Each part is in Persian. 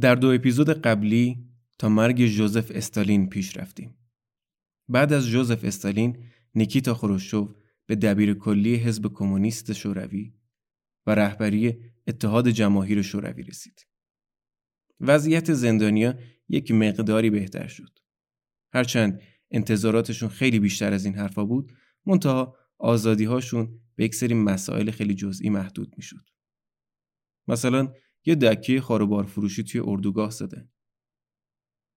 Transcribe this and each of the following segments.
در دو اپیزود قبلی تا مرگ جوزف استالین پیش رفتیم. بعد از جوزف استالین نیکیتا خروشچوف به دبیر کلی حزب کمونیست شوروی و رهبری اتحاد جماهیر شوروی رسید. وضعیت زندانیا یک مقداری بهتر شد. هرچند انتظاراتشون خیلی بیشتر از این حرفا بود، منتها آزادی هاشون به یک سری مسائل خیلی جزئی محدود می‌شد. مثلا یه دکه خاروبار فروشی توی اردوگاه زدن.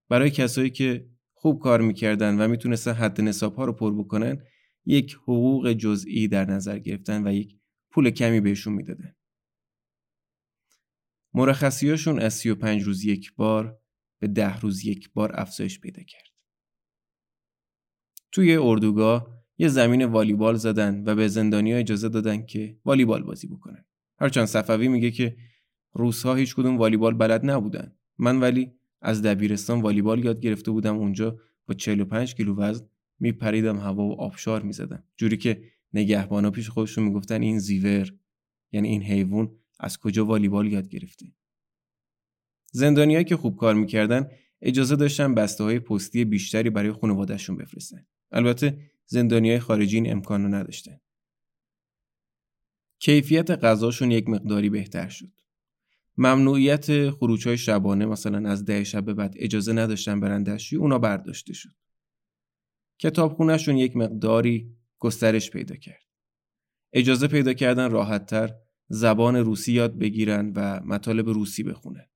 برای کسایی که خوب کار می‌کردن و می‌تونستن حد نصاب ها رو پر بکنن یک حقوق جزئی در نظر گرفتن و یک پول کمی بهشون می‌دادن. مرخصیاشون از 35 روز یک بار به ده روز یک بار افزایش پیدا کرد. توی اردوگاه یه زمین والیبال زدن و به زندانیا اجازه دادن که والیبال بازی بکنن. هرچند صفوی میگه که روسها هیچ کدوم والیبال بلد نبودن. من ولی از دبیرستان والیبال یاد گرفته بودم اونجا با 45 کیلو وزن میپریدم هوا و آبشار می‌زدم. جوری که نگهبانا پیش خودشون می‌گفتن این زیور یعنی این حیوان از کجا والیبال یاد گرفته؟ زندانیایی که خوب کار می‌کردن اجازه داشتن بسته های پستی بیشتری برای خانوادهشون بفرستن. البته زندانیای خارجی این امکان رو نداشتن. کیفیت غذاشون یک مقداری بهتر شد. ممنوعیت خروج های شبانه مثلا از ده شب به بعد اجازه نداشتن برن دستشویی اونا برداشته شد. کتابخونهشون یک مقداری گسترش پیدا کرد. اجازه پیدا کردن راحتتر زبان روسی یاد بگیرن و مطالب روسی بخونن.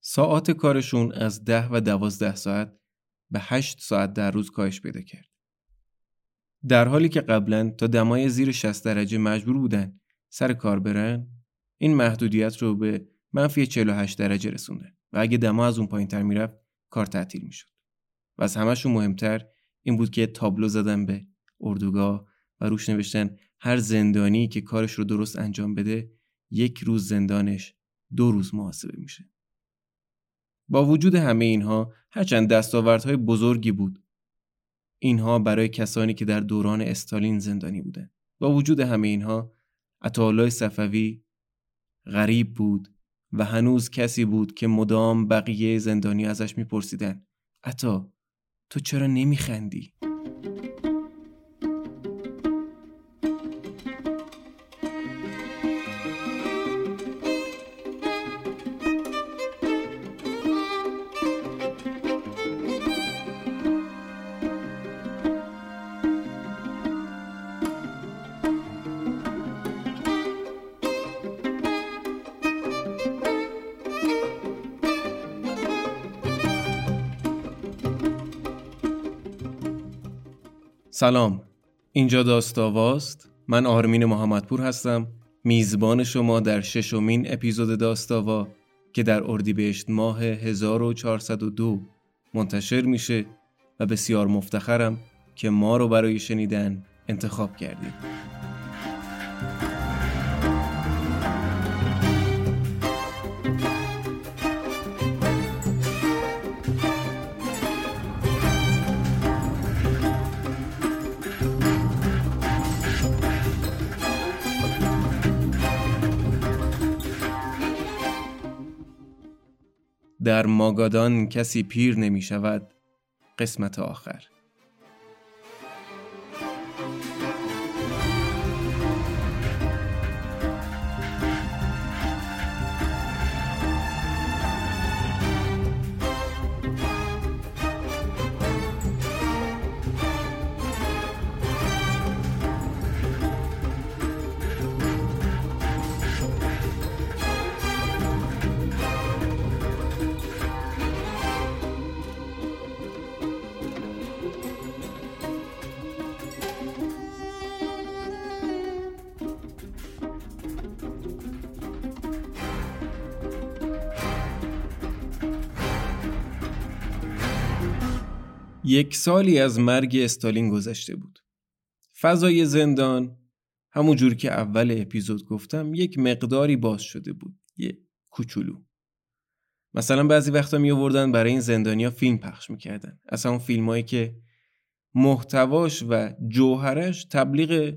ساعت کارشون از ده و دوازده ساعت به هشت ساعت در روز کاهش پیدا کرد. در حالی که قبلا تا دمای زیر 60 درجه مجبور بودن سر کار برن این محدودیت رو به منفی 48 درجه رسوندن و اگه دما از اون پایین تر می‌رفت کار تعطیل می‌شد. و از همهشون مهمتر این بود که تابلو زدن به اردوگاه و روش نوشتن هر زندانی که کارش رو درست انجام بده یک روز زندانش دو روز محاسبه میشه. با وجود همه اینها هرچند دستاوردهای بزرگی بود اینها برای کسانی که در دوران استالین زندانی بودند با وجود همه اینها عطاالله صفوی غریب بود و هنوز کسی بود که مدام بقیه زندانی ازش میپرسیدن عطا تو چرا نمیخندی؟ سلام. اینجا داستاواست. من آرمین محمدپور هستم. میزبان شما در ششمین اپیزود داستاوا که در اردیبهشت ماه 1402 منتشر میشه و بسیار مفتخرم که ما رو برای شنیدن انتخاب کردید. در ماگادان کسی پیر نمی شود قسمت آخر. یک سالی از مرگ استالین گذشته بود. فضای زندان همون جور که اول اپیزود گفتم یک مقداری باز شده بود. یه کوچولو. مثلا بعضی وقتا می آوردن برای این زندانیا فیلم پخش می‌کردن. اصلا اون فیلمایی که محتواش و جوهرش تبلیغ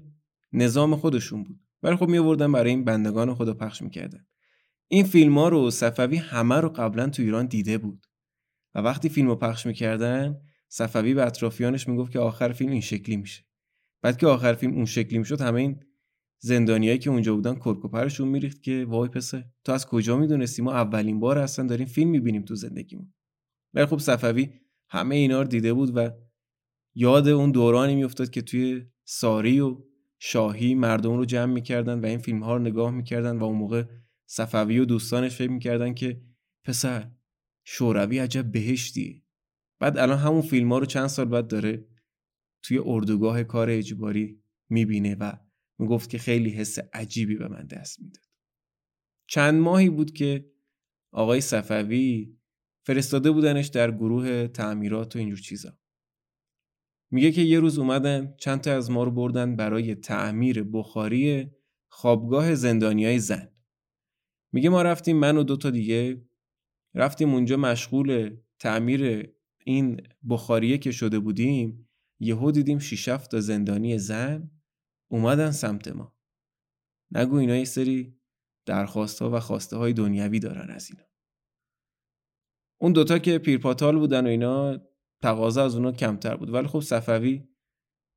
نظام خودشون بود. ولی خب می آوردن برای این بندگان خدا پخش می‌کردن. این فیلم ها رو صفوی همه رو قبلا تو ایران دیده بود و وقتی فیلم رو پخش می‌کردن صفوی به اطرافیانش می‌گفت که آخر فیلم این شکلی میشه. بعد که آخر فیلم اون شکلی می‌شد همه این زندانیایی که اونجا بودن کرکوپرشون میریخت که وای پسه تو از کجا می‌دونستی؟ ما اولین بار اصلا داریم فیلم می‌بینیم تو زندگیمون. ولی خب صفوی همه اینا رو دیده بود و یاد اون دورانی میافتاد که توی ساری و شاهی مردم رو جمع می‌کردن و این فیلم ها رو نگاه می‌کردن و اون موقع صفوی و دوستانش فکر می‌کردن که پسر شوروی عجب بهشتی بعد الان همون فیلم ها رو چند سال بعد داره توی اردوگاه کار اجباری می‌بینه و می‌گفت که خیلی حس عجیبی به من دست می‌داد. چند ماهی بود که آقای صفوی فرستاده بودنش در گروه تعمیرات و اینجور چیزا. میگه که یه روز اومدن چند تا از ما رو بردن برای تعمیر بخاری خوابگاه زندانیای زن. میگه ما رفتیم من و دوتا دیگه رفتیم اونجا مشغول تعمیر این بخاریه که شده بودیم یهو دیدیم شیش تا زندانی زن اومدن سمت ما. نگو اینا یه سری درخواست ها و خواسته های دنیوی دارن از اینا. اون دوتا که پیرپاتال بودن و اینا تقاضا از اونا کمتر بود. ولی خب صفوی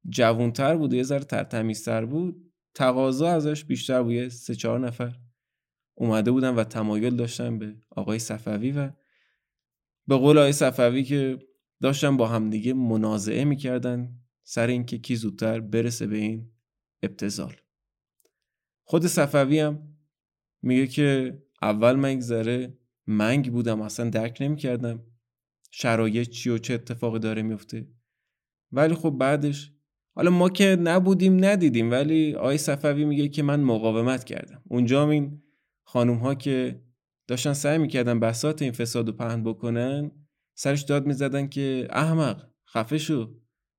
جوونتر بود و یه ذره ترتمیزتر بود. تقاضا ازش بیشتر بود. سه چهار نفر اومده بودن و تمایل داشتن به آقای صفوی و به قول آقای صفوی که داشتن با همدیگه منازعه می‌کردن سر اینکه کی زودتر برسه به این ابتزال. خود صفوی هم میگه که اول من ذره منگ بودم اصلا درک نمی‌کردم شرایط چی و چه اتفاقی داره میفته ولی خب بعدش حالا ما که نبودیم ندیدیم ولی آقای صفوی میگه که من مقاومت کردم. اونجا این خانوم ها که داشتن سعی می‌کردن بسات این فساد و پهن بکنن سرش داد می‌زدن که احمق خفه شو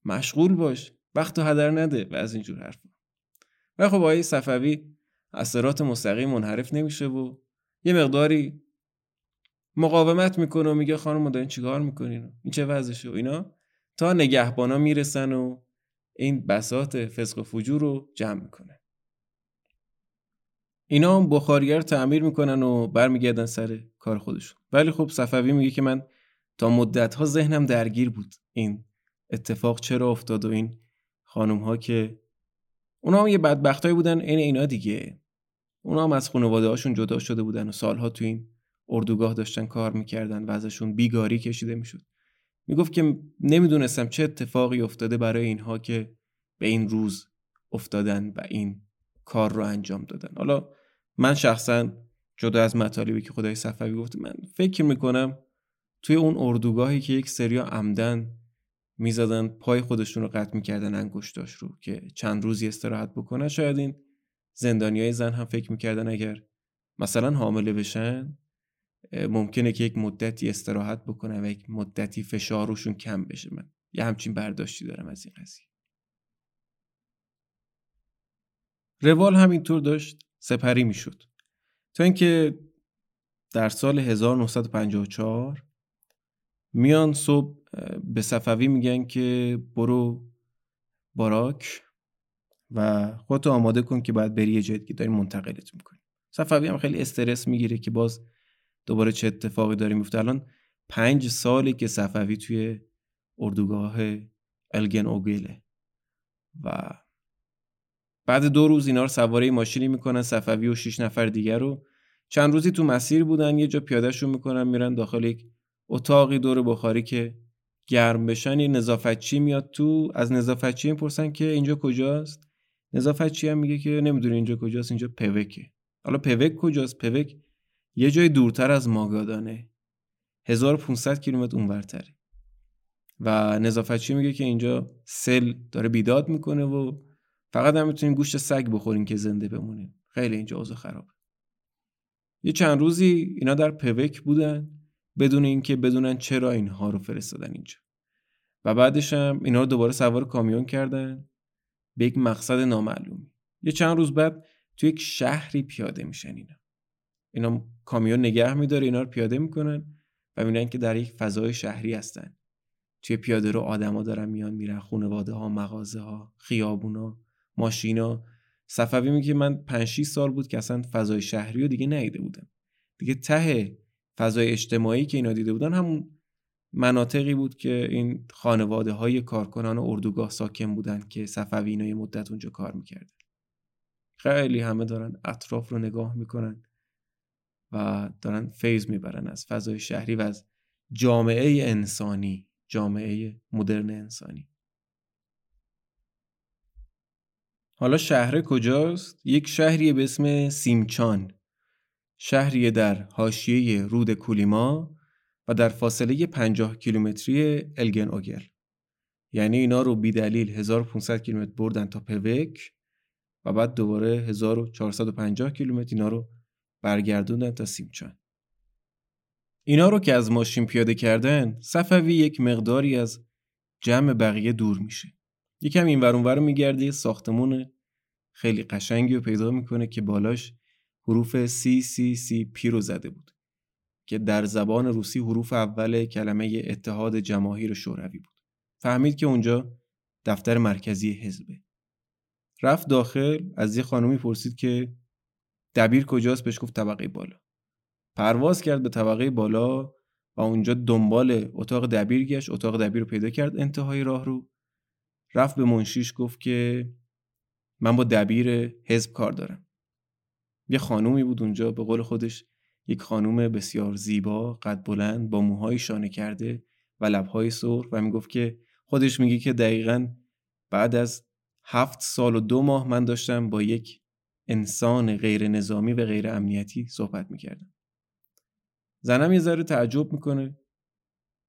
مشغول باش وقت هدر نده و از اینجور حرف و خب آقای صفوی اثرات مستقیم منحرف نمیشه و یه مقداری مقاومت می‌کنه و میگه خانم دارین چیکار می‌کنین؟ این چه وضعشه و اینا؟ تا نگهبانا می‌رسن و این بسات فسق و فجور رو جمع می‌کنه اینا هم بخاریه رو تعمیر می‌کنن و برمیگردن سر کار خودشون. ولی خب صفوی میگه که من تا مدت ها ذهنم درگیر بود این اتفاق چرا افتاد و این خانم ها که اونا هم یه بدبختایی بودن این اینا دیگه. اونا هم از خانواده هاشون جدا شده بودن و سالها تو این اردوگاه داشتن کار می‌کردن و ازشون بیگاری کشیده می‌شد. می‌گفت که نمی‌دونستم چه اتفاقی افتاده برای اینها که به این روز افتادن و این کار رو انجام دادن. حالا من شخصا جدا از مطالبی که خدای صفوی گفت من فکر می‌کنم توی اون اردوگاهی که یک سریا عمدن می‌زدن پای خودشون رو قطع می‌کردن انگشتاش رو که چند روزی استراحت بکنن شاید این زندانی های زن هم فکر می‌کردن اگر مثلا حامله بشن ممکنه که یک مدتی استراحت بکنن و یک مدتی فشار روشون کم بشه. من یه همچین برداشتی دارم از این قضیه. روال همینطور داشت سپری می‌شد. تا اینکه در سال 1954 میان صبح به صفوی میگن که برو باراک و خودتو آماده کن که باید بری یه که داریم منتقلت می‌کنیم صفوی هم خیلی استرس می‌گیره که باز دوباره چه اتفاقی داره میفته الان پنج سالی که صفوی توی اردوگاه الگن اوگیله و بعد دو روز اینا رو سواره ماشینی می‌کنن صفوی و شش نفر دیگر رو. چند روزی تو مسیر بودن یه جا پیادهشون می‌کنن میرن داخل یک اتاقی دور بخاری که گرم بشن. یه نظافتچی میاد تو از نظافتچی می‌پرسن که اینجا کجاست؟ نظافتچی هم میگه که نمی‌دونه اینجا کجاست اینجا پوکه. حالا پوک کجاست؟ پوک یه جای دورتر از ماگادانه. 1500 کیلومتر اونورتره. و نظافتچی میگه که اینجا سل داره بیداد می‌کنه و فقط هم می‌تونین گوشت سگ بخورین که زنده بمونین خیلی اینجا اوضاع خرابه. یه چند روزی اینا در پوک بودن بدون اینکه بدونن چرا اینها رو فرستادن اینجا. و بعدش هم اینا رو دوباره سوار کامیون کردن به یک مقصد نامعلومی. یه چند روز بعد تو یک شهری پیاده میشن اینا. اینا کامیون نگه میداره اینا رو پیاده می‌کنن و می‌بینن که در یک فضای شهری هستن. توی پیاده رو آدما دارن میان میرن خانواده ها مغازه ها خیابونا. ماشینا صفوی میگه من 5 6 سال بود که اصلا فضای شهری رو دیگه ندیده بودم. دیگه ته فضای اجتماعی که اینا دیده بودن همون مناطقی بود که این خانواده های کارکنان اردوگاه ساکن بودن که صفوی اینا یه مدت اونجا کار می‌کردن خیلی همه دارن اطراف رو نگاه می‌کنن و دارن فیض می‌برن از فضای شهری و از جامعه انسانی جامعه مدرن انسانی. حالا شهر کجاست؟ یک شهری به اسم سیمچان. شهری در حاشیه رود کولیما و در فاصله 50 کیلومتری الگن اوگل. یعنی اینا رو بی دلیل 1500 کیلومتر بردن تا پوک و بعد دوباره 1450 کیلومتر اینا رو برگردوندن تا سیمچان. اینا رو که از ماشین پیاده کردن صفوی یک مقداری از جمع بقیه دور میشه. یکم این ورون میگرده ساختمون خیلی قشنگی رو پیدا می‌کنه که بالاش حروف سی سی سی پی رو زده بود که در زبان روسی حروف اول کلمه اتحاد جماهیر شوروی بود. فهمید که اونجا دفتر مرکزی حزبه. رفت داخل از یه خانومی پرسید که دبیر کجاست؟ بهش گفت طبقه بالا. پرواز کرد به طبقه بالا و اونجا دنبال اتاق دبیر گشت اتاق دبیر رو پیدا کرد انتهای راه رو رفت به منشیش گفت که من با دبیر حزب کار دارم. یه خانومی بود اونجا به قول خودش یک خانوم بسیار زیبا قد بلند با موهای شانه کرده و لبهای سرخ و می‌گفت که خودش میگه که دقیقا بعد از هفت سال و دو ماه من داشتم با یک انسان غیر نظامی و غیر امنیتی صحبت می‌کردم. زنم یه ذره تعجب می‌کنه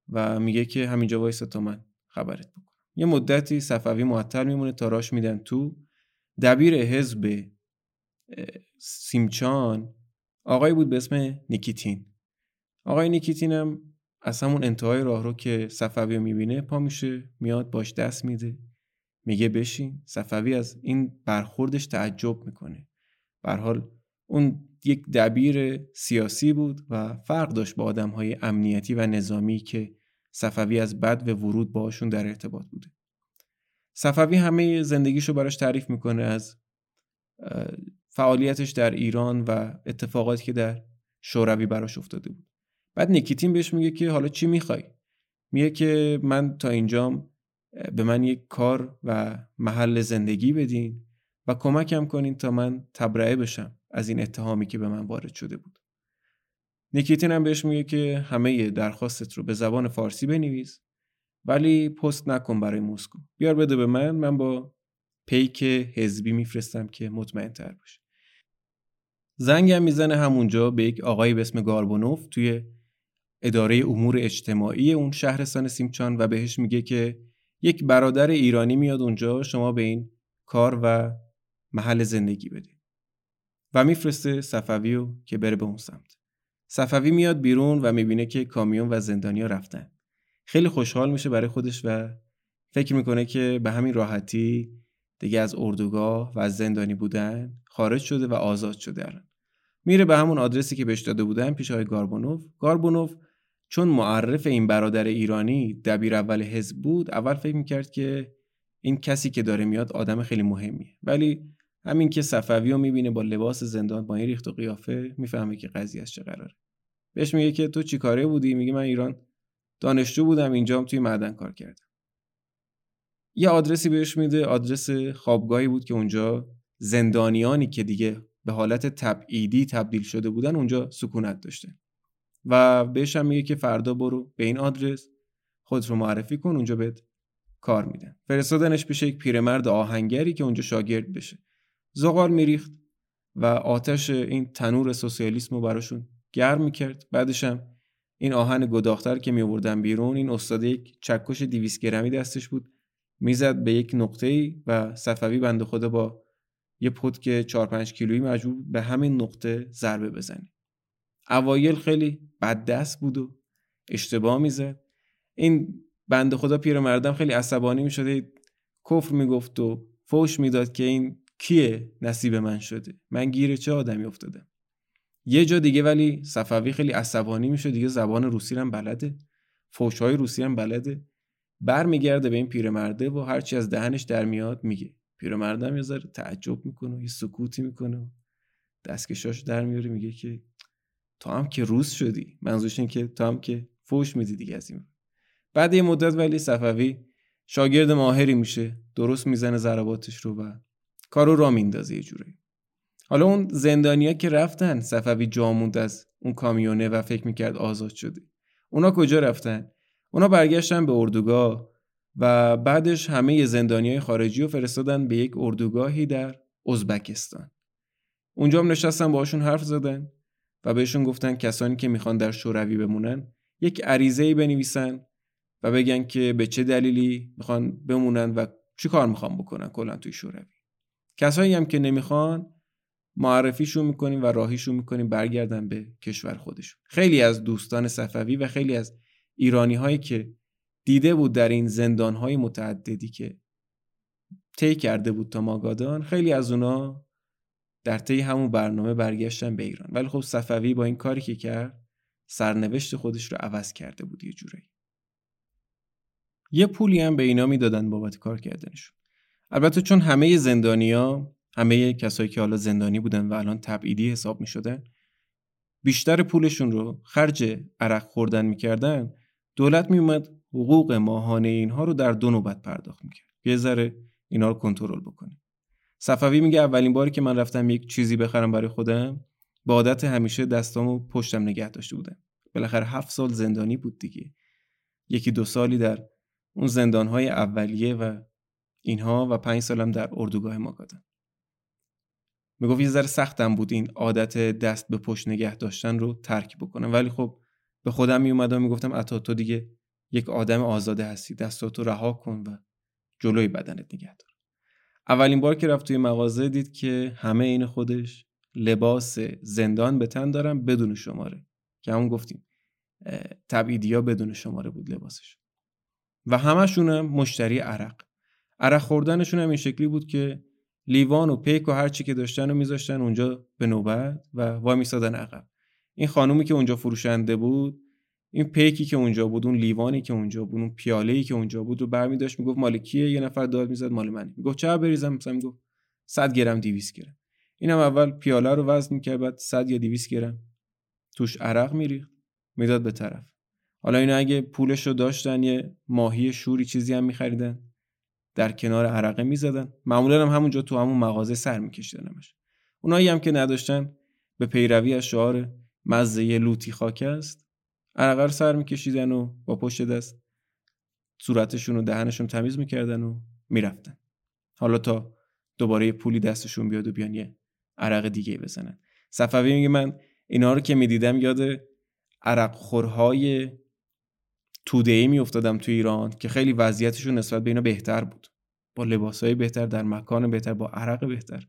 و میگه که همینجا وایسا تا من خبرت بکنم. یه مدتی صفوی معطل میمونه تا راش میدن تو. دبیر حزب سیمچان. آقایی بود به اسم نیکیتین. آقای نیکیتین هم از همون انتهای راه رو که صفوی رو می‌بینه پا میشه میاد باش دست میده. میگه بشین. صفوی از این برخوردش تعجب می‌کنه. حال اون یک دبیر سیاسی بود و فرق داشت با آدم های امنیتی و نظامی که صفوی از بد و ورود باشون در ارتباط بوده. صفوی همه زندگیشو براش تعریف می‌کنه از فعالیتش در ایران و اتفاقاتی که در شوروی براش افتاده بود. بعد نیکیتین بهش میگه که حالا چی می‌خوای؟ میگه که من تا اینجام به من یک کار و محل زندگی بدین و کمکم کنین تا من تبرئه بشم از این اتهامی که به من وارد شده بود. نیکیتین هم بهش میگه که همه درخواستت رو به زبان فارسی بنویس ولی پست نکن برای مسکو بیار بده به من من با پیک حزبی میفرستم که مطمئن تر باشه زنگم می‌زنه همونجا به یک آقایی به اسم گاربونوف توی اداره امور اجتماعی اون شهرستان سیمچان و بهش میگه که یک برادر ایرانی میاد اونجا شما به این کار و محل زندگی بدین. و میفرسته صفوی که بره به اون سمت. صفوی میاد بیرون و می‌بینه که کامیون و زندانیا رفتن. خیلی خوشحال میشه برای خودش و فکر می‌کنه که به همین راحتی دیگه از اردوگاه و از زندانی بودن خارج شده و آزاد شده الان. میره به همون آدرسی که بهش داده بودن پیش های گاربونوف. گاربونوف چون معرف این برادر ایرانی دبیر اول حزب بود اول فکر می‌کرد که این کسی که داره میاد آدم خیلی مهمیه. ولی همین که صفوی رو می‌بینه با لباس زندان با این ریخت و قیافه می‌فهمه که قضیه از چه قراره. بهش میگه که تو چیکاره بودی؟ میگه من ایران دانشجو بودم اینجام توی معدن کار کردم. یه آدرسی بهش میده آدرس خوابگاهی بود که اونجا زندانیانی که دیگه به حالت تبعیدی تبدیل شده بودن اونجا سکونت داشته و بهش هم میگه که فردا برو به این آدرس خود رو معرفی کن اونجا بهت کار میدن. فرستادنش پیش یک پیرمرد آهنگری که اونجا شاگرد بشه. زغال میریخت و آتش این تنور سوسیالیسم رو براشون گرم می‌کرد. بعدش هم این آهن گداختر که میوردن بیرون این استاد یک چکش 200 گرمی دستش بود. می‌زد به یک نقطه ای و صفوی بنده خدا با یه پتک 4 5 کیلویی مجبور به همین نقطه ضربه بزنه. اوایل خیلی بد دست بود و اشتباه می‌زد. این بنده خدا پیرمردم خیلی عصبانی می‌شده کفر می‌گفت و فوش می‌داد که این کیه نصیب من شده؟ من گیر چه آدمی افتادم؟ یه جا دیگه ولی صفوی خیلی عصبانی میشه دیگه زبان روسی هم بلده. فوشهای روسی هم بلده. برمیگرده به این پیرمرده و هرچی از دهنش در میاد میگه. پیرمردم یه ذره تعجب می‌کنه یه سکوتی می‌کنه و دستکشاش در میاره میگه که تو هم که روز شدی. منظورش این که تو هم که فوش میدی دیگه از این. بعد یه مدت ولی صفوی شاگرد ماهری میشه. درست می‌زنه ضرباتش رو و کارو را میندازه یه جوری حالا اون زندانیا که رفتن صفوی جاموند از اون کامیونه و فکر می‌کرد آزاد شده. اونا کجا رفتن؟ اونا برگشتن به اردوگاه و بعدش همه زندانی خارجی رو فرستادن به یک اردوگاهی در ازبکستان. اونجا هم نشستن باهاشون حرف زدن و بهشون گفتن کسانی که می‌خوان در شوروی بمونن یک عریضه ای بنویسن و بگن که به چه دلیلی می‌خوان بمونن و چی کار می‌خوان بکنن کلا توی شوروی. کسایی هم که نمی‌خوان معرفیشون می‌کنیم و راهیشون می‌کنیم برگردن به کشور خودشون. خیلی از دوستان صفوی و خیلی از ایرانی هایی که دیده بود در این زندان های متعددی که طی کرده بود تا ماگادان خیلی از اونا در طی همون برنامه برگشتن به ایران. ولی خب صفوی با این کاری که کرد سرنوشت خودش رو عوض کرده بود یه جورایی. یه پولی هم به اینا می‌دادن بابت کار کردنشون البته چون همه زندانیا همه کسایی که حالا زندانی بودن و الان تبعیدی حساب می شدن بیشتر پولشون رو خرج عرق خوردن می‌کردن دولت میومد حقوق ماهانه اینها رو در دو نوبت پرداخت می‌کرد. یه ذره اینا رو کنترل بکنه. صفوی میگه اولین باری که من رفتم یک چیزی بخرم برای خودم با عادت همیشه دستامو پشتم نگه داشته بودم. بالاخره هفت سال زندانی بود دیگه. یکی دو سالی در اون زندانهای اولیه و اینها و پنج سالم در اردوگاه ماگادان می‌گفت یه ذره سختم بود این عادت دست به پشت نگه داشتن رو ترک بکنم. ولی خب به خودم می اومدم می‌گفتم اتا تو دیگه یک آدم آزاده هستی. دستاتو رها کن و جلوی بدنت نگه دار. اولین بار که رفت توی مغازه دید که همه این خودش لباس زندان به تن دارن بدون شماره. که همون گفتیم تبعیدیا بدون شماره بود لباسش. و همشون هم مشتری عرق. عرق خوردنشون هم این شکلی بود که لیوان و پیک و هر چی که داشتن رو میذاشتن اونجا به نوبت و وای میسادن عقب. این خانومی که اونجا فروشنده بود این پیکی که اونجا بود اون لیوانی که اونجا بود اون پیاله که اونجا بود رو برمی داشت می‌گفت مال کیه؟ یه نفر داد می‌زد مال منه. می‌گفت چه بریزم؟ مثلا می‌گفت 100 گرم 200 گرم. اینم اول پیاله رو وزن می‌کرد بعد 100 یا 200 گرم. توش عرق میریخت می‌داد به طرف. حالا اینا اگه پولش رو داشتن یه ماهی شوری چیزی هم میخریدن. در کنار عرقه می‌زدن. معمولا هم همونجا تو همون مغازه سر میکشیدنمش. اونایی هم که نداشتن به پیروی از شعار مزه لوتی خاک است عرقه رو سر میکشیدن و با پشت دست صورتشون و دهنشون تمیز می‌کردن و می‌رفتن. حالا تا دوباره پولی دستشون بیاد و بیان یه عرق دیگه بزنن. صفوی میگه من اینا رو که می‌دیدم یاد عرق خورهای توده ای می افتادم تو ایران که خیلی وضعیتشون نسبت به اینا بهتر بود. با لباسهای بهتر در مکان بهتر با عرق بهتر.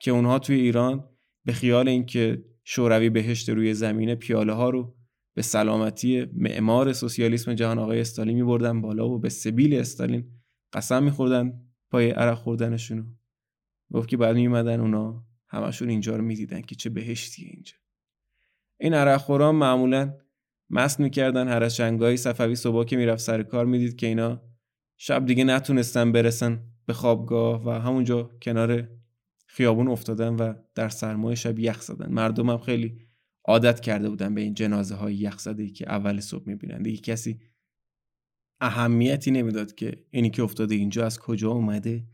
که اونها توی ایران به خیال اینکه شوروی بهشت روی زمین پیاله ها رو به سلامتی معمار سوسیالیسم جهان آقای استالین می بردن بالا و به سبیل استالین قسم میخوردن پای عرق خوردنشونو گفت که بعد میمدن اونا همشون اینجا رو می‌دیدن که چه بهشتیه اینجا. این عرق خوران معمولا مست می‌کردن هر از شنگای صفوی صبح که می‌رفت سر کار می‌دید که اینا شب دیگه نتونستن برسن به خوابگاه و همونجا کنار خیابون افتادن و در سرمایه شب یخ زدن. مردم هم خیلی عادت کرده بودن به این جنازه های یخ زده که اول صبح می‌بینن. دیگه کسی اهمیتی نمی‌داد که اینی که افتاده اینجا از کجا اومده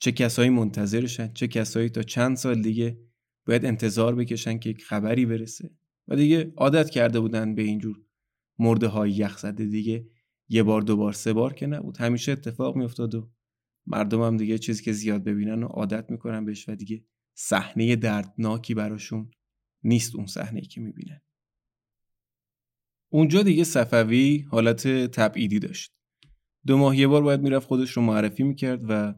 چه کسایی منتظرشن چه کسایی تا چند سال دیگه باید انتظار بکشن که خبری برسه. و دیگه عادت کرده بودن به اینجور مرده های یخ زده دیگه. یه بار دو بار سه بار که نبود. همیشه اتفاق میافتاد و مردم هم دیگه چیزی که زیاد ببینن و عادت می‌کنن بهش و دیگه صحنه دردناکی براشون نیست اون صحنه که می‌بینن. اونجا دیگه صفوی حالت تبعیدی داشت. دو ماه یه بار باید می‌رفت خودش رو معرفی می‌کرد و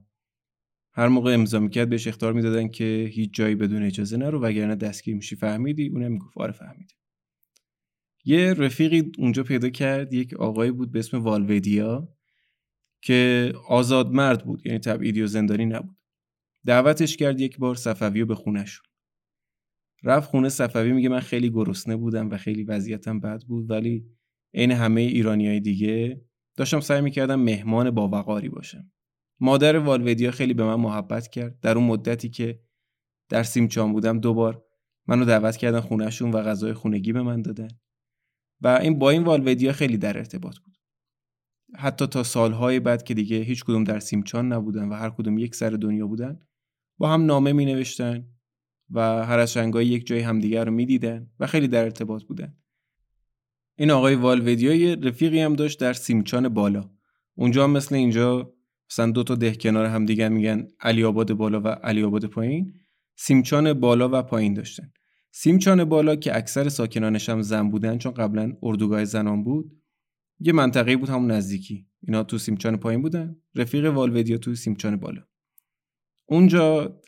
هر موقع امضا می‌کرد بهش اختار می‌دادن که هیچ جایی بدون اجازه نرو وگرنه دستگیر میشی فهمیدی؟ اونم می‌گفت آره فهمیدی یه رفیقی اونجا پیدا کرد یک آقایی بود به اسم والودیا که آزاد مرد بود یعنی تبعیدی و زندانی نبود. دعوتش کرد یک بار صفوی به خونش رفت خونه صفوی میگه من خیلی گرسنه بودم و خیلی وضعیتم بد بود ولی عین همه ایرانی های دیگه داشتم سعی می‌کردم مهمان باوقاری باشم. مادر والودیا خیلی به من محبت کرد. در اون مدتی که در سیمچان بودم دوبار منو دعوت کردن خونهشون و غذای خونگی به من دادن. و این با این والودیا خیلی در ارتباط بود. حتی تا سالهای بعد که دیگه هیچ کدوم در سیمچان نبودن و هر کدوم یک سر دنیا بودن با هم نامه می نوشتن و هر از یک جای همدیگر رو می‌دیدن و خیلی در ارتباط بودن. این آقای والودیا یه رفیقی هم داشت در سیمچان بالا. اونجا مثل اینجا مثلا دو تا ده کنار همدیگر میگن علی آباد بالا و علی آباد پایین. سیمچان بالا و پایین داشتن. سیمچان بالا که اکثر ساکنانش هم زن بودن چون قبلا اردوگاه زنان بود یه منطقه بود همون نزدیکی. اینا تو سیمچان پایین بودن. رفیق والودیا تو سیمچان بالا. اونجا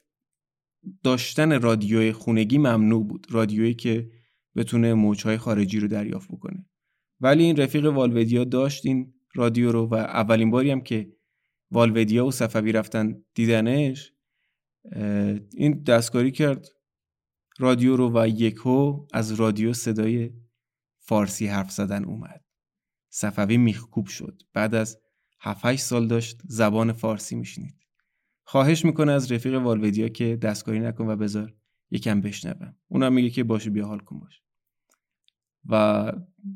داشتن رادیوی خونگی ممنوع بود. رادیویی که بتونه موجهای خارجی رو دریافت بکنه. ولی این رفیق والودیا داشت این رادیو رو و اولین باری هم که والودیا و صفوی رفتن دیدنش این دستکاری کرد. رادیو رو و یکو از رادیو صدای فارسی حرف زدن اومد. صفوی میخکوب شد. بعد از 7 سال داشت زبان فارسی میشنید. خواهش می‌کنه از رفیق والودیا که دستکاری نکن و بذار یکم بشنوم. اونم میگه که باشه بیا حال کن باش. و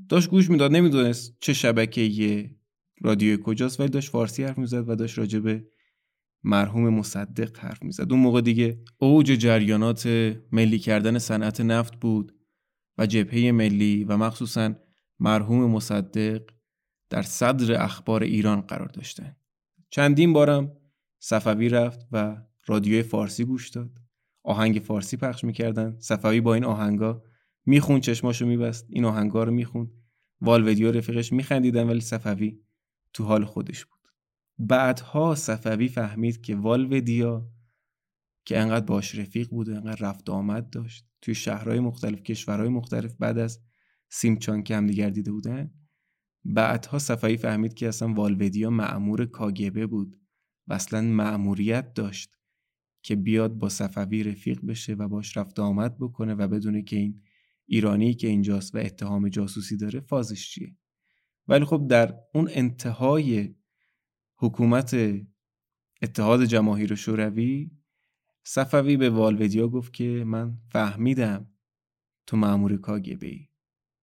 داشت گوش می‌داد. نمی‌دونست چه شبکه رادیو کجاست؟ ولی داشت فارسی حرف می‌زد و داشت راجع مرحوم مصدق حرف می‌زد. اون موقع دیگه اوج جریانات ملی کردن صنعت نفت بود و جبهه ملی و مخصوصا مرحوم مصدق در صدر اخبار ایران قرار داشتن. چندین بارم صفوی رفت و رادیوی فارسی گوش داد. آهنگ فارسی پخش می‌کردن. صفوی با این آهنگا میخون چشماشو میبست. این آهنگا رو می‌خوند. والودیو رفیقش میخندیدن ولی صفوی تو حال خودش بود. بعدها صفوی فهمید که والودیا که انقدر باش رفیق بود انقدر رفت آمد داشت. توی شهرهای مختلف کشورهای مختلف بعد از سیمچان که هم دیگر دیده بودن. بعدها صفوی فهمید که اصلا والودیا معمور کاگبه بود و اصلا معموریت داشت که بیاد با صفوی رفیق بشه و باش رفت آمد بکنه و بدونه که این ایرانی که اینجاست و اتهام جاسوسی داره فازش چیه. ولی خب در اون انتهای حکومت اتحاد جماهیر شوروی صفوی به والودیا گفت که من فهمیدم تو معمور کاگبه ای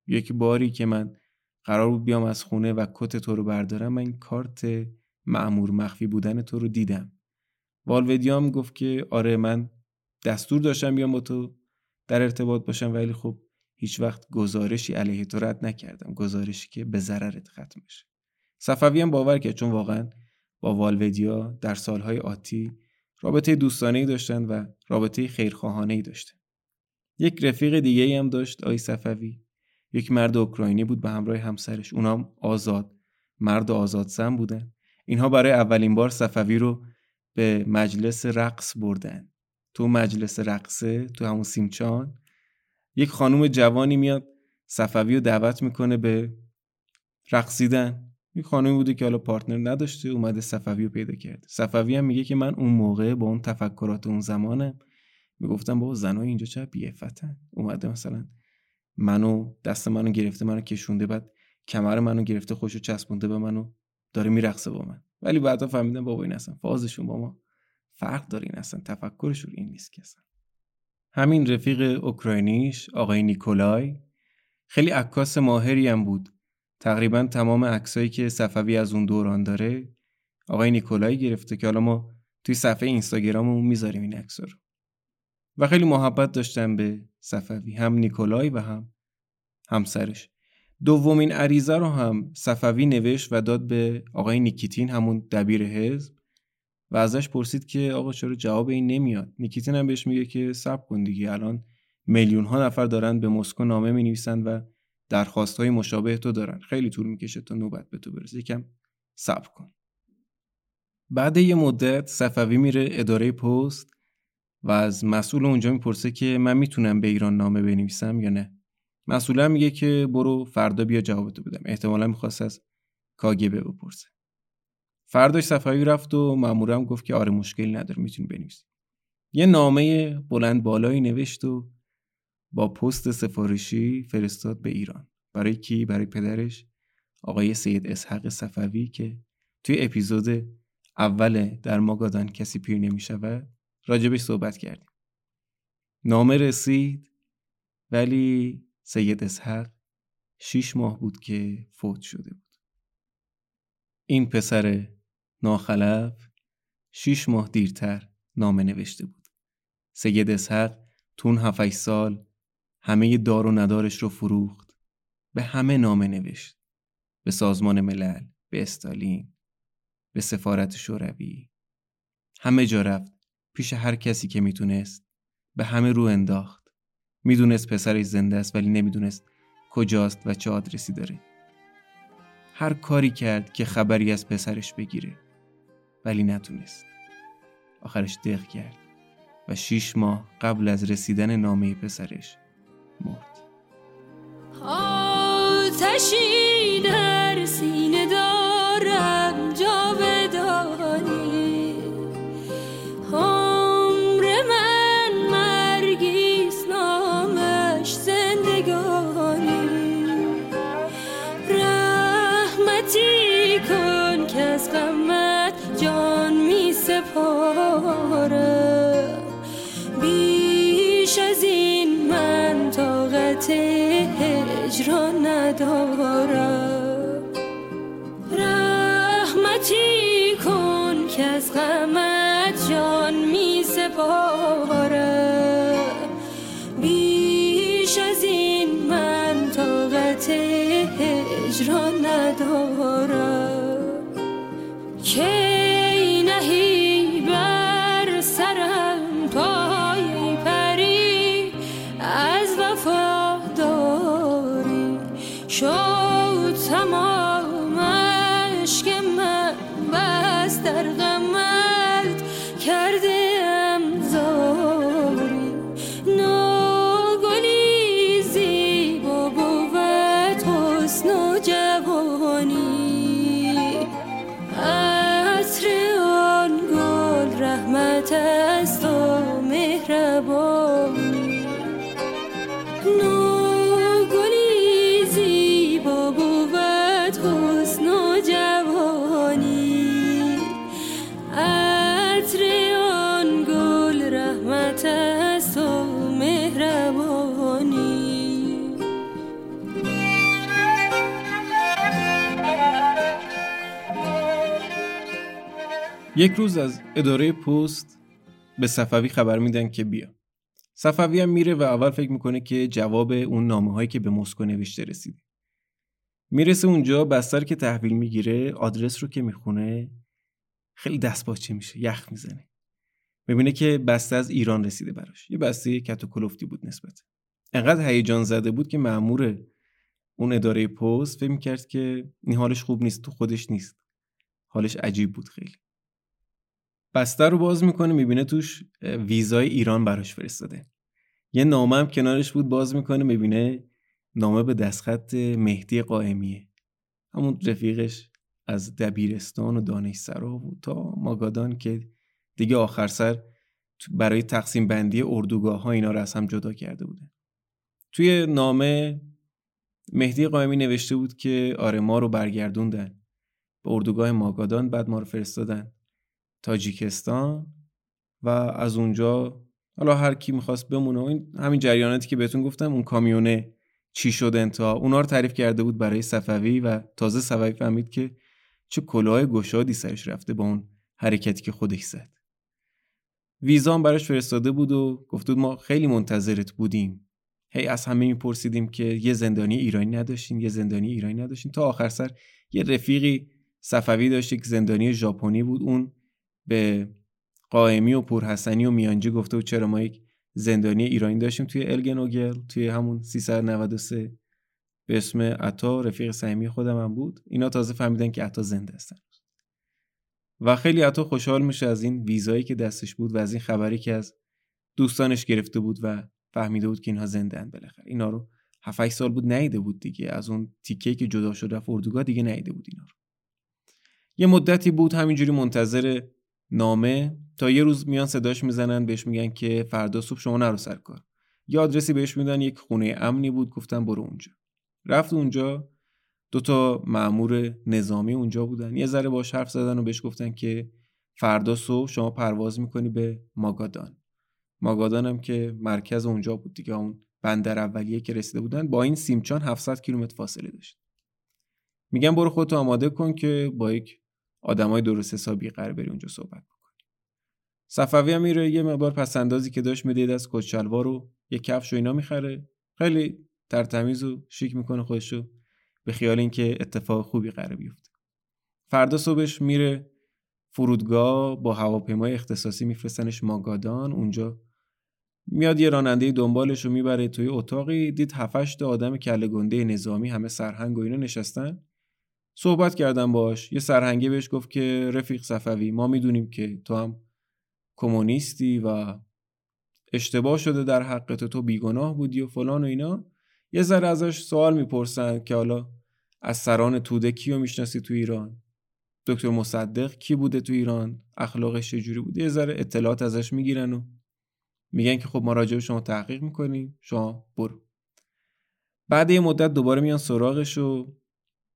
یک باری که من قرار بود بیام از خونه و کت تو رو بردارم من کارت معمور مخفی بودن تو رو دیدم. والودیا هم گفت که آره من دستور داشتم بیام با تو در ارتباط باشم ولی خب هیچ وقت گزارشی علیه تو رد نکردم. گزارشی که به ضررت ختم بشه. صفوی هم باور کرد چون واقعا با والودیا در سالهای آتی رابطه دوستانه داشتن و رابطه خیرخواهانه ای داشتن. یک رفیق دیگه هم داشت آی صفوی. یک مرد اوکراینی بود به همراه همسرش. اونام آزاد مرد آزاد زن بودن. اینها برای اولین بار صفوی رو به مجلس رقص بردن. تو مجلس رقصه تو همون سیمچان یک خانوم جوانی میاد صفوی رو دعوت می‌کنه به رقصیدن. یک خانمی بوده که حالا پارتنر نداشته اومده صفوی رو پیدا کرد صفوی هم میگه که من اون موقع با اون تفکرات اون زمانم می‌گفتم بابا زنای اینجا چه بیفتن اومده مثلا منو دست منو گرفته منو کشونده بعد کمر منو گرفته خوشو چسبونده به منو داره میرقصه با من. ولی بعدا فهمیدم بابا این اصلا فازشون با ما فرق داره این اصلا تفکرشون این نیست که اصلا. همین رفیق اوکراینیش آقای نیکولای خیلی عکاس ماهری هم بود. تقریبا تمام عکسایی که صفوی از اون دوران داره آقای نیکولای گرفته که حالا ما توی صفحه اینستاگراممون می‌ذاریم این عکسا رو. و خیلی محبت داشتن به صفوی هم نیکولای و هم همسرش. دومین عریضه رو هم صفوی نوشت و داد به آقای نیکیتین همون دبیر حزب. و ازش پرسید که آقا چرا جواب این نمیاد؟ نیکیتین هم بهش میگه که صبر کن دیگه الان میلیون ها نفر دارن به مسکو نامه می نویسن و درخواست های مشابه تو دارن. خیلی طول می‌کشه تا نوبت به تو برسه. یکم صبر کن. بعد یه مدت صفوی میره اداره پست و از مسئول اونجا می‌پرسه که من می‌تونم به ایران نامه بنویسم یا نه. مسئول میگه که برو فردا بیا جوابتو بدم. احتمالا می‌خواست از کاگبه بپرسه. فرداش صفوی رفت و مامورم گفت که آره مشکلی نداره می‌تونی بنویسی. یه نامه بلند بالایی نوشت و با پست سفارشی فرستاد به ایران. برای کی؟ برای پدرش آقای سید اسحق صفوی که توی اپیزود اول در ماگادان کسی پیر نمی شود راجبش صحبت کردیم. نامه رسید ولی سید اسحق شیش ماه بود که فوت شده بود. این پسر ناخلف شیش ماه دیرتر نامه نوشته بود. سید اسحق تون هفت سال همه دار و ندارش رو فروخت به همه نامه نوشت. به سازمان ملل به استالین به سفارت شوروی. همه جا رفت پیش هر کسی که می‌تونست به همه رو انداخت. می‌دونست پسرش زنده است ولی نمی‌دونست کجاست و چه آدرسی داره. هر کاری کرد که خبری از پسرش بگیره. ولی نتونست. آخرش دق کرد و شیش ماه قبل از رسیدن نامه پسرش مرد. آتشی در هجران ندارم. یک روز از اداره پست به صفوی خبر میدن که بیا. صفوی هم میره و اول فکر می‌کنه که جواب اون نامه هایی که به مسکو نوشته رسیده. می‌رسه اونجا بستر که تحویل می‌گیره آدرس رو که می‌خونه خیلی دست باچه میشه یخ می‌زنه. می‌بینه که بسته از ایران رسیده براش. یه بسته کت و کلفتی بود نسبت. انقدر هیجان زده بود که مأمور اون اداره پست فکر می‌کرد که این حالش خوب نیست تو خودش نیست. حالش عجیب بود خیلی. بسته رو باز می‌کنه می‌بینه توش ویزای ایران براش فرستاده. یه نامه هم کنارش بود باز می‌کنه می‌بینه نامه به دستخط مهدی قائمیه. همون رفیقش از دبیرستان و دانشسرا بود تا ماگادان که دیگه آخر سر برای تقسیم بندی اردوگاه ها اینا رو از هم جدا کرده بوده. توی نامه مهدی قائمی نوشته بود که آره ما رو برگردوندن. به اردوگاه ماگادان بعد ما رو فرستادن. تاجیکستان و از اونجا حالا هر کی می‌خواست بمونه این همین جریاناتی که بهتون گفتم اون کامیونه چی شد انتها اونا رو تعریف کرده بود برای صفوی و تازه صفوی فهمید که چه کلاه گشادی سرش رفته با اون حرکتی که خودش زد. ویزا هم براش فرستاده بود و گفت ما خیلی منتظرت بودیم. هی از همه میپرسیدیم که یه زندانی ایرانی نداشتین یه زندانی ایرانی نداشتین. تا آخر سر یه رفیقی صفوی داشت که زندانی ژاپنی بود. اون به قائمی و پورحسنی و میانجی گفته بود چرا ما یک زندانی ایرانی داشتیم توی الگنوگل توی همون 393 به اسم عطا رفیق صمیمی خودم هم بود. اینا تازه فهمیدن که عطا زنده هستن. و خیلی عطا خوشحال میشه از این ویزایی که دستش بود و از این خبری که از دوستانش گرفته بود و فهمیده بود که اینها زنده اند بالاخره. اینا رو 7 سال بود نیده بود دیگه. از اون تیکه که جدا شد رفت اردوگاه دیگه نیده بود اینا رو. یه مدتی بود همینجوری منتظر نامه تا یه روز میان صداش می‌زنن بهش میگن که فردا صبح شما نرو سر کار. یه آدرسی بهش میدن یک خونه امنی بود گفتن برو اونجا. رفت اونجا دوتا مأمور نظامی اونجا بودن. یه ذره باش حرف زدن و بهش گفتن که فردا صبح شما پرواز می‌کنی به ماگادان. ماگادان هم که مرکز اونجا بود دیگه اون بندر اولیه که رسیده بودن. با این سیمچان 700 کیلومتر فاصله داشت. میگن برو خودتو آماده کن که با یک آدمای درست حسابی قرار بری اونجا صحبت بکنی. صفوی هم میره یه مقدار پسندازی که داشت می‌دید از کچلوار رو یه کفش و اینا می‌خره. خیلی ترتمیز و شیک می‌کنه خودشو به خیال اینکه اتفاق خوبی قرار بیفته. فردا صبحش میره فرودگاه با هواپیمای اختصاصی میفرستنش ماگادان. اونجا میاد یه راننده دنبالش رو می‌بره توی اتاقی. دید هفتش آدم کله گنده نظامی همه سرهنگ و اینا نشستن. صحبت کردم باش یه سرهنگه بهش گفت که رفیق صفوی ما می‌دونیم که تو هم کمونیستی و اشتباه شده در حقت تو بیگناه بودی و فلان و اینا. یه ذره ازش سوال می‌پرسن که حالا از سران توده کیو می‌شناسی تو ایران؟ دکتر مصدق کی بوده تو ایران؟ اخلاقش چجوری بوده؟ یه ذره اطلاعات ازش می‌گیرن و میگن که خب ما راجع شما تحقیق می‌کنیم شما برو. بعد یه مدت دوباره میان سراغش و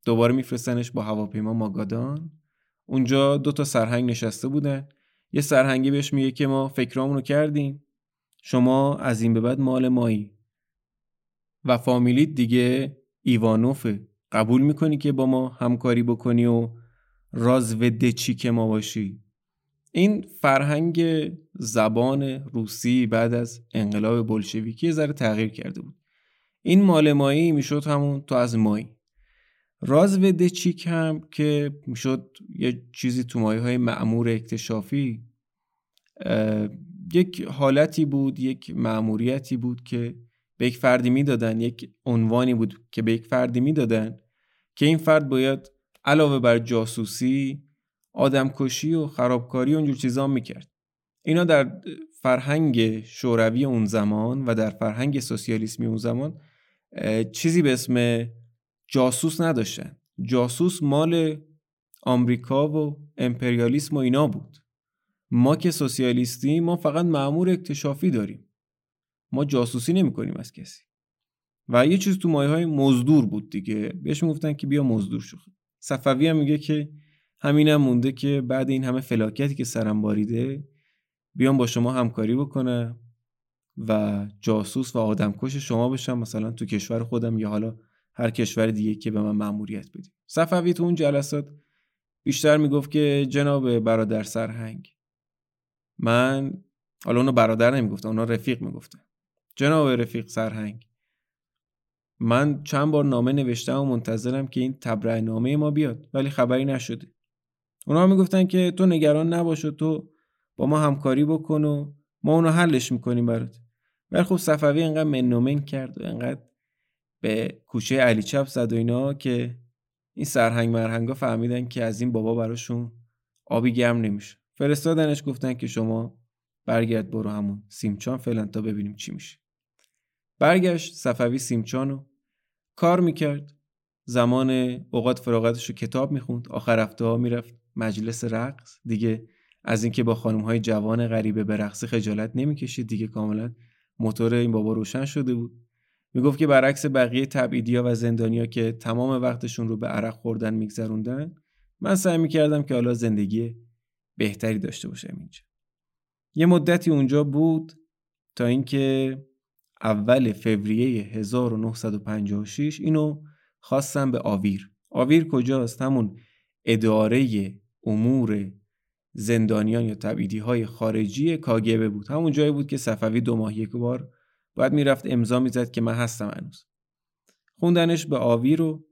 دوباره میفرستنش با هواپیما ماگادان. اونجا دو تا سرهنگ نشسته بودن. یه سرهنگی بهش میگه که ما فکرامونو کردیم. شما از این به بعد مال مایی. و فامیلیت دیگه ایوانوفه. قبول می‌کنی که با ما همکاری بکنی و راز و که ما باشی؟ این فرهنگ زبان روسی بعد از انقلاب بلشویکی ذره تغییر کرده بود. این مال مایی می‌شد همون تو از مایی. راز دچیک هم که می‌شد یه چیزی تو مایه های معمور اکتشافی یک حالتی بود یک معموریتی بود که به یک فردی می‌دادن یک عنوانی بود که به یک فردی می‌دادن که این فرد باید علاوه بر جاسوسی آدمکشی و خرابکاری و اونجور چیزا می‌کرد. اینا در فرهنگ شوروی اون زمان و در فرهنگ سوسیالیسمی اون زمان چیزی به اسم جاسوس نداشتن. جاسوس مال آمریکا و امپریالیسم و اینا بود. ما که سوسیالیستی ما فقط معمور اکتشافی داریم. ما جاسوسی نمی کنیم از کسی. و یه چیز تو مایه های مزدور بود دیگه. بهش می‌گفتن که بیا مزدور شو. صفوی هم میگه که همینم مونده که بعد این همه فلاکتی که سرم باریده بیام با شما همکاری بکنم و جاسوس و آدمکش شما بشم مثلا تو کشور خودم یا حالا هر کشور دیگه که به من مأموریت بدیم صفوی تو اون جلسات بیشتر می‌گفت که جناب برادر سرهنگ. من حالا اونو برادر نمی‌گفتن اونا رفیق می‌گفتن. جناب رفیق سرهنگ من چند بار نامه نوشتم و منتظرم که این تبرع نامه ما بیاد ولی خبری نشده. اونا می‌گفتن که تو نگران نباش و تو با ما همکاری بکن و ما اونو حلش می‌کنیم برات. ولی خب صفوی اینقدر منومن کرد و اینقدر به کوچه علی چپ زد و اینا که این سرهنگ مرهنگا فهمیدن که از این بابا براشون آبی گرم نمیشه. فرستادنش گفتن که شما برگرد برو همون سیمچان فعلا تا ببینیم چی میشه. برگشت صفوی سیمچانو کار می‌کرد. زمان اوقات فراغتش رو کتاب می‌خوند. آخر هفته ها می‌رفت مجلس رقص. دیگه از اینکه با خانم های جوان غریبه به رقص خجالت نمی‌کشید. دیگه کاملا موتور این بابا روشن شده بود. می‌گفت که برعکس بقیه تبعیدیا و زندانیا که تمام وقتشون رو به عرق خوردن میگذروندن من سعی می‌کردم که حالا زندگی بهتری داشته باشم اینجا. یه مدتی اونجا بود تا اینکه اول فوریه 1956 اینو خواستم به آویر. آویر کجاست؟ همون اداره امور زندانیان یا تبعیدی های خارجی کاگبه بود. همون جایی بود که صفوی دو ماه یک بار باید می‌رفت امضا می‌زد که من هستم هنوز. خوندنش به آویر رو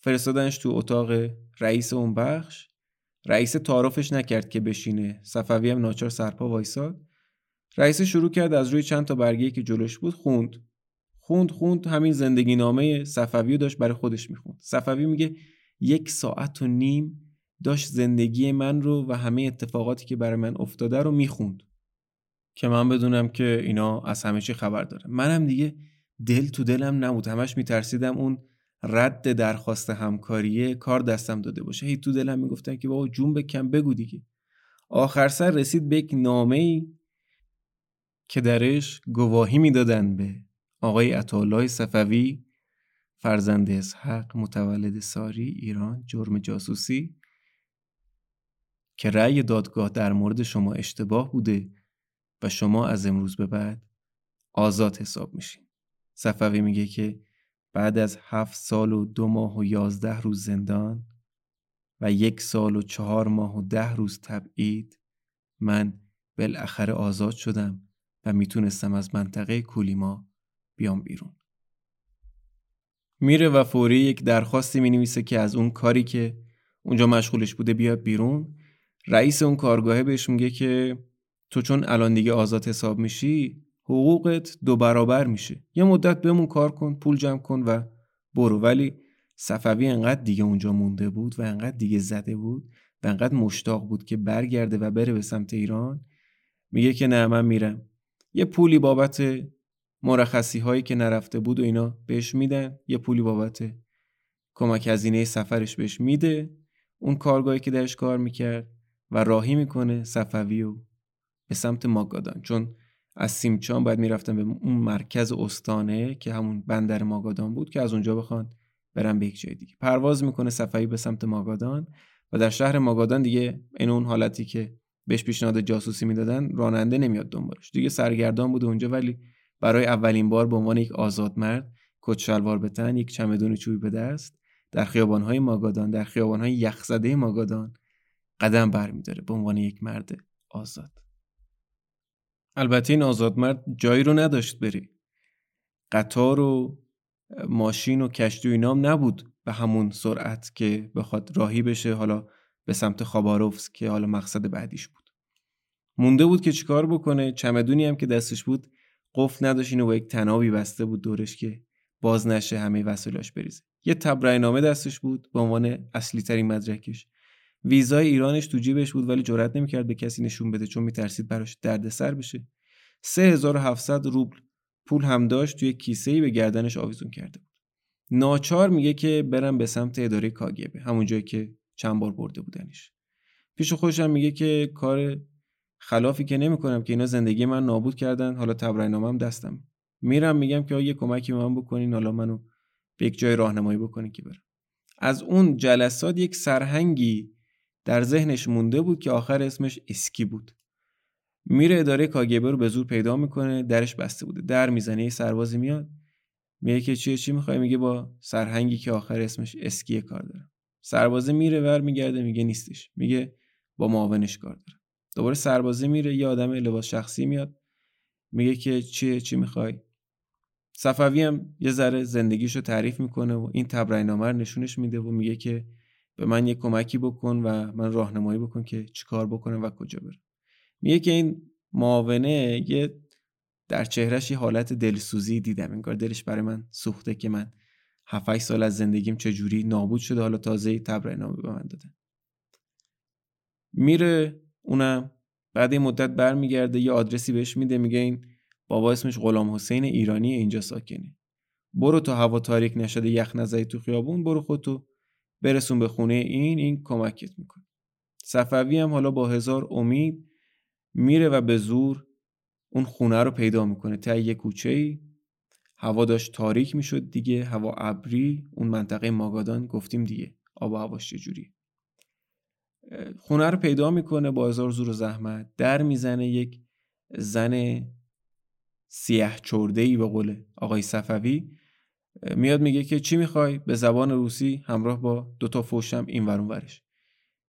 فرستادنش تو اتاق رئیس اون بخش. رئیس تعارفش نکرد که بشینه. صفوی هم ناچار سرپا وایساد. رئیس شروع کرد از روی چند تا برگه که جلوش بود خوند. خوند خوند همین زندگی نامه صفوی داشت برای خودش می‌خوند. صفوی میگه یک ساعت و نیم داشت زندگی من رو و همه اتفاقاتی که برای من افتاده رو می‌خوند. که من بدونم که اینا از همه چی خبر داره. منم دیگه دل تو دلم نبود. همش میترسیدم اون رد درخواست همکاریه کار دستم داده باشه. هی تو دلم می‌گفتن که بابا جون بکن بگو دیگه. آخر سر رسید به یک نامه ای که درش گواهی می‌دادن به آقای عطاالله صفوی فرزند اسحق متولد ساری ایران جرم جاسوسی که رأی دادگاه در مورد شما اشتباه بوده. و شما از امروز به بعد آزاد حساب میشین. صفوی میگه که بعد از هفت سال و دو ماه و یازده روز زندان و یک سال و چهار ماه و ده روز تبعید من بالاخره آزاد شدم و می‌تونستم از منطقه کولیما بیام بیرون. میره و فوری یک درخواستی می که از اون کاری که اونجا مشغولش بوده بیاد بیرون. رئیس اون کارگاهه بهش میگه که تو چون الان دیگه آزاد حساب میشی حقوقت دو برابر میشه. یه مدت بمون کار کن پول جمع کن و برو. ولی صفوی انقدر دیگه اونجا مونده بود و انقدر دیگه زده بود و انقدر مشتاق بود که برگرده و بره به سمت ایران میگه که نه من میرم. یه پولی بابت مرخصی هایی که نرفته بود و اینا بهش میدن یه پولی بابت کمک هزینه سفرش بهش میده. اون کارگاهی که درش کار می‌کرد و راهی می‌کنه صفوی و به سمت ماگادان. چون از سیمچان باید می‌رفتن به اون مرکز استانه که همون بندر ماگادان بود که از اونجا بخوان برن به یک جای دیگه. پرواز می‌کنه صفوی به سمت ماگادان و در شهر ماگادان دیگه این اون حالتی که بهش پیشنهاد جاسوسی می‌دادن راننده نمیاد دنبالش. دیگه سرگردان بوده اونجا ولی برای اولین بار به عنوان یک آزاد مرد کت شلوار به تن یک چمدون چوبی به دست در خیابانهای ماگادان در خیابانهای یخزده ماگادان قدم برمیداره به عنوان یک مرد آزاد. البته این آزاد مرد جایی رو نداشت بری. قطار و ماشین و کشتی و اینام نبود به همون سرعت که بخواد راهی بشه حالا به سمت خاباروفس که حالا مقصد بعدیش بود. مونده بود که چیکار بکنه؟ چمدونی هم که دستش بود قفل نداشت اینو با یک تنابی بسته بود دورش که باز نشه همه وسایلاش بریزه. یه نامه دستش بود به عنوان اصلی ترین مدرکش. ویزای ایرانش تو جیبش بود ولی جرئت نمی‌کرد به کسی نشون بده چون میترسید براش دردسر بشه. 3700 روبل پول هم داشت توی کیسه ای به گردنش آویزون کرده بود. ناچار میگه که برم به سمت اداره کاگبه همون جایی که چند بار برده بودنش. پیش خودشم میگه که کار خلافی که نمی‌کنم که اینا زندگی من نابود کردن حالا تبرئه‌نامه‌ام دستم. میرم میگم که یه کمکی به من بکنین حالا منو به یک جای راهنمایی بکنین که برم. از اون جلسات یک سرهنگی در ذهنش مونده بود که آخر اسمش اسکی بود. میره اداره کاگبه رو به زور پیدا می‌کنه درش بسته بوده. در می‌زنه یه سربازی میاد. میگه که چیه چی می‌خوای؟ میگه با سرهنگی که آخر اسمش اسکیه کار دارم. سربازه میره ور میگرده میگه نیستش. میگه با معاونش کار دارم. دوباره سربازه میره یه آدم لباس شخصی میاد. میگه که چیه چی می‌خوای؟ صفوی هم یه ذره زندگیشو تعریف می‌کنه و این تبرئه‌نامه نشونش میده و میگه که به من یه کمکی بکن و من راهنمایی بکن که چیکار بکنم و کجا برم میگه که این معاونه یه در چهرش یه حالت دلسوزی دیدم. انگار دلش برای من سوخته که من 7 سال از زندگیم چجوری نابود شده. حالا تازه تبرئه نامه به من داده. میره اونم بعد این مدت برمیگرده یه آدرسی بهش میده. میگه این بابا اسمش غلام حسین ایرانی اینجا ساکنه. برو تا هوا تاریک نشده یخ نزدی تو خیابون برو خودتو برسون به خونه این این کمکت می‌کنه. صفوی هم حالا با هزار امید میره و به زور اون خونه رو پیدا می‌کنه. تا یه کوچه ای هوا داشت تاریک می‌شد دیگه. هوا ابری. اون منطقه ماگادان گفتیم دیگه. آب و هواش چجوری خونه رو پیدا می‌کنه با هزار زور و زحمت. در می‌زنه یک زن سیه چرده ای به قول آقای صفوی. میاد میگه که چی می‌خوای؟ به زبان روسی همراه با دوتا فوشم این ورون ورش.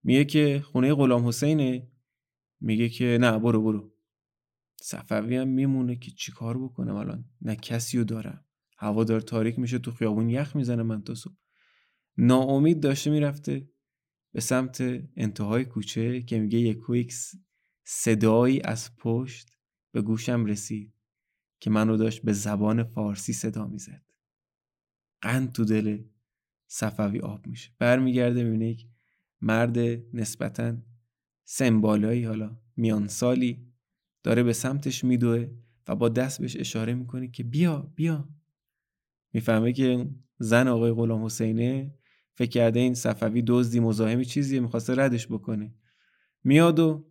میگه که خونه غلام حسینه. میگه که نه برو برو. صفوی هم میمونه که چیکار بکنم الان؟ نه کسی رو دارم. هوا داره تاریک میشه تو خیابون یخ می‌زنه من تا صبح. ناامید داشته می‌رفته به سمت انتهای کوچه که میگه یک یک صدایی از پشت به گوشم رسید که منو داشت به زبان فارسی صدا می‌زد. قند تو دل صفوی آب میشه. برمیگرده می‌بینه یک مرد نسبتا سمبالایی حالا میان سالی داره به سمتش میدوه و با دست بهش اشاره می‌کنه که بیا بیا. می‌فهمه که زن آقای غلام حسینه فکر کرده این صفوی دزدی مزاحمی چیزیه می‌خواسته ردش بکنه. میاد و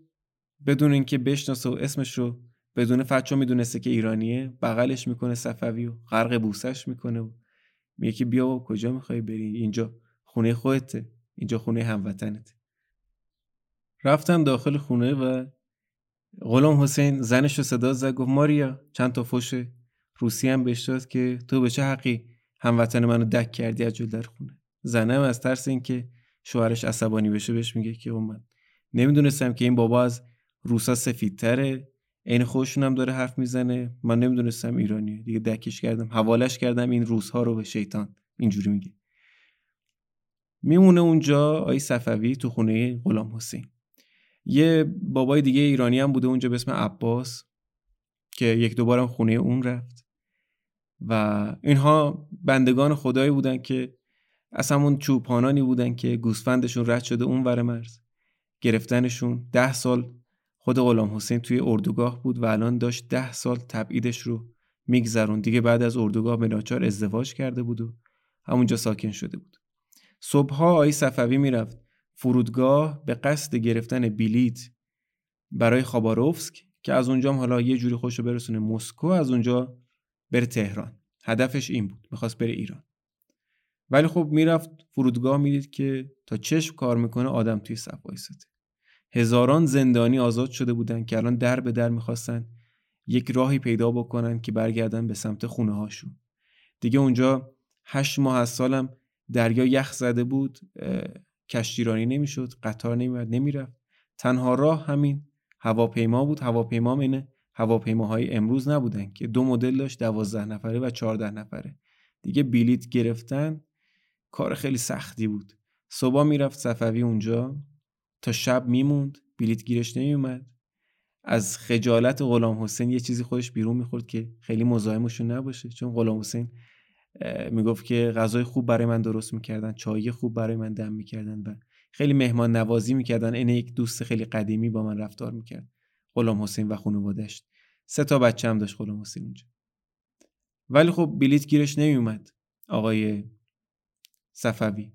بدون اینکه بشناسه و اسمش رو بدون فچو می‌دونسته که ایرانیه بغلش می‌کنه صفوی و غرق بوسش می‌کنه و میگه که بیا و کجا می‌خوای بری؟ اینجا خونه خودته. اینجا خونه هموطنت رفتن داخل خونه و غلام حسین زنش رو صدا زد گفت ماریا چند تا فوش روسی هم بهش داد که تو به چه حقی هموطن منو دک کردی از در خونه؟ زنم از ترس اینکه شوهرش عصبانی بشه بهش میگه که من نمی‌دونستم که این بابا از روسا سفیدتره. عین خودشون هم داره حرف می‌زنه. من نمی‌دونستم ایرانیه دیگه دکش کردم. حوالش کردم. این روزها رو به شیطان. اینجوری میگه. میمونه اونجا آی صفوی تو خونه غلام حسین. یه بابای دیگه ایرانی هم بوده اونجا به اسم عباس که یک دوبارم خونه اون رفت. و اینها بندگان خدایی بودن که از همون چوپانانی بودن که گوسفندشون رد شده اون ور مرز. گرفتنشون ده سال خود غلام حسین توی اردوگاه بود و الان داشت ده سال تبعیدش رو میگذرون دیگه بعد از اردوگاه به ناچار ازدواج کرده بود و همونجا ساکن شده بود. صبحها آی صفوی می‌رفت. فرودگاه به قصد گرفتن بلیت برای خاباروفسک که از اونجا حالا یه جوری خوشو برسونه مسکو از اونجا بره تهران. هدفش این بود. می‌خواست بره ایران. ولی خب می‌رفت فرودگاه می‌دید که تا چشم کار می‌کنه آدم توی صف وایساده هزاران زندانی آزاد شده بودن که الان در به در می‌خواستن یک راهی پیدا بکنن که برگردن به سمت خونه هاشون دیگه اونجا هشت ماه از سالم دریا یخ زده بود کشتیرانی نمی‌شد قطار نمیرد نمی‌رفت. تنها راه همین هواپیما بود. هواپیما اینه هواپیماهای امروز نبودن که دو مدل داشت دوازده نفره و چهارده نفره. دیگه بلیت گرفتن کار خیلی سختی بود. صبح می‌رفت صفوی اونجا. تا شب میموند بلیت گیرش نمیومد از خجالت غلام حسین یه چیزی خودش بیرون می‌خورد که خیلی مزاحمشون نباشه. چون غلام حسین می‌گفت که غذای خوب برای من درست می‌کردن چای خوب برای من دم می‌کردن و خیلی مهمان نوازی می‌کردن. این یک دوست خیلی قدیمی با من رفتار می‌کرد. غلام حسین و خانوادش سه تا بچه هم داشت غلام حسین اونجا. ولی خب بلیت گیرش نمیومد آقای صفوی.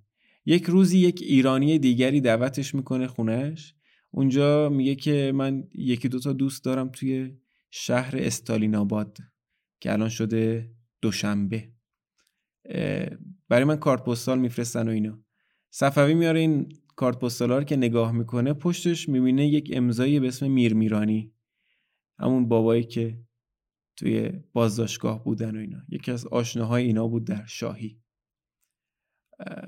یک روزی یک ایرانی دیگری دعوتش می‌کنه خونهش. اونجا میگه که من یکی دوتا دوست دارم توی شهر استالین آباد که الان شده دوشنبه. برای من کارت پستال میفرستن و اینا. صفوی میاره این کارت پستال رو که نگاه می‌کنه پشتش می‌بینه یک امضایی به اسم میر میرانی همون بابایی که توی بازداشتگاه بودن و اینا. یکی از آشناهای اینا بود در شاهی.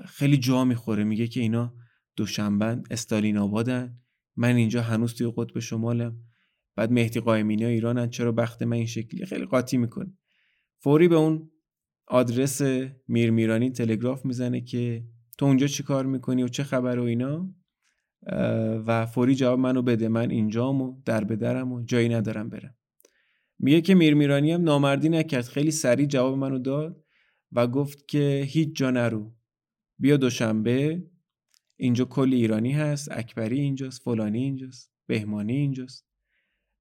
خیلی جا می‌خوره. میگه که اینا دوشنبن استالین آبادن. من اینجا هنوز توی قطب شمالم. بعد مهدی قائمینی ایرانن چرا بخت من این شکلی خیلی قاطی می‌کنه. فوری به اون آدرس میرمیرانی تلگراف می‌زنه که تو اونجا چی کار می‌کنی و چه خبر و اینا؟ و فوری جواب منو بده. من اینجام و در بدرم و جایی ندارم برم. میگه که میرمیرانی هم نامردی نکرد. خیلی سریع جواب منو داد و گفت که هیچ جا نرو. بیا دوشنبه اینجا کلی ایرانی هست اکبری اینجاست فلانی اینجاست بهمانی اینجاست.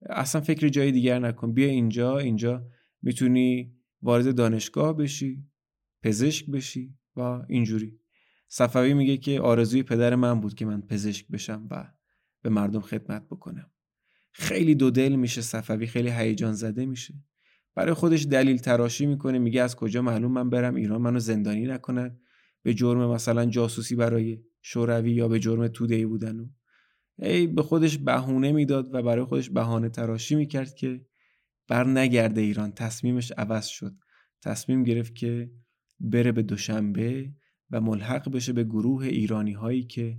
اصلا فکر جای دیگر نکن بیا اینجا اینجا می‌تونی وارد دانشگاه بشی پزشک بشی و اینجوری. صفوی میگه که آرزوی پدر من بود که من پزشک بشم و به مردم خدمت بکنم. خیلی دو دل میشه صفوی خیلی هیجان زده میشه. برای خودش دلیل تراشی می‌کنه میگه از کجا معلوم من برم ایران منو زندانی نکنن. به جرم مثلا جاسوسی برای شوروی یا به جرم توده بودن و ای به خودش بهونه می‌داد و برای خودش بهانه تراشی می‌کرد که بر نگرده ایران. تصمیمش عوض شد. تصمیم گرفت که بره به دوشنبه و ملحق بشه به گروه ایرانی هایی که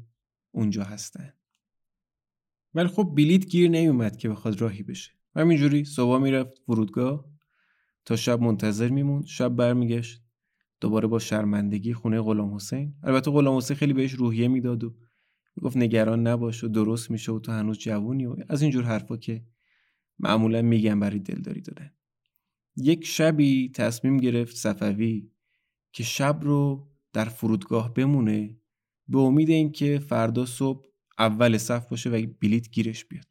اونجا هستن. ولی خب بلیت گیر نمیومد که بخواد راهی بشه. همینجوری صبح می‌رفت فرودگاه تا شب منتظر میموند. شب برمیگشت. دوباره با شرمندگی خونه غلام حسین. البته غلام حسین خیلی بهش روحیه می‌داد و گفت نگران نباش و درست میشه و تو هنوز جوونی و از اینجور حرفا که معمولا میگن برای دلداری دادن. یک شبی تصمیم گرفت صفوی که شب رو در فرودگاه بمونه به امید اینکه فردا صبح اول صف باشه و بلیت گیرش بیاد.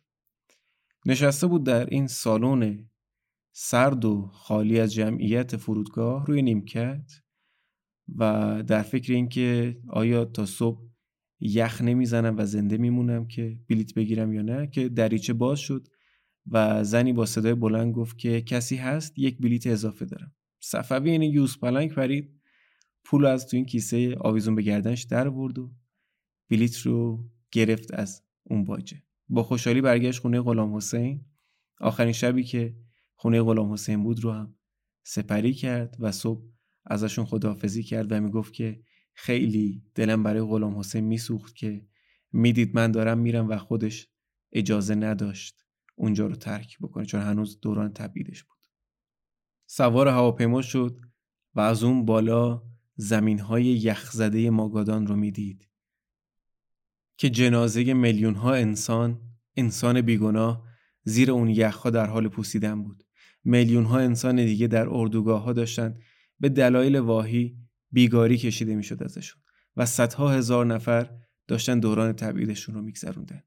نشسته بود در این سالن سرد و خالی از جمعیت فرودگاه روی نیمکت. و در فکر اینکه آیا تا صبح یخ نمی‌زنم و زنده میمونم که بلیت بگیرم یا نه که دریچه باز شد و زنی با صدای بلند گفت که کسی هست یک بلیت اضافه دارم. صفوی این یوز پلنگ پرید پول از تو این کیسه آویزون به گردنش در برد و بلیت رو گرفت از اون باجه با خوشحالی برگشت خونه غلام حسین. آخرین شبی که خونه غلام حسین بود رو هم سپری کرد و صبح ازشون خداحافظی کرد و می‌گفت که خیلی دلم برای غلام حسین میسوخت که می‌دید من دارم میرم و خودش اجازه نداشت اونجا رو ترک بکنه چون هنوز دوران تبعیدش بود. سوار هواپیما شد و از اون بالا زمین های یخزده ماگادان رو می‌دید که جنازه میلیون ها انسان انسان بیگناه زیر اون یخها در حال پوسیدن بود. میلیون ها انسان دیگه در اردوگاه ها داشتن به دلایل واهی بیگاری کشیده می‌شد ازشون و صدها هزار نفر داشتن دوران تبعیدشون رو میگذروندن.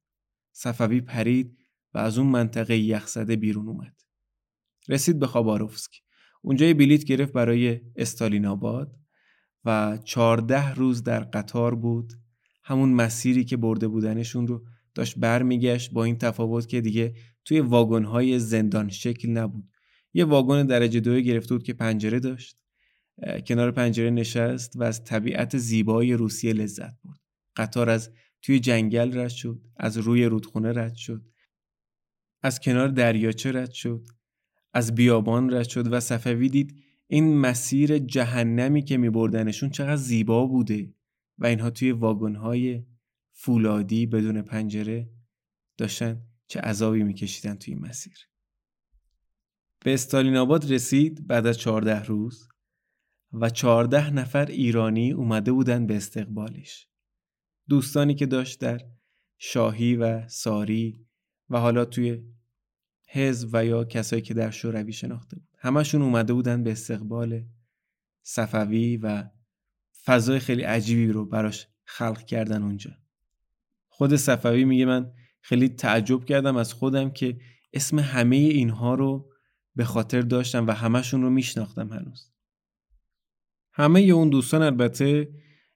صفوی پرید و از اون منطقه یخزده بیرون اومد. رسید به خاباروفسک. اونجا بلیت گرفت برای استالین آباد و چهارده روز در قطار بود. همون مسیری که برده بودنشون رو داشت برمیگشت با این تفاوت که دیگه توی واگن‌های زندان شکل نبود. یه واگن درجه دوی گرفته بود که پنجره داشت. کنار پنجره نشست و از طبیعت زیبای روسیه لذت برد. قطار از توی جنگل رد شد از روی رودخونه رد شد از کنار دریاچه رد شد از بیابان رد شد و صفوی دید این مسیر جهنمی که می بردنشون چقدر زیبا بوده و اینها توی واگن‌های فولادی بدون پنجره داشتن چه عذابی میکشیدن توی این مسیر. به استالین آباد رسید بعد از چهارده روز. و چهارده نفر ایرانی اومده بودن به استقبالش دوستانی که داشت در شاهی و ساری و حالا توی حزب و یا کسایی که در شوروی شناخته بود. همشون اومده بودن به استقبال صفوی و فضای خیلی عجیبی رو براش خلق کردن اونجا. خود صفوی میگه من خیلی تعجب کردم از خودم که اسم همه اینها رو به خاطر داشتم و همشون رو میشناختم هنوز. همه اون دوستان البته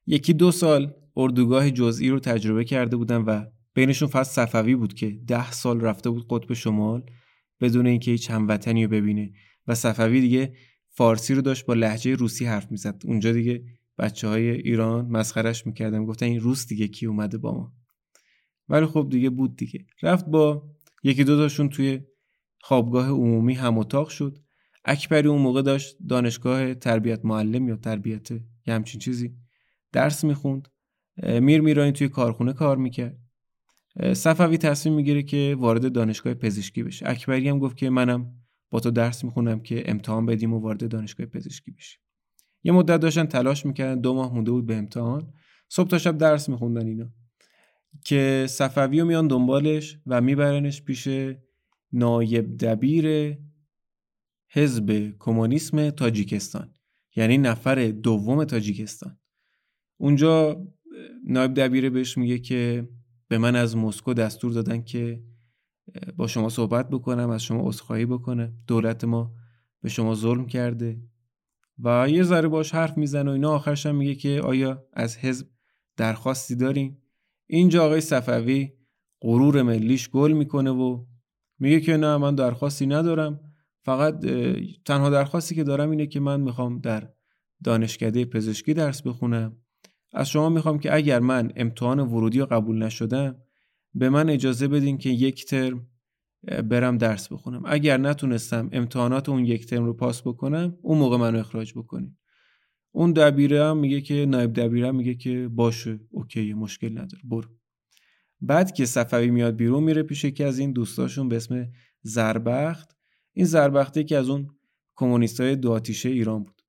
یکی دو سال اردوگاه جزئی رو تجربه کرده بودن و بینشون فقط صفوی بود که ده سال رفته بود قطب شمال بدون اینکه هیچ هموطنی رو ببینه و صفوی دیگه فارسی رو داشت با لحجه روسی حرف می‌زد. اونجا دیگه بچه های ایران مسخرش می‌کردن گفتن این روس دیگه کی اومده با ما. ولی خب دیگه بود دیگه. رفت با یکی دو تاشون توی خوابگاه عمومی هم اتاق شد. اکبری اون موقع داشت دانشگاه تربیت معلم یا تربیت یه همچین چیزی درس می‌خوند. میر میرانی توی کارخونه کار می‌کرد. صفوی تصمیم می‌گیره که وارد دانشگاه پزشکی بشه. اکبری هم گفت که منم با تو درس می‌خونم که امتحان بدیم و وارد دانشگاه پزشکی بشیم. یه مدت داشتن تلاش می‌کردن. دو ماه مونده بود به امتحان. صبح تا شب درس میخوندن اینا. که صفوی رو میان دنبالش و میبرنش پیش نایب دبیر حزب کمونیسم تاجیکستان یعنی نفر دوم تاجیکستان. اونجا نایب دبیره بهش میگه که به من از مسکو دستور دادن که با شما صحبت بکنم از شما عذرخواهی بکنه. دولت ما به شما ظلم کرده. و یه ذره باش حرف می‌زنه و اینا. آخرش هم میگه که آیا از حزب درخواستی داریم اینجا آقای صفوی غرور ملیش گل می‌کنه و میگه که نه من درخواستی ندارم. فقط تنها درخواستی که دارم اینه که من می‌خوام در دانشکده پزشکی درس بخونم. از شما می‌خوام که اگر من امتحان ورودی رو قبول نشدم به من اجازه بدین که یک ترم برم درس بخونم. اگر نتونستم امتحانات اون یک ترم رو پاس بکنم اون موقع منو اخراج بکنیم اون دبیره هم میگه که نایب دبیره هم میگه که باشه اوکی مشکل نداره برو. بعد که صفوی میاد بیرون میره پیش یکی از این دوستاشون به اسم زربخت. این زربخته که از اون کمونیستای دو آتیشه ایران بود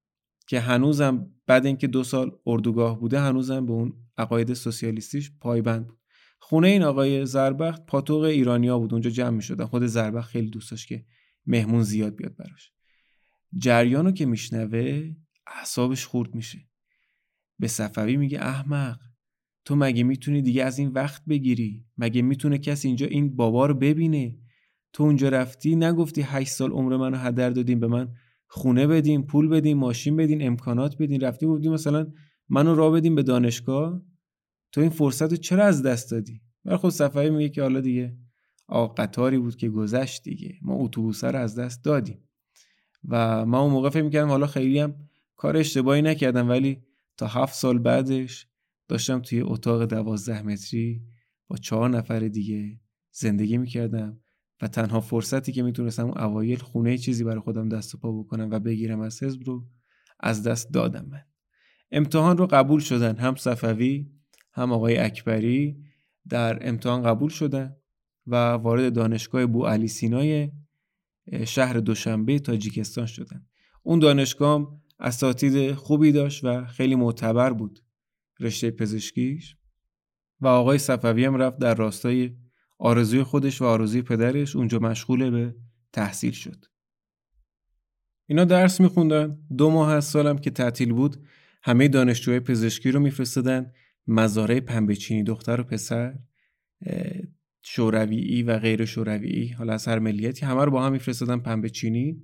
که هنوزم بعد اینکه دو سال اردوگاه بوده هنوزم به اون عقاید سوسیالیستیش پایبند بود. خونه این آقای زربخت پاتوق ایرانیا بود اونجا جمع می شدن خود زربخت خیلی دوست داشت که مهمون زیاد بیاد براش. جریانو که میشنوه اعصابش خورد میشه. به صفوی میگه احمق تو مگه می‌تونی دیگه از این وقت بگیری؟ مگه می‌تونه کسی اینجا این بابا رو ببینه؟ تو اونجا رفتی نگفتی هشت سال عمر منو هدر دادیم به من خونه بدین پول بدین ماشین بدین امکانات بدین. رفتی گفتی مثلا منو را بدین به دانشگاه؟ تو این فرصت رو چرا از دست دادی؟ ولی خود صفحه میگه که حالا دیگه آقا قطاری بود که گذشت دیگه. ما اتوبوس رو از دست دادیم. و ما اون موقع فکر می‌کردم حالا خیلی هم کار اشتباهی نکردم ولی تا هفت سال بعدش داشتم توی اتاق دوازده متری با چهار نفر دیگه زندگی می‌کردم. و تنها فرصتی که می‌تونستم اون اوایل خونه چیزی برای خودم دست و پا بکنم و بگیرم از حزب رو از دست دادم من. امتحان رو قبول شدن هم صفوی هم آقای اکبری در امتحان قبول شدن و وارد دانشگاه بو علی سینای شهر دوشنبه تاجیکستان شدن. اون دانشگاه اساتید خوبی داشت و خیلی معتبر بود رشته پزشکیش و آقای صفوی هم رفت در راستای آرزوی خودش و آرزوی پدرش اونجا مشغول به تحصیل شد. اینا درس میخوندن. دو ماه از سالم که تعطیل بود همه دانشجوهای پزشکی رو میفرستادن. مزارع پنبه دختر و پسر شوروی و غیر شوروی حالا از هر ملیتی. همه رو با هم میفرستادن پنبه چینی.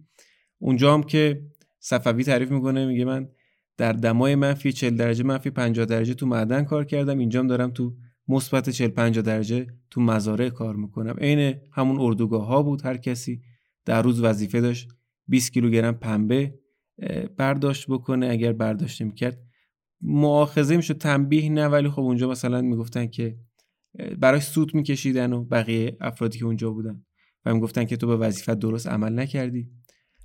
اونجا هم که صفوی تعریف می‌کنه میگه من در دمای منفی 40 درجه منفی 50 درجه تو معدن کار کردم. اینجام دارم تو مثبت 40 50 درجه تو مزارع کار می‌کنم. عین همون اردوگاه ها بود هر کسی. در روز وظیفه داشت. 20 کیلوگرم پنبه برداشت بکنه. اگر برداشت می‌کرد مؤاخذه می‌شد تنبیه نه ولی خب اونجا مثلا می‌گفتن که براش سود میکشیدن و بقیه افرادی که اونجا بودن. و می‌گفتن که تو به وظیفت درست عمل نکردی.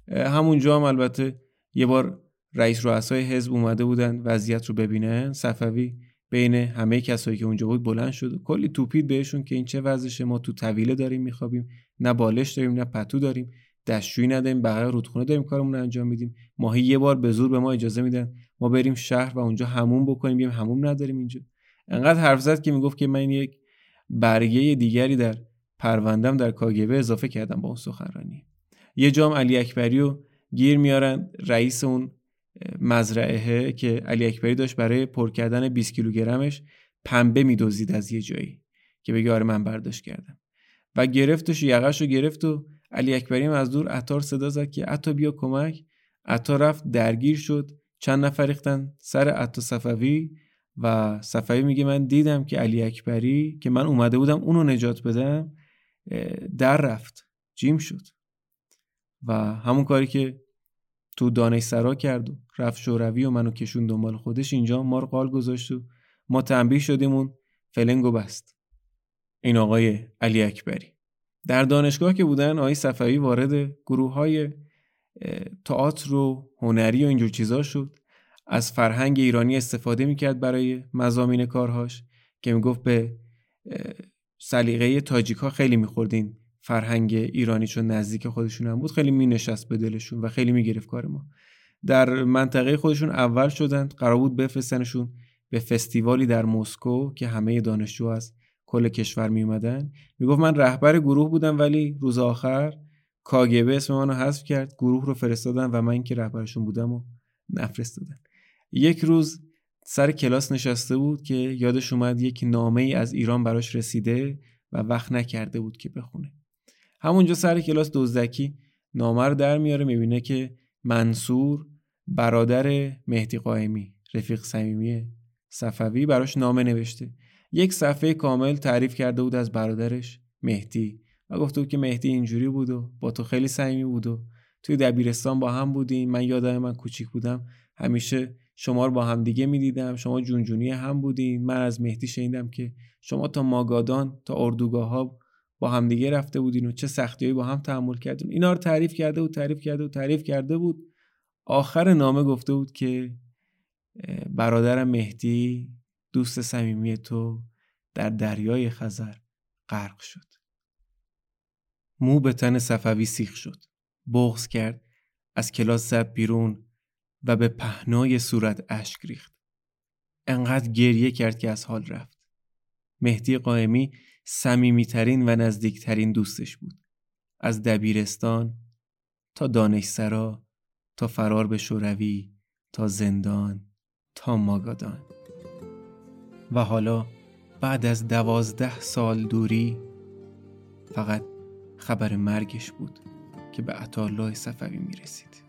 همونجا هم البته یه بار رئیس رؤسای حزب اومده بودن وضعیت رو ببینن. صفوی بین همه کسایی که اونجا بود بلند شد. کلی توپید بهشون که این چه وضعشه ما تو طویله داریم میخوابیم. نه بالش داریم نه پتو داریم. دستشویی نداریم بغل رودخونه داریم کارمون رو انجام میدیم. ماهی یه بار به زور به ما اجازه میدن. ما بریم شهر و اونجا همون بکنیم بیایم همون نداریم اینجا. انقدر حرف زد که می‌گفت که من یک برگه دیگری در پروندم در کاگبه اضافه کردم با اون سخنرانی. یه جام علی اکبری و گیر میارن. رئیس اون مزرعه که علی اکبری داشت برای پر کردن 20 کیلوگرمش پنبه میدوزید از یه جایی که بگه آره من برداشت کردم. و گرفتش یقش رو گرفت و علی اکبری از دور عطار صدا زد که عطا بیا کمک. عطا رفت درگیر شد. چند نفر ریختن سر عطا صفوی و صفوی میگه من دیدم که علی اکبری که من اومده بودم اونو نجات بدم در رفت. جیم شد. و همون کاری که تو دانش سرا کرد و رفت شوروی و منو کشون دنبال خودش. اینجا ما رو قال گذاشت و ما تنبیه شدیم اون فلنگو بست. این آقای علی اکبری. در دانشگاه که بودن آقای صفوی وارد گروه های تئاتر و هنری و اینجور چیزا شد. از فرهنگ ایرانی استفاده می‌کرد برای مزامین کارهاش که می‌گفت به سلیقه تاجیک ها خیلی میخوردین. فرهنگ ایرانی چون نزدیک خودشون هم بود خیلی مینشست به دلشون و خیلی می‌گرفت کار ما. در منطقه خودشون اول شدند قرار بود بفرستنشون به فستیوالی در مسکو که همه دانشجو از کل کشور می اومدن می‌گفت من رهبر گروه بودم ولی روز آخر کاگبه اسم منو حذف کرد گروه رو فرستادن و من که رهبرشون بودم و نفرستادن. یک روز سر کلاس نشسته بود که یادش اومد یک نامه ای از ایران براش رسیده و وقت نکرده بود که بخونه. همونجا سر کلاس دزدکی نامه رو در میاره می‌بینه که منصور برادر مهدی قائمی رفیق صمیمی صفوی براش نامه نوشته. یک صفحه کامل تعریف کرده بود از برادرش مهدی و گفته بود که مهدی اینجوری بود و با تو خیلی صمیمی بود و توی دبیرستان با هم بودیم. من یادم من کوچیک بودم. همیشه شما رو با هم دیگه می‌دیدم. شما جونجونی هم بودین. من از مهدی شنیدم که شما تا ماگادان تا اردوگاه ها با هم دیگه رفته بودین و چه سختیایی با هم تحمل کردین. اینا رو تعریف کرده بود تعریف کرده بود تعریف کرده بود. آخر نامه گفته بود که برادرم مهدی دوست صمیمی تو در دریای خزر غرق شد. مو به تن صفوی سیخ شد. بغز کرد از کلاس زد بیرون و به پهنای صورت اشک ریخت. انقدر گریه کرد که از حال رفت. مهدی قائمی صمیمیترین و نزدیکترین دوستش بود. از دبیرستان تا دانشسرا تا فرار به شوروی تا زندان تا ماگادان. و حالا بعد از دوازده سال دوری فقط خبر مرگش بود که به عطالله صفوی می رسید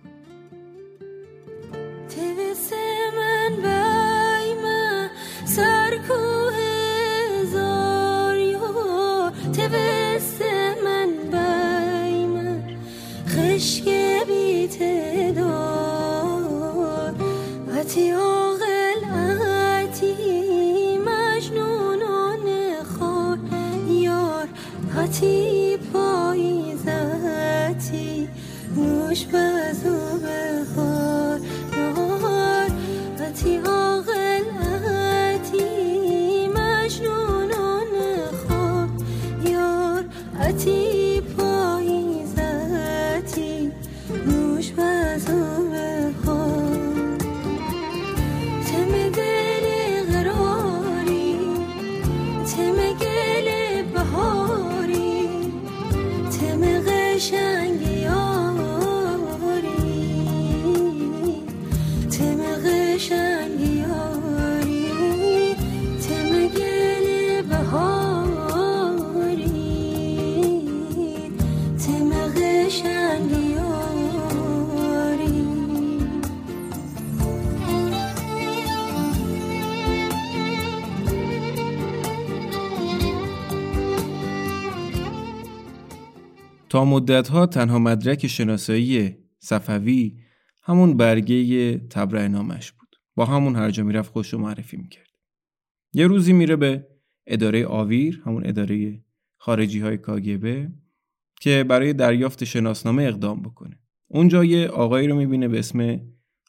پاییزتی نوش بر تا مدتها تنها مدرک شناسایی صفوی همون برگه تبرع نامش بود. با همون هر جا می‌رفت خوش معرفی می‌کرد. یه روزی میره به اداره آویر همون اداره خارجی های کاگبه که برای دریافت شناسنامه اقدام بکنه. اونجا یه آقایی رو می‌بینه به اسم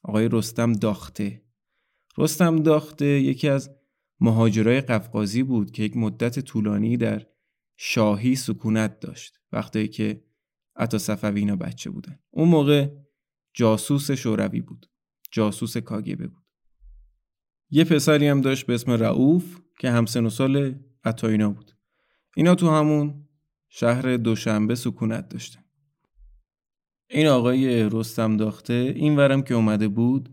آقای رستم داخته. رستم داخته یکی از مهاجرای قفقازی بود که یک مدت طولانی در شاهی سکونت داشت. وقتی که عطا صفوی بچه بودن. اون موقع جاسوس شوروی بود. جاسوس کاگبه بود. یه پسری هم داشت به اسم رعوف که همسن و سال عطاینا بود. اینا تو همون شهر دوشنبه سکونت داشتن. این آقای رستم داخته این ورم که اومده بود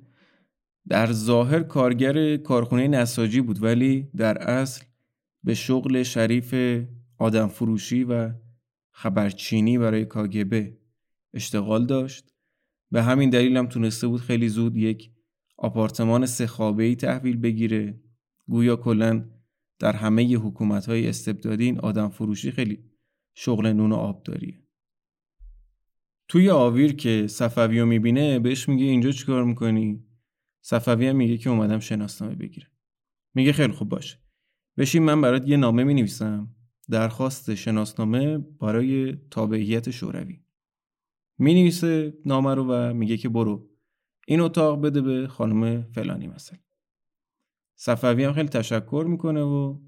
در ظاهر کارگر کارخونه نساجی بود ولی در اصل به شغل شریف آدم فروشی و خبرچینی برای کاگبه اشتغال داشت. به همین دلیل هم تونسته بود خیلی زود یک آپارتمان سه خوابه ای تحویل بگیره. گویا کلا در همه حکومت های استبدادی این آدم فروشی خیلی شغل نون و آب داریه. توی آویر که صفوی رو می‌بینه بهش میگه اینجا چیکار می‌کنی؟ صفوی هم میگه که اومدم شناسنامه بگیرم. میگه خیلی خوب باشه. بشین من برات یه نامه می‌نویسم. درخواست شناسنامه برای تابعیت شوروی. می‌نویسه نامه رو و میگه که برو. این اتاق بده به خانم فلانی مثلا صفوی هم خیلی تشکر می‌کنه و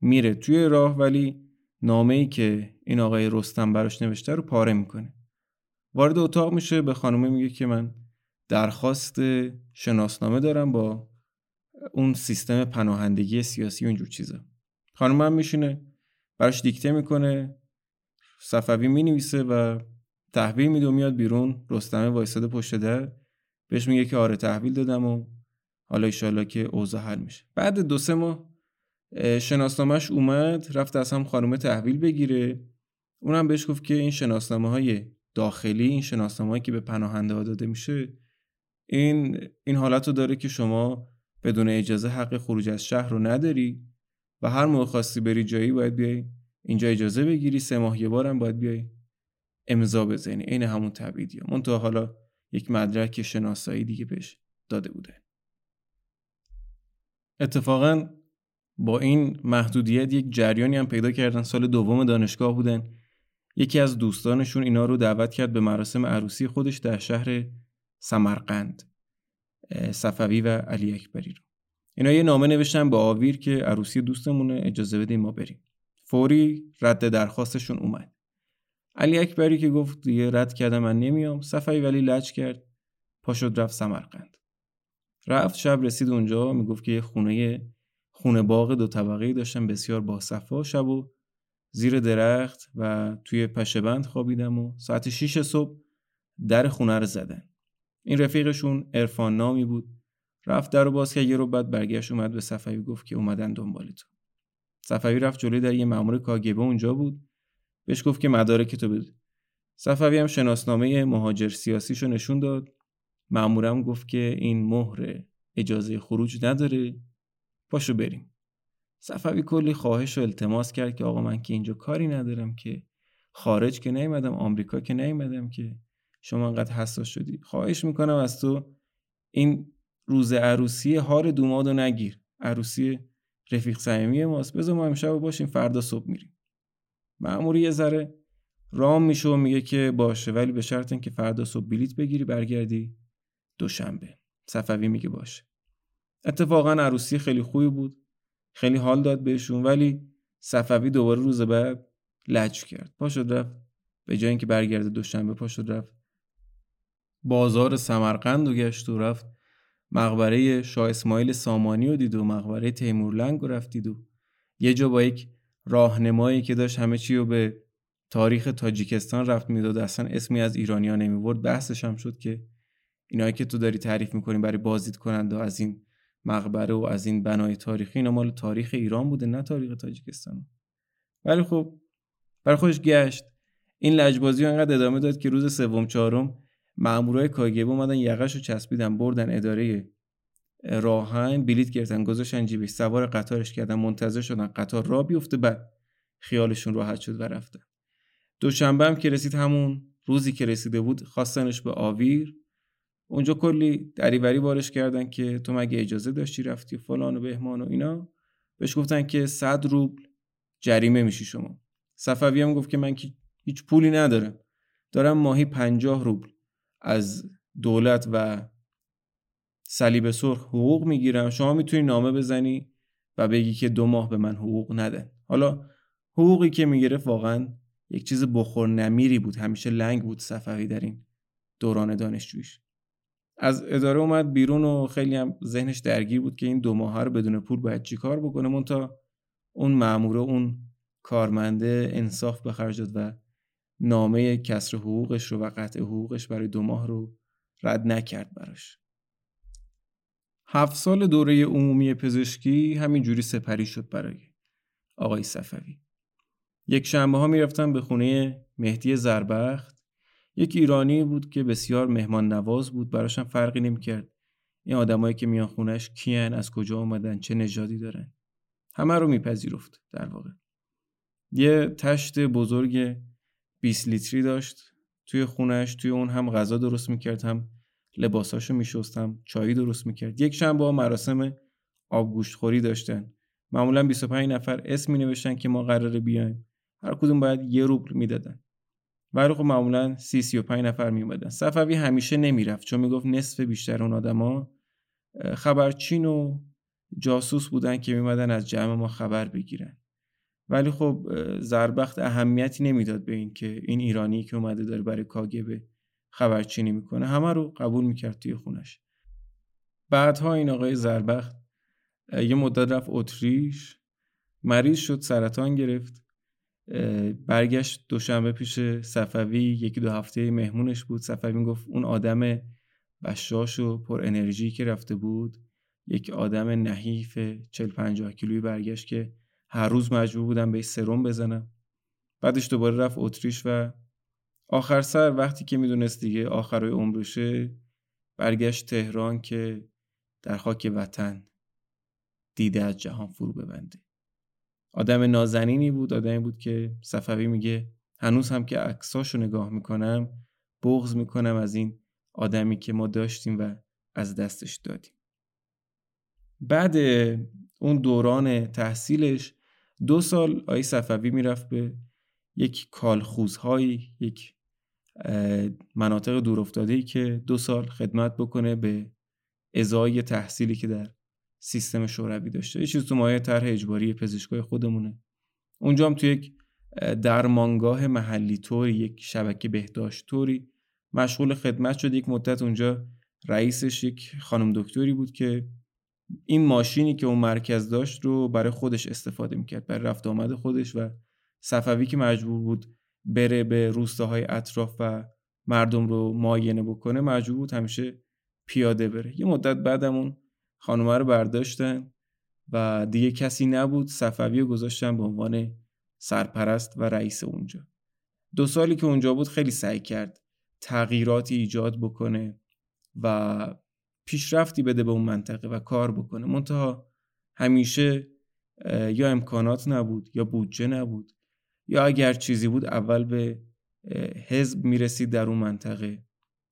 میره توی راه ولی نامه ای که این آقای رستم براش نوشته رو پاره می‌کنه. وارد اتاق میشه به خانم میگه که من درخواست شناسنامه دارم با اون سیستم پناهندگی سیاسی و اینجور چیزا. خانم هم میشینه. براش دیکته می‌کنه صفوی می‌نویسه و تحویل میده و میاد بیرون. رستمه وایساده پشت در بهش میگه که آره تحویل دادم و حالا ایشالله که اوضاع حل میشه. بعد دو سه ماه شناسنامهش اومد رفت از هم خانومه تحویل بگیره. اونم بهش گفت که این شناسنامه های داخلی این شناسنامه که به پناهنده ها داده میشه این این حالت رو داره که شما بدون اجازه حق خروج از شهر رو نداری. و هر موقع خواستی بری جایی باید بیای. اینجا اجازه بگیری سه ماه یه بارم باید بیای. امضا بزنی. عین همون تبعیدی من تا حالا یک مدرک شناسایی دیگه بهش داده بوده. اتفاقا با این محدودیت یک جریانی هم پیدا کردن. سال دوم دانشگاه بودن. یکی از دوستانشون اینا رو دعوت کرد به مراسم عروسی خودش در شهر سمرقند صفوی و علی اکبری رو. اینا یه نامه نوشتن به آویر که عروسی دوستمونه اجازه بدیم ما بریم. فوری رد درخواستشون اومد. علی اکبری که گفت دیگه رد کردم من نمیام صفوی ولی لج کرد پا شد رفت سمرقند. رفت شب رسید اونجا می‌گفت که یه خونه خونه باغ دو طبقه داشتم بسیار با صفا شب و زیر درخت و توی پشبند خوابیدم و ساعت 6 صبح در خونه رو زدن. این رفیقشون عرفان نامی بود. رفت در و باز که یه رو بعد برگشت اومد به صفوی گفت که اومدن دنبال تو. صفوی رفت جلوی در یه مأمور کاگبه اونجا بود. بهش گفت که مدارک تو بده. صفوی هم شناسنامه مهاجر سیاسیشو نشون داد. مأمورم گفت که این مهر اجازه خروج نداره. پاشو بریم. صفوی کلی خواهش و التماس کرد که آقا من که اینجا کاری ندارم که. خارج که نیومدم آمریکا که نیومدم که. شما انقدر حساس شدی. خواهش می‌کنم از تو این روز عروسی هار دومادو نگیر. عروسی رفیق صمیمی ماست. بذار ما امشب باشیم فردا صبح میریم. مأموری یه ذره رام میشه و میگه که باشه ولی به شرط اینکه فردا صبح بلیت بگیری برگردی دوشنبه. صفوی میگه باشه. اتفاقا عروسی خیلی خوبی بود. خیلی حال داد بهشون ولی صفوی دوباره روز بعد لج کرد. پا شد رفت به جای اینکه برگرده دوشنبه پا شد رفت بازار سمرقند و گشت و رفت مقبره شاه اسماعیل سامانی رو دید و مقبره تیمورلنگ رو رفت دید و یه جا با یک راهنمایی که داشت همه چی رو به تاریخ تاجیکستان رفت می‌داد اصلا اسمی از ایرانیا نمیورد بحثش هم شد که اینایی که تو داری تعریف می‌کنی برای بازدید کننده و از این مقبره و از این بنای تاریخی اینا مال تاریخ ایران بوده نه تاریخ تاجیکستان. ولی خب برای خودش گشت. این لجبازی انقدر ادامه داد که روز سوم چهارم مامورای کاگبه اومدن یقش رو چسبیدن بردن اداره راهن بلیت گرفتن گذاشتن جیبش سوار قطارش کردن منتظر شدن قطار را بیفته بعد خیالشون راحت شد و رفتن. دوشنبه هم که رسید همون روزی که رسیده بود خواستنش به آویر. اونجا کلی دریوری بارش کردن که تو مگه اجازه داشتی رفتی فلان و بهمان و اینا. بهش گفتن که صد روبل جریمه میشی شما. صفوی هم گفت که من که هیچ پولی ندارم. دارم ماهی پنجاه روبل از دولت و صلیب سرخ حقوق می‌گیرم. شما می‌تونی نامه بزنی و بگی که دو ماه به من حقوق ندن حالا حقوقی که می‌گرفت واقعا یک چیز بخور نمیری بود. همیشه لنگ بود صفوی در این دوران دانشجویش از اداره اومد بیرون و خیلی هم ذهنش درگیر بود که این دو ماه رو بدون پول باید چیکار بکنه. مونتا اون ماموره اون کارمنده انصاف به خرج داد و نامه کسر حقوقش رو و قطع حقوقش برای دو ماه رو رد نکرد براش. هفت سال دوره عمومی پزشکی همینجوری سپری شد برای آقای صفوی. یک شنبه ها به خونه مهدی زربخت. یک ایرانی بود که بسیار مهمان نواز بود براشم فرقی نمی‌کرد. این آدمایی که میان خونش کیان از کجا آمدن چه نژادی دارن؟ همه رو میپذیرفت در واقع. یه تشت بزرگ 20 لیتری داشت توی خونش توی اون هم غذا درست می‌کرد هم لباساشو میشستم چایی درست می‌کرد. یک شنبه ها مراسم آبگوشت خوری داشتن. معمولا 25 نفر اسم می نوشتن که ما قراره بیایم. هر کدوم باید یه روبل می‌دادن. ولی خب معمولا سی سی و پنج نفر می اومدن صفوی همیشه نمی‌رفت چون می‌گفت نصف بیشتر اون آدما. خبرچین و جاسوس بودن که میمدن از جمع ما خبر بگیرن. ولی خب زربخت اهمیتی نمی‌داد به این که این ایرانی که اومده داره برای کاگبه خبرچینی می‌کنه همه رو قبول می‌کرد توی خونش. بعدها این آقای زربخت یه مدت رفت اتریش مریض شد سرطان گرفت برگشت دوشنبه پیش صفوی یکی دو هفته مهمونش بود. صفوی گفت اون آدم بشاش و پر انرژی که رفته بود یک آدم نحیف 40 50 کیلویی برگشت که هر روز مجبور بودم به سرم بزنم. بعدش دوباره رفت اتریش و آخر سر وقتی که می‌دونست دیگه آخرای عمرشه برگشت تهران که در خاک وطن دیده از جهان فرو ببنده. آدم نازنینی بود آدمی بود که صفوی میگه هنوز هم که عکساشو نگاه می‌کنم بغض می‌کنم از این آدمی که ما داشتیم و از دستش دادیم. بعد اون دوران تحصیلش دو سال آی صفوی می‌رفت به یک کالخوزهایی یک مناطق دورافتاده که دو سال خدمت بکنه به ازای تحصیلی که در سیستم شوروی داشته. یه چیز تو مایه طرح اجباری پزشکای خودمونه. اونجا هم تو یک درمانگاه محلی طوری یک شبکه بهداشت طوری مشغول خدمت شد. یک مدت اونجا رئیسش یک خانم دکتری بود که این ماشینی که اون مرکز داشت رو برای خودش استفاده می‌کرد برای رفت آمد خودش و صفوی که مجبور بود بره به روستاهای اطراف و مردم رو معاینه بکنه مجبور بود همیشه پیاده بره. یه مدت بعدمون خانومه رو برداشتن و دیگه کسی نبود. صفوی رو گذاشتن به عنوان سرپرست و رئیس اونجا. دو سالی که اونجا بود خیلی سعی کرد تغییراتی ایجاد بکنه و پیشرفتی بده به اون منطقه و کار بکنه. منتها همیشه یا امکانات نبود یا بودجه نبود یا اگر چیزی بود اول به حزب می‌رسید در اون منطقه.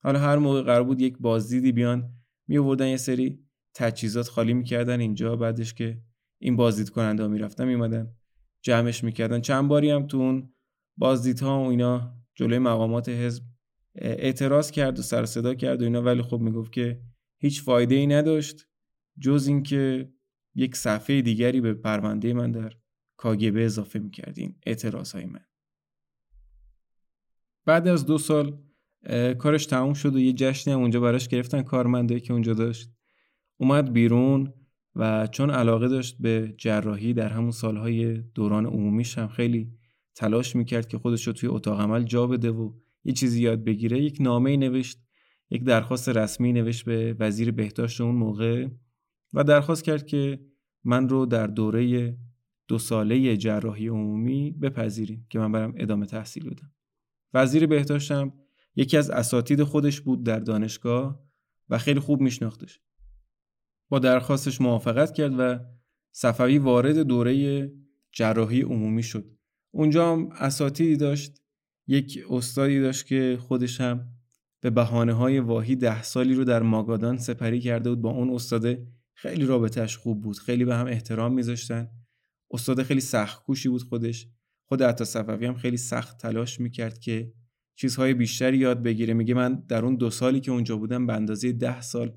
حالا هر موقع قرار بود یک بازدیدی بیان می یه سری تجهیزات خالی می‌کردن اینجا بعدش که این بازدید کننده ها می‌رفتن میمدن جمعش می‌کردن. چند باری هم تو اون بازدیدها و اینا جلوی مقامات حزب اعتراض کرد و سر صدا کرد و اینا. ولی خب می‌گفت که هیچ فایده ای نداشت جز اینکه یک صفحه دیگری به پرونده من در کاگبه اضافه می‌کردین اعتراض های من. بعد از دو سال کارش تموم شد و یه جشنی هم اونجا براش گرفتن کارمنده که اونجا داشت. اومد بیرون و چون علاقه داشت به جراحی در همون سالهای دوران عمومیش هم خیلی تلاش می‌کرد که خودش رو توی اتاق عمل جا بده و یه چیزی یاد بگیره یک نامه نوشت یک درخواست رسمی نوشت به وزیر بهداشت اون موقع و درخواست کرد که من رو در دوره دو ساله جراحی عمومی بپذیریم که من برم ادامه تحصیل بدم. وزیر بهداشتم یکی از اساتید خودش بود در دانشگاه و خیلی خوب میشناختش. با درخواستش موافقت کرد و صفوی وارد دوره جراحی عمومی شد. اونجا هم اساتیدی داشت. یک استادی داشت که خودش هم به بحانه های واهی ده سالی رو در ماگادان سپری کرده بود با اون استاده. خیلی رابطهش خوب بود. خیلی به هم احترام میذاشتن. استاد خیلی سخت کوشی بود خودش. خود عطا صفوی هم خیلی سخت تلاش می‌کرد که چیزهای بیشتری یاد بگیره. میگه من در اون دو سالی که اونجا بودم به اندازه ده سال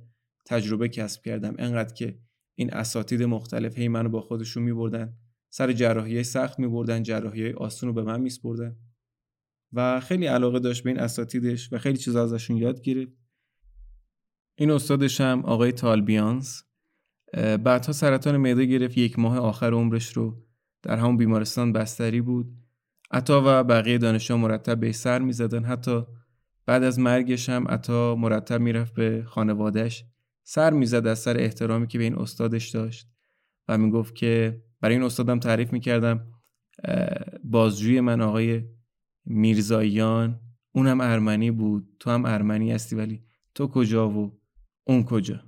تجربه کسب کردم. انقدر که این اساتید مختلف هی منو با خودشون میبردن. سر جراحی سخت میبردن. جراحی آسون رو به من میسپردن. و خیلی علاقه داشت به این اساتیدش و خیلی چیزا ازشون یاد گرفت. این استادش هم آقای تالبیانس بعدها سرطان معده گرفت یک ماه آخر عمرش رو در همون بیمارستان بستری بود. عطا و بقیه دانشجو مرتب به سر می‌زدن. حتی بعد از مرگش هم عطا مرتب می‌رفت به خانوادهش سر می‌زد از سر احترامی که به این استادش داشت و می‌گفت که برای این استادم تعریف می‌کردم بازجوی من آقای میرزاییان اونم ارمنی بود تو هم ارمنی هستی ولی تو کجا و اون کجا؟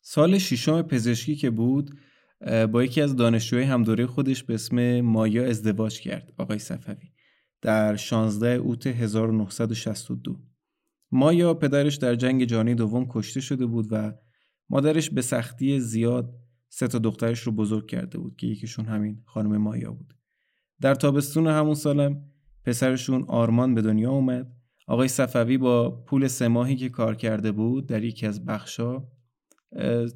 سال ششم پزشکی که بود با یکی از دانشجوهای همدوره خودش به اسم مایا ازدواج کرد آقای صفوی در 16 اوت 1962 مایا پدرش در جنگ جهانی دوم کشته شده بود و مادرش به سختی زیاد سه تا دخترش رو بزرگ کرده بود که یکیشون همین خانم مایا بود. در تابستون همون سالم پسرشون آرمان به دنیا اومد. آقای صفوی با پول سه ماهی که کار کرده بود در یکی از بخشا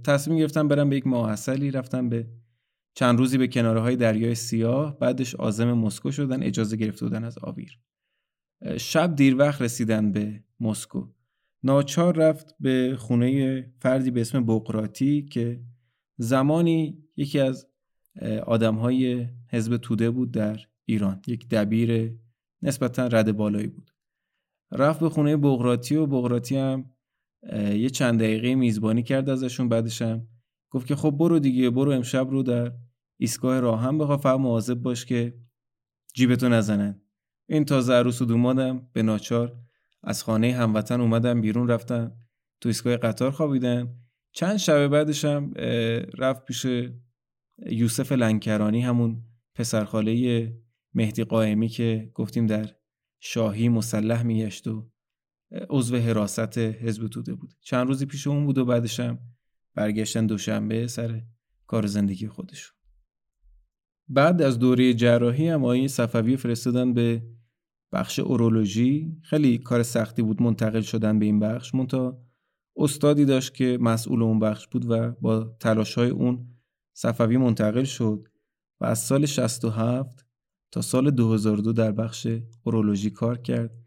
تصمیم گرفتم برم به یک ماحصلی رفتم به چند روزی به کناره های دریای سیاه بعدش آزم مسکو شدن اجازه گرفته بودن از آویر. شب دیر وقت رسیدن به مسکو. ناچار رفت به خونه فردی به اسم بقراتی که زمانی یکی از آدم های حزب توده بود در ایران. یک دبیر نسبتا رد بالایی بود. رفت به خونه بغراتی و بغراتی هم یه چند دقیقه میزبانی کرد ازشون بعدش هم گفت که خب برو دیگه برو امشب رو در ایستگاه راه هم بخوا فقط مواظب باش که جیبتو نزنن. این تازه عروس و دومادم به ناچار از خانه هموطن اومدم بیرون رفتم تو ایستگاه قطار خوابیدم چند شب بعدش هم رفت پیش یوسف لنکرانی همون پسرخاله مهدی قائمی که گفتیم در شاهی مسلح میگشت و عضو حراست حزب توده بود. چند روزی پیش اون بود و بعدش هم برگشتن دوشنبه سر کار زندگی خودشون. بعد از دوره جراحی هم آقای صفوی فرستادن به بخش اورولوژی. خیلی کار سختی بود منتقل شدن به این بخش. مونتا استادی داشت که مسئول اون بخش بود و با تلاش های اون صفوی منتقل شد و از سال 67 تا سال 2002 در بخش اورولوژی کار کرد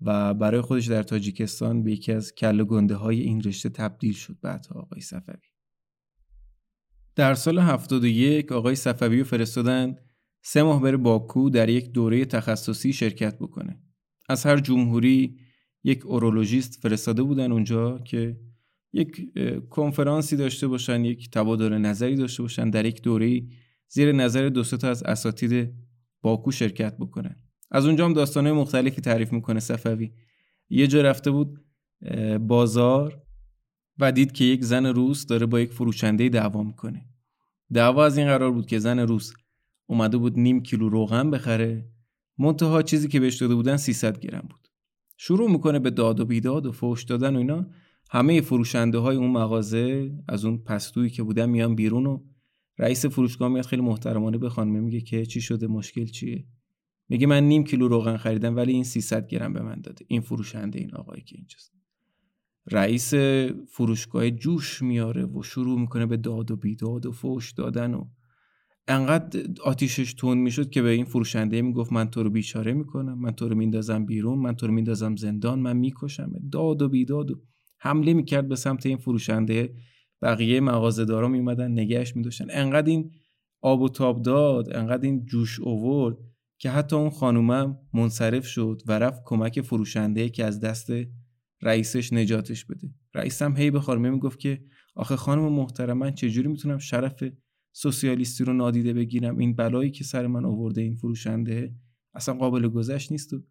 و برای خودش در تاجیکستان به یکی از کل گنده های این رشته تبدیل شد. بعدها آقای صفوی. در سال 71 آقای صفوی رو فرستادن سه ماه بره باکو در یک دوره تخصصی شرکت بکنه. از هر جمهوری یک اورولوژیست فرستاده بودن اونجا که یک کنفرانسی داشته باشن یک تبادل نظری داشته باشن در یک دوره زیر نظر دو تا از اساتید باکو شرکت بکنن. از اونجا هم داستانهای مختلفی تعریف می‌کنه صفوی. یه جا رفته بود بازار و دید که یک زن روس داره با یک فروشنده دعوا می‌کنه. دعوا از این قرار بود که زن روس اومده بود نیم کیلو روغن بخره. منتها چیزی که بهش داده بودن 300 گرم بود. شروع می‌کنه به داد و بیداد و فوش دادن و اینا. همه فروشنده های اون مغازه از اون پستویی که بودن میان بیرون و رئیس فروشگاه میاد خیلی محترمانه به خانم میگه که چی شده مشکل چیه؟ میگه من نیم کیلو روغن خریدم ولی این 300 گرم به من داده. این فروشنده این آقایی که اینجاست. رئیس فروشگاه جوش میاره و شروع می‌کنه به داد و بیداد و فوش دادن و انقدر آتیشش تون می‌شد که به این فروشنده می‌گفت من تو رو بیچاره می‌کنم من تو رو میندازم بیرون من تو رو میندازم زندان من می‌کشم داد و بیداد و حمله می‌کرد به سمت این فروشنده. بقیه مغازه‌دارا میومدن نگهش میداشتن. انقدر این آب و تاب داد انقدر این جوش اوورد که حتی اون خانومم منصرف شد و رفت کمک فروشنده که از دست رئیسش نجاتش بده. رئیسم هی به خانمه می‌گفت که آخه خانم محترم من چجوری می‌تونم شرف سوسیالیستی رو نادیده بگیرم؟ این بلایی که سر من آورده این فروشنده اصلا قابل گذشت نیست. و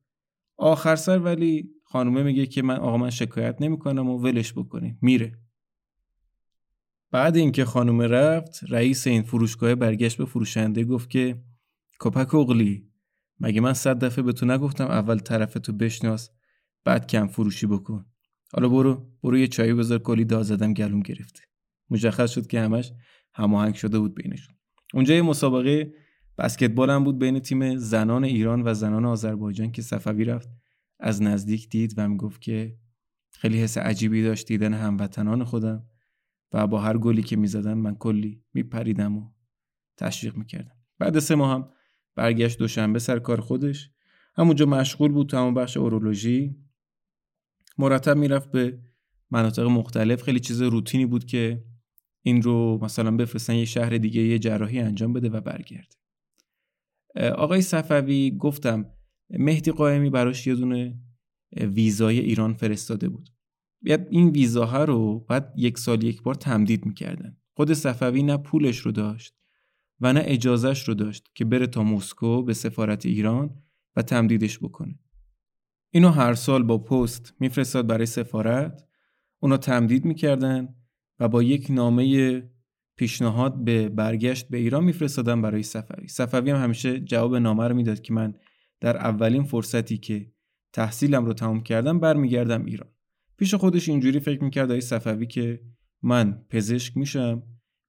آخر سر ولی خانومه میگه که من آقا من شکایت نمی‌کنم و ولش بکنیم میره. بعد اینکه خانومه رفت رئیس این فروشگاه برگشت به فروشنده گفت که کپک اغلی مگه من صد دفعه به تو نگفتم اول طرف تو بشناس بعد کم فروشی بکن؟ حالا برو برو یه چایی بذار کلی داد زدم گلوم گرفته. مشخص شد که همش هماهنگ شده بود بینشون. اونجا یه مسابقه بسکتبال هم بود بین تیم زنان ایران و زنان آذربایجان که صفوی رفت. از نزدیک دید و می‌گفت که خیلی حس عجیبی داشت دیدن هموطنان خودم و با هر گلی که می‌زدن من کلی میپریدم و تشویق می‌کردم. بعد سه ماه هم برگشت دوشنبه سر کار خودش. همونجا مشغول بود تمام بخش اورولوژی. مرتب می‌رفت به مناطق مختلف. خیلی چیز روتینی بود که این رو مثلا بفرستن یه شهر دیگه یه جراحی انجام بده و برگرده آقای صفوی گفتم مهدی قائمی براش یه دونه ویزای ایران فرستاده بود. این ویزاها رو بعد یک سال یک بار تمدید می‌کردن. خود صفوی نه پولش رو داشت و نه اجازهش رو داشت که بره تا مسکو به سفارت ایران و تمدیدش بکنه. اینو هر سال با پست میفرستاد برای سفارت. اونا تمدید می‌کردن و با یک نامه پیشنهاد به برگشت به ایران میفرستادن برای صفوی. صفوی هم همیشه جواب نامه رو می‌داد که من در اولین فرصتی که تحصیلم رو تمام کردم برمیگردم ایران. پیش خودش اینجوری فکر می‌کرد آقای صفوی که من پزشک میشم.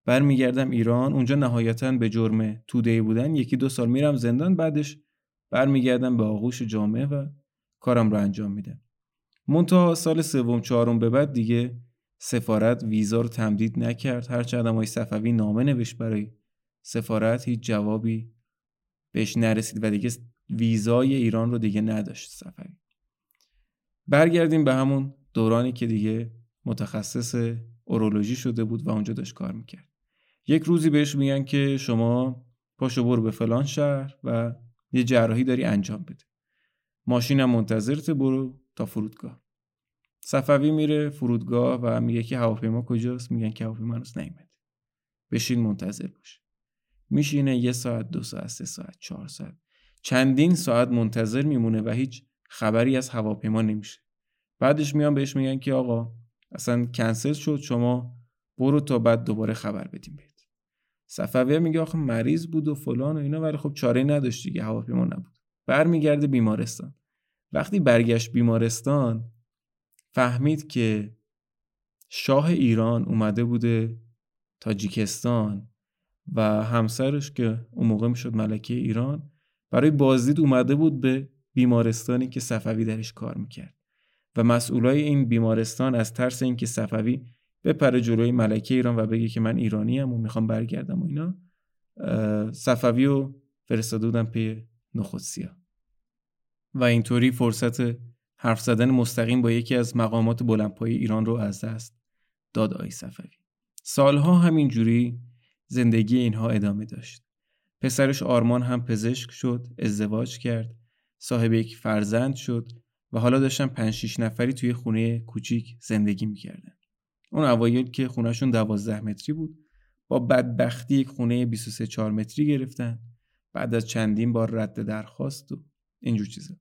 برمیگردم ایران. اونجا نهایتا به جرم توده بودن. یکی دو سال میرم زندان. بعدش برمیگردم به آغوش جامعه و کارم رو انجام میدم. منتها سال سوم چهارم به بعد دیگه سفارت ویزا رو تمدید نکرد. هر آدم های صفوی نامه نوشت برای سفارت هیچ جوابی بهش نرسید و دیگه ویزای ایران رو دیگه نداشت صفوی. برگردیم به همون دورانی که دیگه متخصص اورولوژی شده بود و اونجا داشت کار می‌کرد. یک روزی بهش میگن که شما پاشو برو به فلان شهر و یه جراحی داری انجام بده. ماشینم منتظرت برو تا فرودگاه. صفوی میره فرودگاه و میگه که هواپیما کجاست؟ میگن که هواپیما هنوز نیومده. بشین منتظر باش. میشینه یه ساعت دو ساعت سه ساعت چهار ساعت. چندین ساعت منتظر میمونه و هیچ خبری از هواپیما نمیشه. بعدش میان بهش میگن که آقا اصلا کنسل شد شما برو تا بعد دوباره خبر بدیم بهت. صفوی میگه آخه مریض بود و فلان و اینا ولی خب چاره نداشت دیگه هواپیما نبود. برمیگرده بیمارستان. وقتی برگشت بیمارستان فهمید که شاه ایران اومده بوده تاجیکستان و همسرش که اون موقع می‌شد ملکه ایران برای بازدید اومده بود به بیمارستانی که صفوی درش کار می‌کرد. و مسئولای این بیمارستان از ترس اینکه صفوی بپره جلوی ملکه ایران و بگه که من ایرانی هم و می‌خوام برگردم و اینا صفوی رو فرستاده بودن پی نخودسیا و اینطوری فرصت حرف زدن مستقیم با یکی از مقامات بلندپایه ایران رو از دست داد آی صفوی. سالها همینجوری زندگی اینها ادامه داشت. پسرش آرمان هم پزشک شد ازدواج کرد. صاحب یک فرزند شد و حالا داشتن 5 6 نفری توی خونه کوچیک زندگی می‌کردن. اون اوایل که خونهشون 12 متری بود با بدبختی یک خونه 23 4 متری گرفتن. بعد از چندین بار رد درخواست و اینجور چیزا.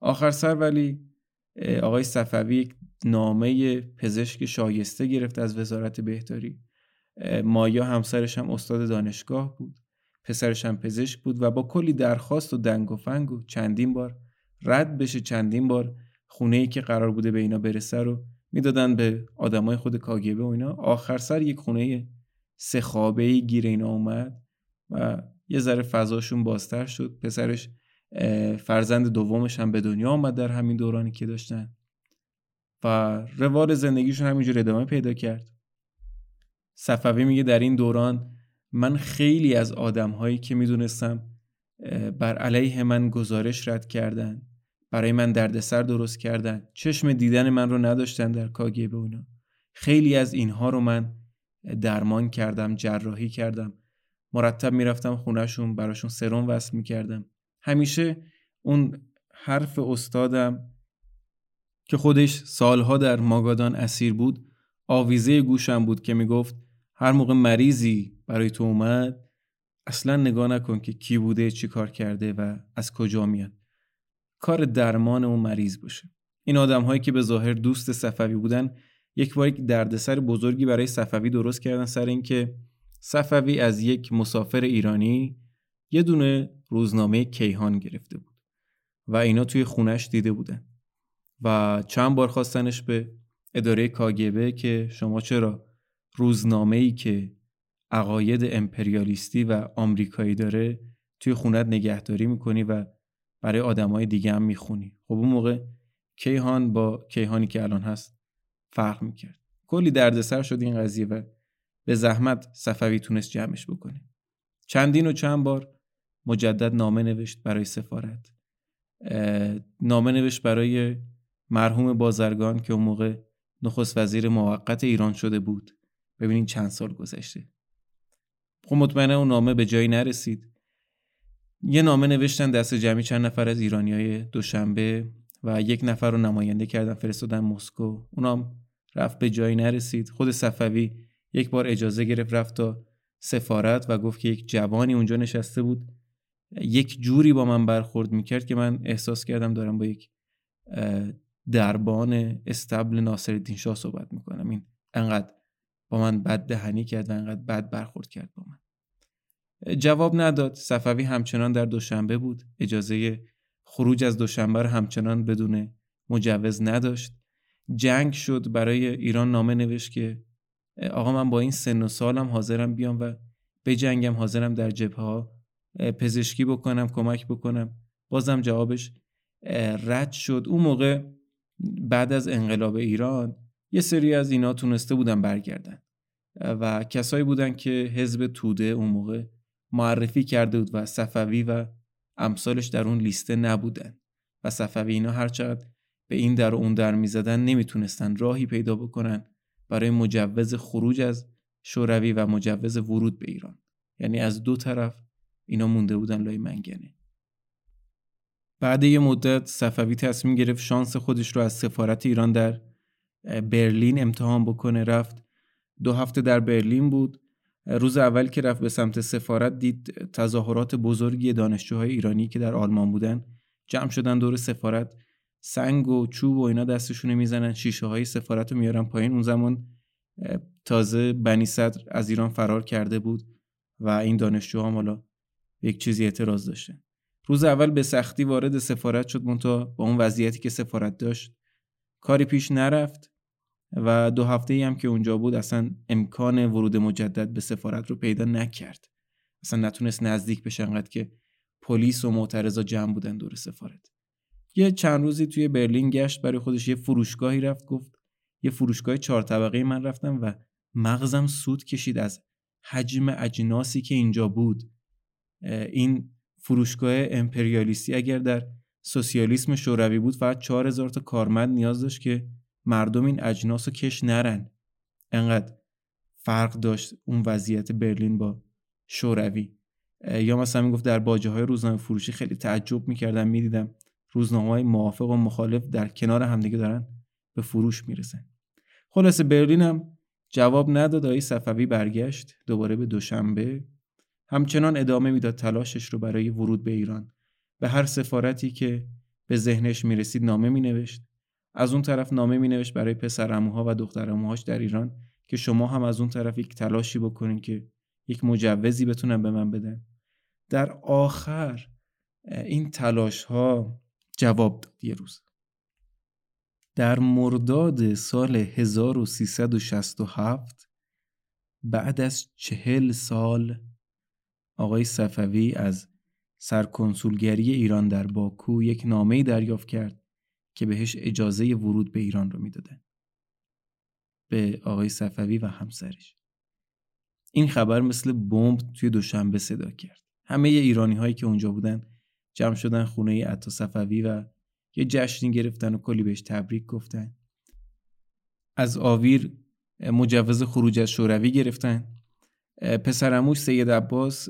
آخر سر ولی آقای صفوی یک نامه پزشک شایسته گرفت از وزارت بهداری. مایا همسرش هم استاد دانشگاه بود. پسرش هم پزشک بود و با کلی درخواست و دنگ و فنگ و چندین بار رد بشه چندین بار خونه ای که قرار بوده به اینا برسه رو می‌دادن به آدمای خود کاگبه و اینا. آخر سر یک خونه سه خوابه ای گیر اینا اومد و یه ذره فضاشون بازتر شد. پسرش فرزند دومش هم به دنیا آمد در همین دورانی که داشتن و روال زندگیشون همینجور ادامه پیدا کرد. صفوی میگه در این دوران من خیلی از آدم هایی که می‌دونستم بر علیه من گزارش رد کردن برای من دردسر درست کردن چشم دیدن من رو نداشتن در کاگه به اونا. خیلی از اینها رو من درمان کردم جراحی کردم. مرتب می‌رفتم خونهشون براشون سرم وصل می‌کردم. همیشه اون حرف استادم که خودش سالها در ماگادان اسیر بود آویزه گوشم بود که می‌گفت هر موقع مریضی برای تو اومد اصلا نگاه نکن که کی بوده چی کار کرده و از کجا میاد. کار درمان اون مریض باشه. این آدم هایی که به ظاهر دوست صفوی بودن یک بار یک دردسر بزرگی برای صفوی درست کردن سر اینکه صفوی از یک مسافر ایرانی یه دونه روزنامه کیهان گرفته بود و اینا توی خونش دیده بودن و چند بار خواستنش به اداره کاگبه که شما چرا روزنامه ای که عقاید امپریالیستی و آمریکایی داره توی خونت نگهداری می‌کنی و برای آدمای دیگه هم می‌خونی. خب اون موقع کیهان با کیهانی که الان هست فرق می‌کرد. کلی دردسر شد این قضیه و به زحمت صفوی تونست جمعش بکنه. چندین و چند بار مجدد نامه نوشت برای سفارت. نامه نوشت برای مرحوم بازرگان که اون موقع نخست وزیر موقت ایران شده بود. ببینین چند سال گذشته. خب مطمئنه اون نامه به جایی نرسید. یه نامه نوشتن دست جمعی چند نفر از ایرانی های دوشنبه و یک نفر رو نماینده کردن فرستادن مسکو. اونام رفت به جایی نرسید. خود صفوی یک بار اجازه گرفت رفت تا سفارت و گفت که یک جوانی اونجا نشسته بود. یک جوری با من برخورد می‌کرد که من احساس کردم دارم با یک دربان استبل ناصر شاه صحبت می‌کنم. این انقدر با من بد دهنی کرد و انقدر بد برخورد کرد با من. جواب نداد. صفوی همچنان در دوشنبه بود. اجازه خروج از دوشنبه همچنان بدون مجوز نداشت. جنگ شد. برای ایران نامه نوشت که آقا من با این سن و سالم حاضرم بیام و به جنگم حاضرم در جبه ها پزشکی بکنم کمک بکنم. بازم جوابش رد شد. اون موقع بعد از انقلاب ایران یه سری از اینا تونسته بودن برگردن. و کسایی بودن که حزب توده اون موقع معرفی کرده بود و صفوی و امثالش در اون لیسته نبودن. و صفوی اینا هرچقدر به این در و اون در می‌زدن نمی‌تونستن راهی پیدا بکنن برای مجوز خروج از شوروی و مجوز ورود به ایران. یعنی از دو طرف اینا مونده بودن لای منگنه. بعد یه مدت صفوی تصمیم گرفت شانس خودش رو از سفارت ایران در برلین امتحان بکنه رفت. دو هفته در برلین بود. روز اول که رفت به سمت سفارت دید تظاهرات بزرگی دانشجوهای ایرانی که در آلمان بودن جمع شدن دور سفارت. سنگ و چوب و اینا دستشونه می‌زنن شیشه های سفارت رو میارن پایین. اون زمان تازه بنی صدر از ایران فرار کرده بود و این دانشجوها حالا یک چیزی اعتراض داشتن. روز اول به سختی وارد سفارت شد منتها با اون وضعیتی که سفارت داشت. کاری پیش نرفت و دو هفته ای هم که اونجا بود اصلا امکان ورود مجدد به سفارت رو پیدا نکرد. اصلا نتونست نزدیک بشه انقدر که پلیس و معترضا جمع بودن دور سفارت. یه چند روزی توی برلین گشت برای خودش یه فروشگاهی رفت گفت یه فروشگاه چهار طبقه من رفتم و مغزم سود کشید از حجم اجناسی که اینجا بود. این فروشگاه امپریالیستی اگر در سوسیالیسم شوروی بود فقط 4000 تا کارمند نیاز داشت که مردم این اجناس رو کش نرن. انقدر فرق داشت اون وضعیت برلین با شوروی. یا مثلا می‌گفت در باجه های روزنامه فروشی خیلی تعجب می‌کردم می‌دیدم روزنامه های موافق و مخالف در کنار همدیگه دارن به فروش می‌رسن. خلاصه برلین هم جواب نداد آقای صفوی برگشت دوباره به دوشنبه. همچنان ادامه می‌داد تلاشش رو برای ورود به ایران. به هر سفارتی که به ذهنش می‌رسید نامه مینوشت. از اون طرف نامه مینوشت برای پسرعموها و دخترعموهاش در ایران که شما هم از اون طرف یک تلاشی بکنین که یک مجوزی بتونن به من بدن. در آخر این تلاش ها جواب داد یه روز. در مرداد سال 1367 بعد از چهل سال آقای صفوی از سرکنسولگری ایران در باکو یک نامه دریافت کرد که بهش اجازه ورود به ایران رو می‌دادن به آقای صفوی و همسرش. این خبر مثل بمب توی دوشنبه صدا کرد. همه ایرانی هایی که اونجا بودن جمع شدن خونه عطا صفوی و یه جشنی گرفتن و کلی بهش تبریک گفتن. از آویر مجوز خروج از شوروی گرفتن. پسرموش سید عباس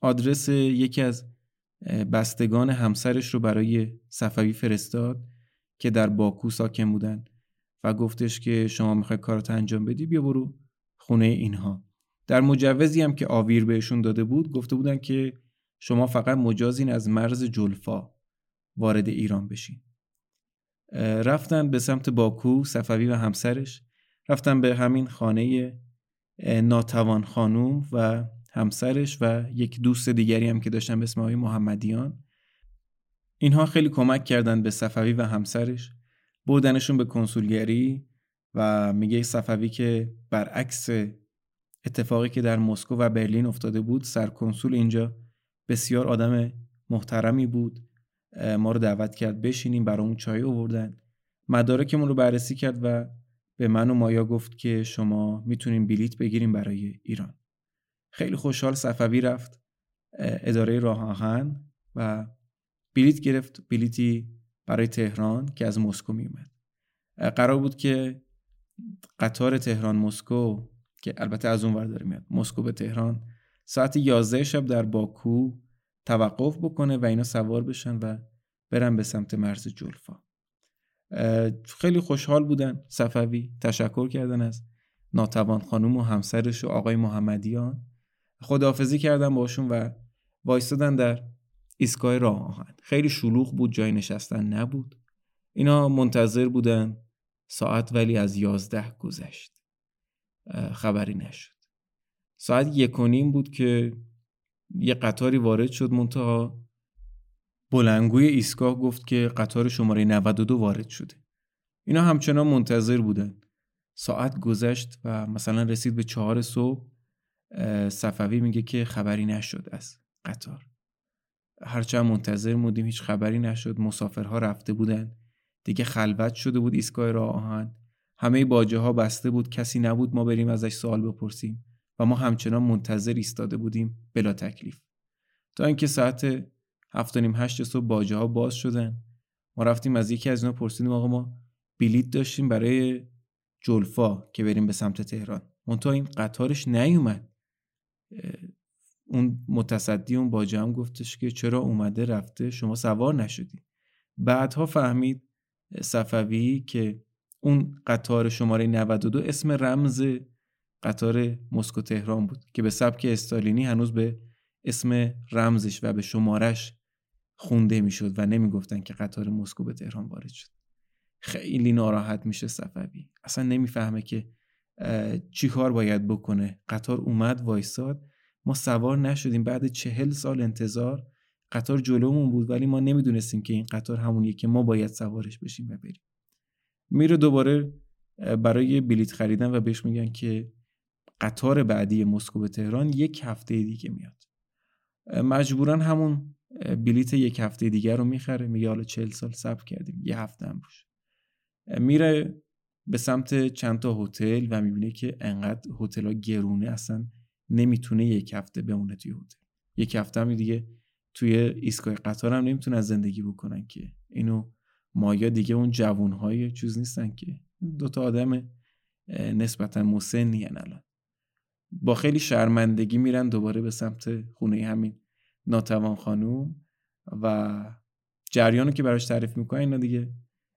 آدرس یکی از بستگان همسرش رو برای صفوی فرستاد که در باکو ساکن بودن و گفتش که شما می‌خوای کارت انجام بدی بیا برو خونه اینها. در مجوزی هم که آویر بهشون داده بود گفته بودن که شما فقط مجازین از مرز جلفا وارد ایران بشین. رفتن به سمت باکو صفوی و همسرش رفتن به همین خانه ناتوان خانوم و همسرش و یک دوست دیگری هم که داشتن به اسم آقای محمدیان. اینها خیلی کمک کردند به صفوی و همسرش. بردنشون به کنسولگری و میگه صفوی که برعکس اتفاقی که در مسکو و برلین افتاده بود سرکنسول اینجا بسیار آدم محترمی بود. ما رو دعوت کرد بشینیم برامون چای آوردن. مدارکمون رو بررسی کرد و به من و مایا گفت که شما می‌تونیم بلیت بگیریم برای ایران. خیلی خوشحال صفوی رفت اداره راه آهن و بلیت گرفت بلیتی برای تهران که از مسکو میومد قرار بود که قطار تهران مسکو که البته از اون ور داره میاد مسکو به تهران ساعت 11 شب در باکو توقف بکنه و اینا سوار بشن و برن به سمت مرز جلفا. خیلی خوشحال بودن صفوی تشکر کردن از ناتوان خانوم و همسرش و آقای محمدیان. خداحافظی کردن باشون و وایستادن در ایستگاه راه آهن. خیلی شلوغ بود جای نشستن نبود. اینا منتظر بودن ساعت ولی از یازده گذشت. خبری نشد. ساعت یک و نیم بود که یه قطاری وارد شد منتها. بلنگوی ایستگاه گفت که قطار شماره 92 وارد شده. اینا همچنان منتظر بودن. ساعت گذشت و مثلا رسید به چهار صبح. صفوی میگه که خبری نشد از قطار. هرچند منتظر بودیم هیچ خبری نشد مسافرها رفته بودن. دیگه خلوت شده بود ایستگاه راه آهن. همه باجه ها بسته بود کسی نبود ما بریم ازش سوال بپرسیم و ما همچنان منتظر ایستاده بودیم بلا تکلیف. تا اینکه ساعت هفت نیم هشت صبح باجه ها باز شدن. ما رفتیم از یکی از اینا پرسیدیم آقا ما بلیت داشتیم برای جلفا که بریم به سمت تهران. منتها این قطارش نیومد. اون متصدی اون باجه هم گفتش که چرا اومده رفته؟ شما سوار نشدی. بعدها فهمید صفوی که اون قطار شماره 92 اسم رمز قطار مسکو تهران بود که به سبک استالینی هنوز به اسم رمزش و به شمارش خونده می‌شد و نمی‌گفتن که قطار مسکو به تهران وارد شد. خیلی ناراحت میشه صفوی. اصلا نمی‌فهمه که چی کار باید بکنه؟ قطار اومد وایساد. ما سوار نشدیم بعد چهل سال انتظار. قطار جلومون بود ولی ما نمی‌دونستیم که این قطار همونیه که ما باید سوارش بشیم و بریم. میره دوباره برای بلیت خریدن و بهش میگن که قطار بعدی مسکو به تهران یک هفته دیگه میاد. مجبورا همون بلیت یک هفته دیگر رو می‌خره. میگه حالا چهل سال صبر کردیم. یه هفته هم روش میره به سمت چند تا هتل و می‌بینه که انقدر هتل ها گرونه اصلا نمی‌تونه یک هفته بمونه توی هتل. یک هفته هم دیگه توی ایستگاه قطار هم نمی‌تونن زندگی بکنن که. اینو مایا دیگه اون جوانهای چیز نیستن که. دوتا آدم نسبتا مسنی الان. با خیلی شرمندگی میرن دوباره به سمت خونه همین ناتوان خانوم و جریانو که براش تعریف می‌کنن اینا دیگه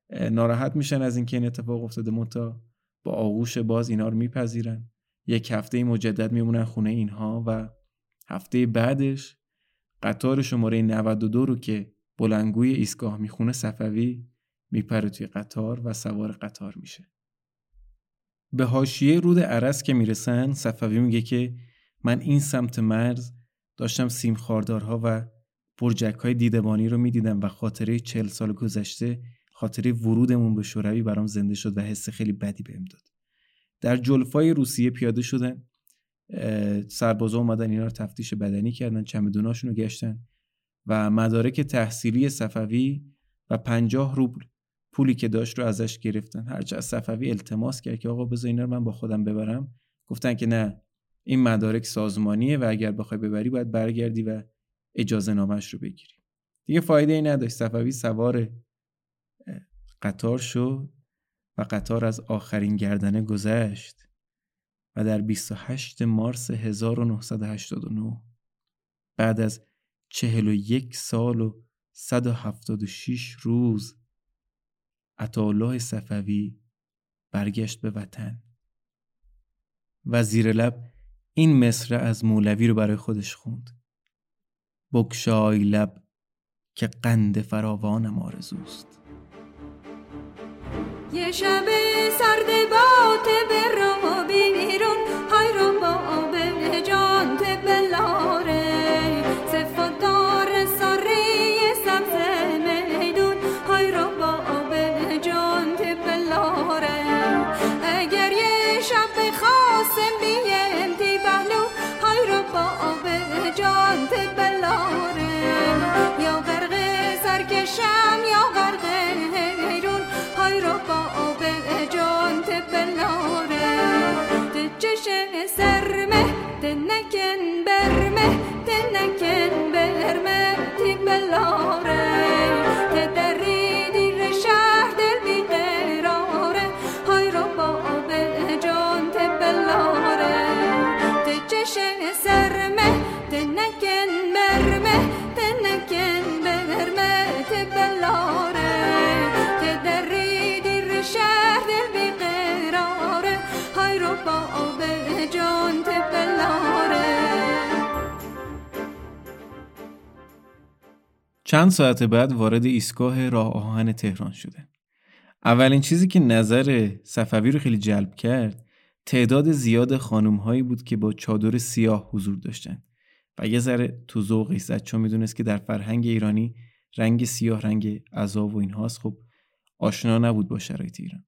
ناراحت میشن از اینکه این اتفاق افتاده. مونتا با آغوش باز اینا رو میپذیرن. یک هفته مجدد میمونن خونه اینها و هفته بعدش قطار شماره 92 رو که بلنگوی ایستگاه می‌خونه صفوی میپره توی قطار و سوار قطار میشه. به حاشیه رود عرس که می‌رسن صفوی میگه که من این سمت مرز داشتم سیم خاردارها و برجک های دیدبانی رو می‌دیدم و خاطره چل سال گذشته خاطره ورودمون به شوروی برام زنده شد و حس خیلی بدی بهم داد. در جلفای روسیه پیاده شدن سربازا اومدن اینا رو تفتیش بدنی کردن چمدوناشون رو گشتن و مدارک تحصیلی صفوی و پنجاه روبل پولی که داشت رو ازش گرفتن. هرچه از صفوی التماس کرد که آقا بذار اینا رو من با خودم ببرم. گفتن که نه این مدارک سازمانیه و اگر بخوای ببری باید برگردی و اجازه نامش رو بگیری. دیگه فایده ای نداشت. صفوی سوار قطار شد و قطار از آخرین گردنه گذشت و در 28 مارس 1989 بعد از 41 سال و 176 روز عطاالله صفوی برگشت به وطن. و زیر لب این مصره از مولوی رو برای خودش خوند. بکشای لب که قند فراوانم آرزوست. یه شب سرد بات برم و بیرون های رو با آب جان بلاره سفت دار سری سبز میدون های رو با آب جان بلاره اگر یه شب خواستم بیم دی بلو های رو با آب جان بلاره یا غرق سرکشم یا غرق بلا چند ساعت بعد وارد ایستگاه راه آهن تهران شده. اولین چیزی که نظر صفوی رو خیلی جلب کرد تعداد زیاد خانم هایی بود که با چادر سیاه حضور داشتن. و یه ذره تو ذوقی زد چون می‌دونست که در فرهنگ ایرانی رنگ سیاه رنگ عذاب و اینهاست. خب آشنا نبود با شرایط ایران.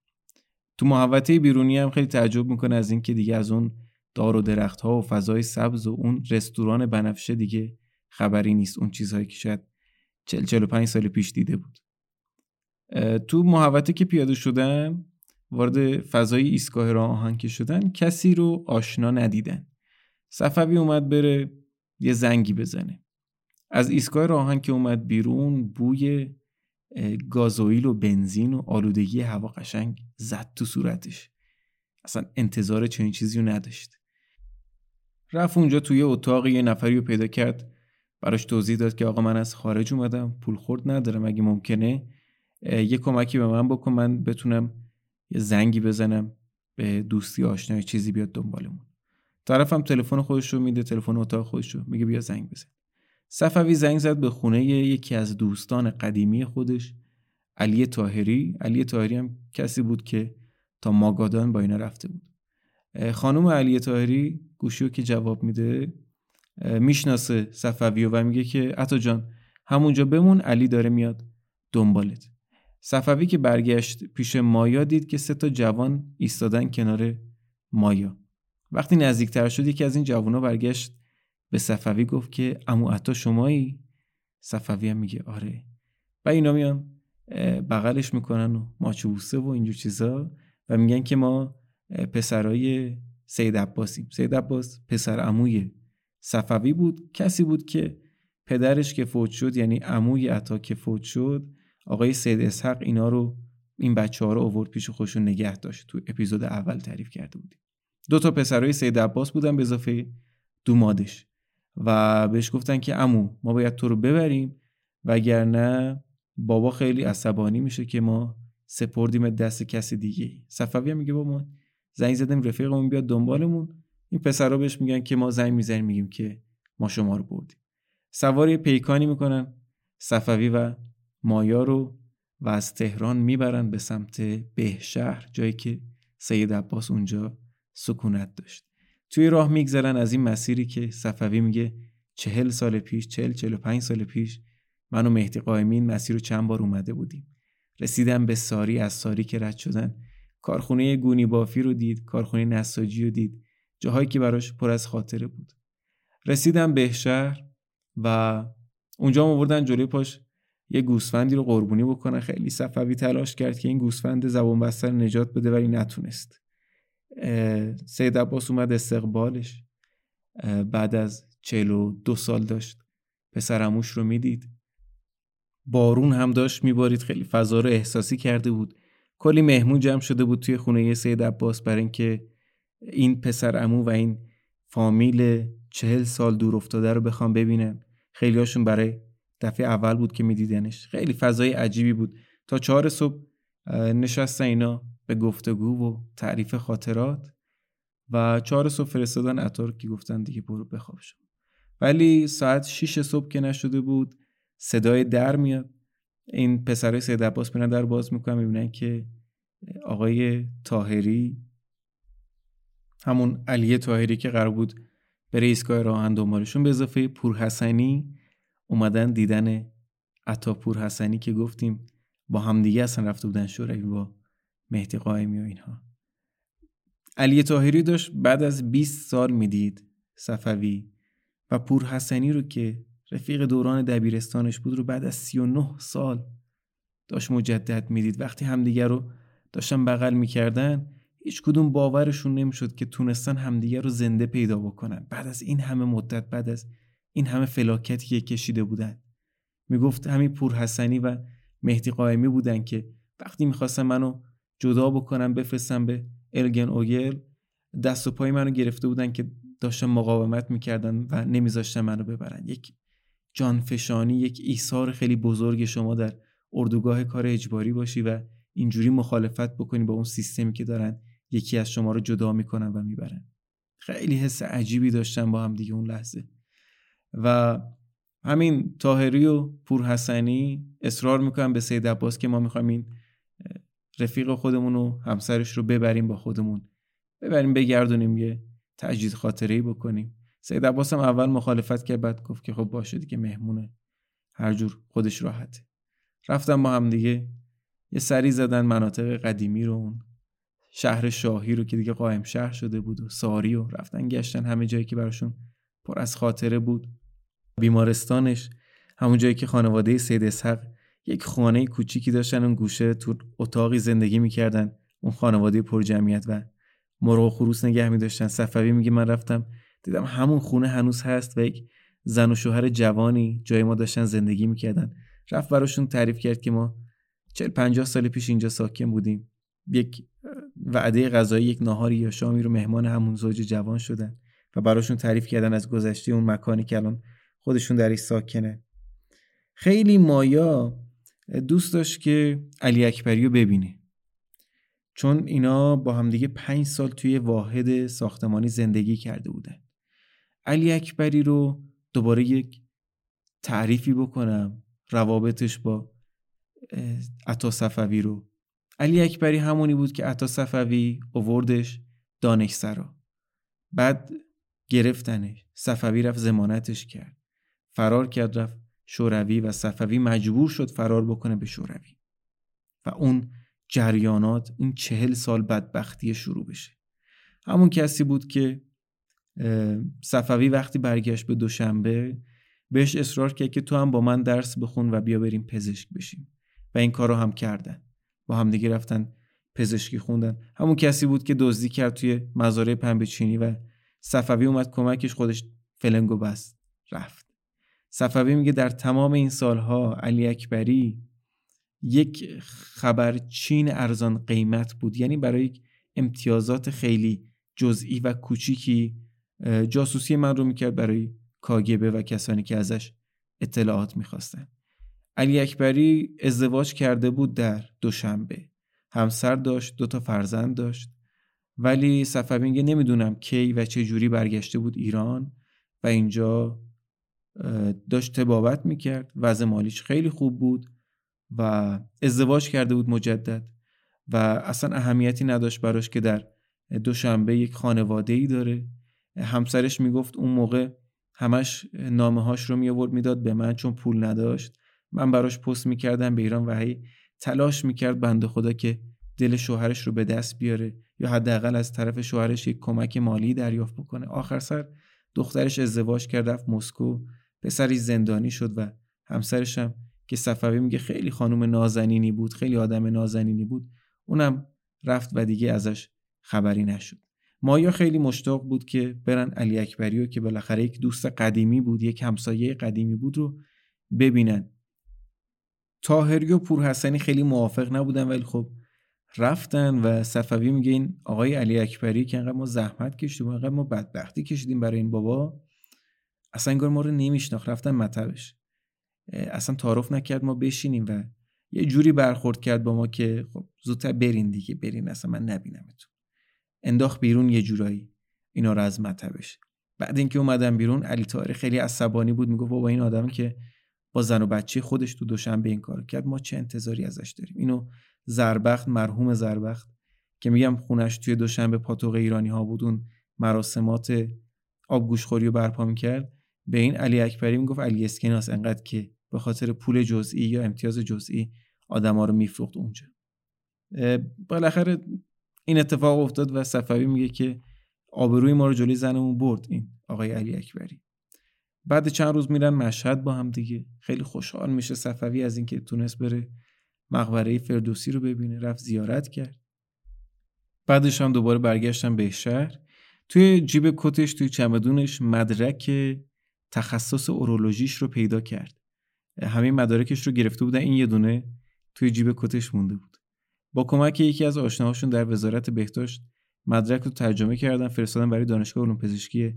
تو محوطه بیرونی هم خیلی تعجب می‌کنه از اینکه دیگه از اون دار و درخت ها و فضای سبز و اون رستوران بنفشه دیگه خبری نیست. اون چیزهایی که شاید 40 45 سال پیش دیده بود. تو محوطه که پیاده شدن وارد فضای ایستگاه راه آهن که شدن کسی رو آشنا ندیدن. صفوی اومد بره یه زنگی بزنه. از ایستگاه راه که اومد بیرون بوی گازوئیل و بنزین و آلودگی هوا قشنگ زد تو صورتش. اصلا انتظار چنین چیزی رو نداشت. رفت اونجا توی اتاق یه نفری رو پیدا کرد. براش توضیح داد که آقا من از خارج اومدم پول خورد ندارم اگه ممکنه یه کمکی به من بکن من بتونم یه زنگی بزنم به دوستی آشنای چیزی بیاد دنبالمون. طرفم تلفن خودش رو میده تلفن اتاق خودش رو میگه بیا زنگ بزن. صفوی زنگ زد به خونه یکی از دوستان قدیمی خودش علی تاهری علی تاهری هم کسی بود که تا ماگادان با اینا رفته بود. خانم علی تاهری گوشیو که جواب میده می‌شناسه صفوی و میگه که عطا جان همونجا بمون علی داره میاد دنبالت. صفوی که برگشت پیش مایا دید که سه تا جوان ایستادن کنار مایا. وقتی نزدیکتر شد یکی از این جوونا برگشت به صفوی گفت که امو عطا شمایی؟ صفوی هم میگه آره. و اینا میان بغلش می‌کنن و ماچوبوسه و اینجور چیزا و میگن که ما پسرای سید عباسیم. سید عباس پسر عموی صفوی بود کسی بود که پدرش که فوت شد یعنی عموی عطا که فوت شد آقای سید اسحق اینا رو این بچه ها رو آورد پیش خودشون نگه داشت. تو اپیزود اول تعریف کرده بودیم. دو تا پسرای سید عباس بودن به اضافه دومادش و بهش گفتن که امو ما باید تو رو ببریم وگرنه بابا خیلی عصبانی میشه که ما سپردیم دست کسی دیگه صفوی هم میگه با ما زنگ زدیم رفیقمون بیاد دنبالمون. این پسرا بهش میگن که ما زنگ می‌زنیم میگیم که ما شما رو بردیم. سواری پیکانی می‌کنن صفوی و مایا رو و از تهران می‌برن به سمت بهشهر جایی که سید عباس اونجا سکونت داشت. توی راه میگذرن از این مسیری که صفوی میگه چهل سال پیش چهل چهل و پنج سال پیش من و مهدی قائمین مسیر رو چند بار اومده بودیم. رسیدم به ساری از ساری که رد شدن کارخونه گونی بافی رو دید کارخونه نساجی رو دید. جاهایی که براش پر از خاطره بود. رسیدم به شهر و اونجا آوردن جلوی پاش یه گوسفندی رو قربونی بکنه خیلی صفوی تلاش کرد که این گوسفند زبون بستر نجات بده ولی نتونست. سید عباس اومد استقبالش. بعد از چهل دو سال داشت پسرموش رو می‌دید. بارون هم داشت میبارید. خیلی فضا رو احساسی کرده بود. کلی مهمون جمع شده بود توی خونه سید عباس برای اینکه این پسر امو و این فامیل چهل سال دور افتاده رو بخوام ببینن خیلی هاشون برای دفعه اول بود که میدیدنش. خیلی فضای عجیبی بود. تا چهار صبح نشستن اینا به گفتگو و تعریف خاطرات و چهار صبح فرستادن اتار که گفتن دیگه برو بخواب شد ولی ساعت 6 صبح که نشده بود صدای در میاد. این پسرای سید عباس میرن در باز می‌کنن می‌بینن که آقای تاهری همون علی تاهری که قرار بود به ایستگاه دنبالشون به اضافه پور حسنی اومدن دیدن عطا پور حسنی که گفتیم با همدیگه اصلا رفته بودن شوروی با مهدی قائمی و اینها. علی تاهری داشت بعد از 20 سال می‌دید صفوی و پور حسنی رو که رفیق دوران دبیرستانش بود رو بعد از 39 سال داشت مجدد می‌دید. وقتی همدیگه رو داشتن بغل می‌کردن هیچ کدوم باورشون نمی‌شد که تونستن همدیگه رو زنده پیدا بکنن. بعد از این همه مدت بعد از این همه فلاکتی که کشیده بودن می‌گفت همین پور حسنی و مهدی قائمی بودن که وقتی می‌خواستن منو جدا بکنن بفرستن به الگن اوگل دست و پای منو گرفته بودن که داشتن مقاومت می‌کردن و نمیذاشتن منو ببرن. یک جانفشانی یک ایثار خیلی بزرگ شما در اردوگاه کار اجباری باشی و اینجوری مخالفت بکنی با اون سیستمی که دارن. یکی از شما رو جدا می‌کنن و می‌برن خیلی حس عجیبی داشتن با هم دیگه اون لحظه. و همین تاهری و پور حسنی اصرار می‌کنن به سید عباس که ما می‌خوایم این رفیق خودمون و همسرش رو ببریم با خودمون. ببریم بگردونیم یه تجدید خاطره ای بکنیم. سید عباس هم اول مخالفت کرد بعد گفت که خب باشه دیگه مهمونه. هر جور خودش راحته. رفتم با هم دیگه یه سری زدن مناطق قدیمی رو اون شهر شاهی رو که دیگه قائم شهر شده بود و ساری و رفتن گشتن همه جایی که براشون پر از خاطره بود. بیمارستانش همون جایی که خانواده سید اسحق یک خانه کوچیکی داشتن اون گوشه تو اتاقی زندگی می‌کردن. اون خانواده پر جمعیت و مرغ و خروس نگه می داشتن صفوی میگه من رفتم دیدم همون خونه هنوز هست و یک زن و شوهر جوانی جای ما داشتن زندگی می‌کردن. رفت براشون تعریف کرد که ما چل پنجاه سال پیش اینجا ساکن بودیم. یک وعده غذایی یک ناهاری یا شامی رو مهمان همون زوج جوان شدن و براشون تعریف کردن از گذشته اون مکانی که الان خودشون درش ساکنه. خیلی مایا دوست داشت که علی اکبری رو ببینه. چون اینا با همدیگه پنج سال توی واحد ساختمانی زندگی کرده بودن. علی اکبری رو دوباره یک تعریفی بکنم روابطش با عطا صفوی رو. علی اکبری همونی بود که عطا صفوی اووردش دانشسرا بعد گرفتنش صفوی رفت زمانتش کرد. فرار کرد رفت شوروی و صفوی مجبور شد فرار بکنه به شوروی. و اون جریانات این چهل سال بدبختی شروع بشه. همون کسی بود که صفوی وقتی برگشت به دوشنبه بهش اصرار کرد که تو هم با من درس بخون و بیا بریم پزشک بشیم. و این کار رو هم کردن. با هم دیگه رفتن پزشکی خوندن. همون کسی بود که دزدی کرد توی مزارع پنبه چینی و صفوی اومد کمکش خودش فلنگو بست. رفت. صفوی میگه در تمام این سالها علی اکبری یک خبرچین ارزان قیمت بود. یعنی برای امتیازات خیلی جزئی و کوچیکی جاسوسی من رو می‌کرد برای کاگبه و کسانی که ازش اطلاعات می‌خواستن. علی اکبری ازدواج کرده بود در دوشنبه. همسر داشت دو تا فرزند داشت. ولی صفوی میگه نمی‌دونم کی و چه جوری برگشته بود ایران و اینجا داشت تبابت می‌کرد. وضع مالیش خیلی خوب بود و ازدواج کرده بود مجدد و اصلا اهمیتی نداشت براش که در دوشنبه یک خانواده ای داره. همسرش می‌گفت اون موقع همش نامه هاش رو می آورد می‌داد به من چون پول نداشت. من براش پست می‌کردم به ایران و هی تلاش می‌کرد بنده خدا که دل شوهرش رو به دست بیاره یا حداقل از طرف شوهرش یک کمک مالی دریافت بکنه. آخر سر دخترش ازدواج کرد رفت مسکو. پسری زندانی شد و همسرش هم که صفوی میگه خیلی خانم نازنینی بود خیلی آدم نازنینی بود. اونم رفت و دیگه ازش خبری نشد. مایا خیلی مشتاق بود که برن علی اکبری که بالاخره یک دوست قدیمی بود یک همسایه قدیمی بود رو ببینن. تاهری و پورحسنی خیلی موافق نبودن ولی خب رفتن و صفوی میگه این آقای علی اکبری که انقدر ما زحمت کشیدیم انقدر ما بدبختی کشیدیم برای این بابا اصلا انگار ما رو نمیشناخت رفتن مطبش. اصلا تعارف نکرد ما بشینیم و یه جوری برخورد کرد با ما که خب زودتر برین دیگه برین اصلا من نبینمتون. انداخت بیرون یه جورایی. اینا رو از مطبش. بعد اینکه اومدم بیرون علی طاهری خیلی عصبانی بود می‌گفت بابا این آدم که زن و بچه خودش تو دوشنبه این کار کرد. ما چه انتظاری ازش داریم؟ اینو زربخت مرحوم زربخت که میگم خونش توی دوشنبه پاتوق ایرانی ها بود اون مراسمات آبگوشخوری رو برپا می‌کرد. به این علی اکبری می‌گفت علی اسکناس انقدر که به خاطر پول جزئی یا امتیاز جزئی آدما رو میفروخت اونجا. بالاخره این اتفاق افتاد و صفوی میگه که آبروی ما رو جلوی زنمون برد این آقای علی اکبری. بعد چند روز میرن مشهد با هم دیگه. خیلی خوشحال میشه صفوی از اینکه تونست بره مقبره فردوسی رو ببینه رفت زیارت کرد. بعدش هم دوباره برگشتم به شهر. توی جیب کتش توی چمدونش مدرک تخصص اورولوژیش رو پیدا کرد. همین مدارکش رو گرفته بودن. این یه دونه توی جیب کتش مونده بود. با کمک یکی از آشناهاشون در وزارت بهداشت مدرک رو ترجمه کردن فرستادن برای دانشگاه علوم پزشکی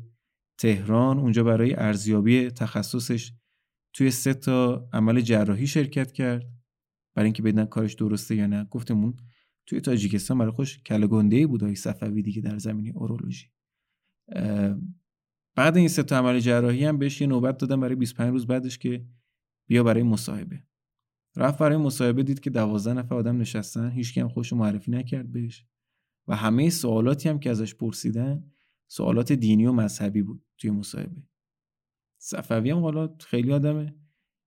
تهران اونجا برای ارزیابی تخصصش توی سه تا عمل جراحی شرکت کرد. برای اینکه بدن کارش درسته یا نه. گفتمون توی تاجیکستان برای خوش کله گنده بود صفوی دیگه در زمینی اورولوژی. بعد این سه تا عمل جراحی هم بهش یه نوبت دادن برای 25 روز بعدش که بیا برای مصاحبه. رفت برای مصاحبه دید که 12 نفر آدم نشستن هیچ هم خوش معرفی نکرد بهش. و همه سوالاتی هم که ازش پرسیدن سوالات دینی و مذهبی بود توی مصاحبه. صفوی هم حالا خیلی آدمه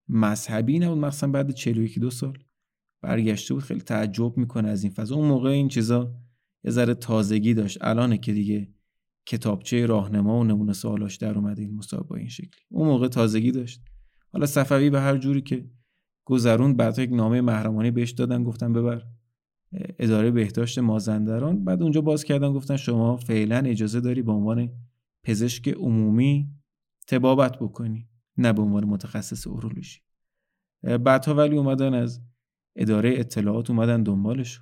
مذهبی نبود مثلا بعد 41 دو سال. برگشته بود خیلی تعجب می‌کنه از این فضا. اون موقع این چیزا یه ذره تازگی داشت. الانه که دیگه کتابچه راهنما و نمونه سوالاش در اومده این مصاحبه این شکلی. اون موقع تازگی داشت. حالا صفوی به هر جوری که گذروند بعد یک نامه محرمانه بهش دادن گفتن ببر. اداره بهداشت مازندران. بعد اونجا باز کردن گفتن شما فعلا اجازه داری به عنوان پزشک عمومی تبابت بکنی نه به عنوان متخصص اورولوژی. بعدها ولی اومدن از اداره اطلاعات اومدن دنبالش.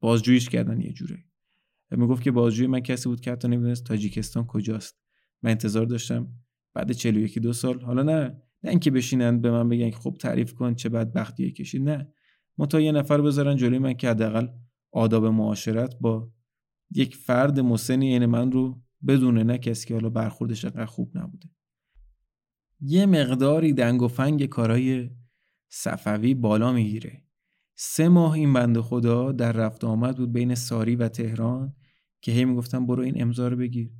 بازجوییش کردن یه جوره می‌گفت که بازجوی من کسی بود که حتی نمی‌دونست تاجیکستان کجاست. من انتظار داشتم بعد 41 دو سال حالا نه نه اینکه بشینن به من بگن خب تعریف کن چه بدبختیه کشید نه. متا یه نفر بذارن جلوی من که حداقل آداب معاشرت با یک فرد مسنی یعنی من رو بدونه نه کسی که حالا برخوردش انقدر خوب نبوده. یه مقداری دنگ و فنگ کارای صفوی بالا می‌گیره. سه ماه این بنده خدا در رفت آمد بود بین ساری و تهران که هی می‌گفتن برو این امضا رو بگیر.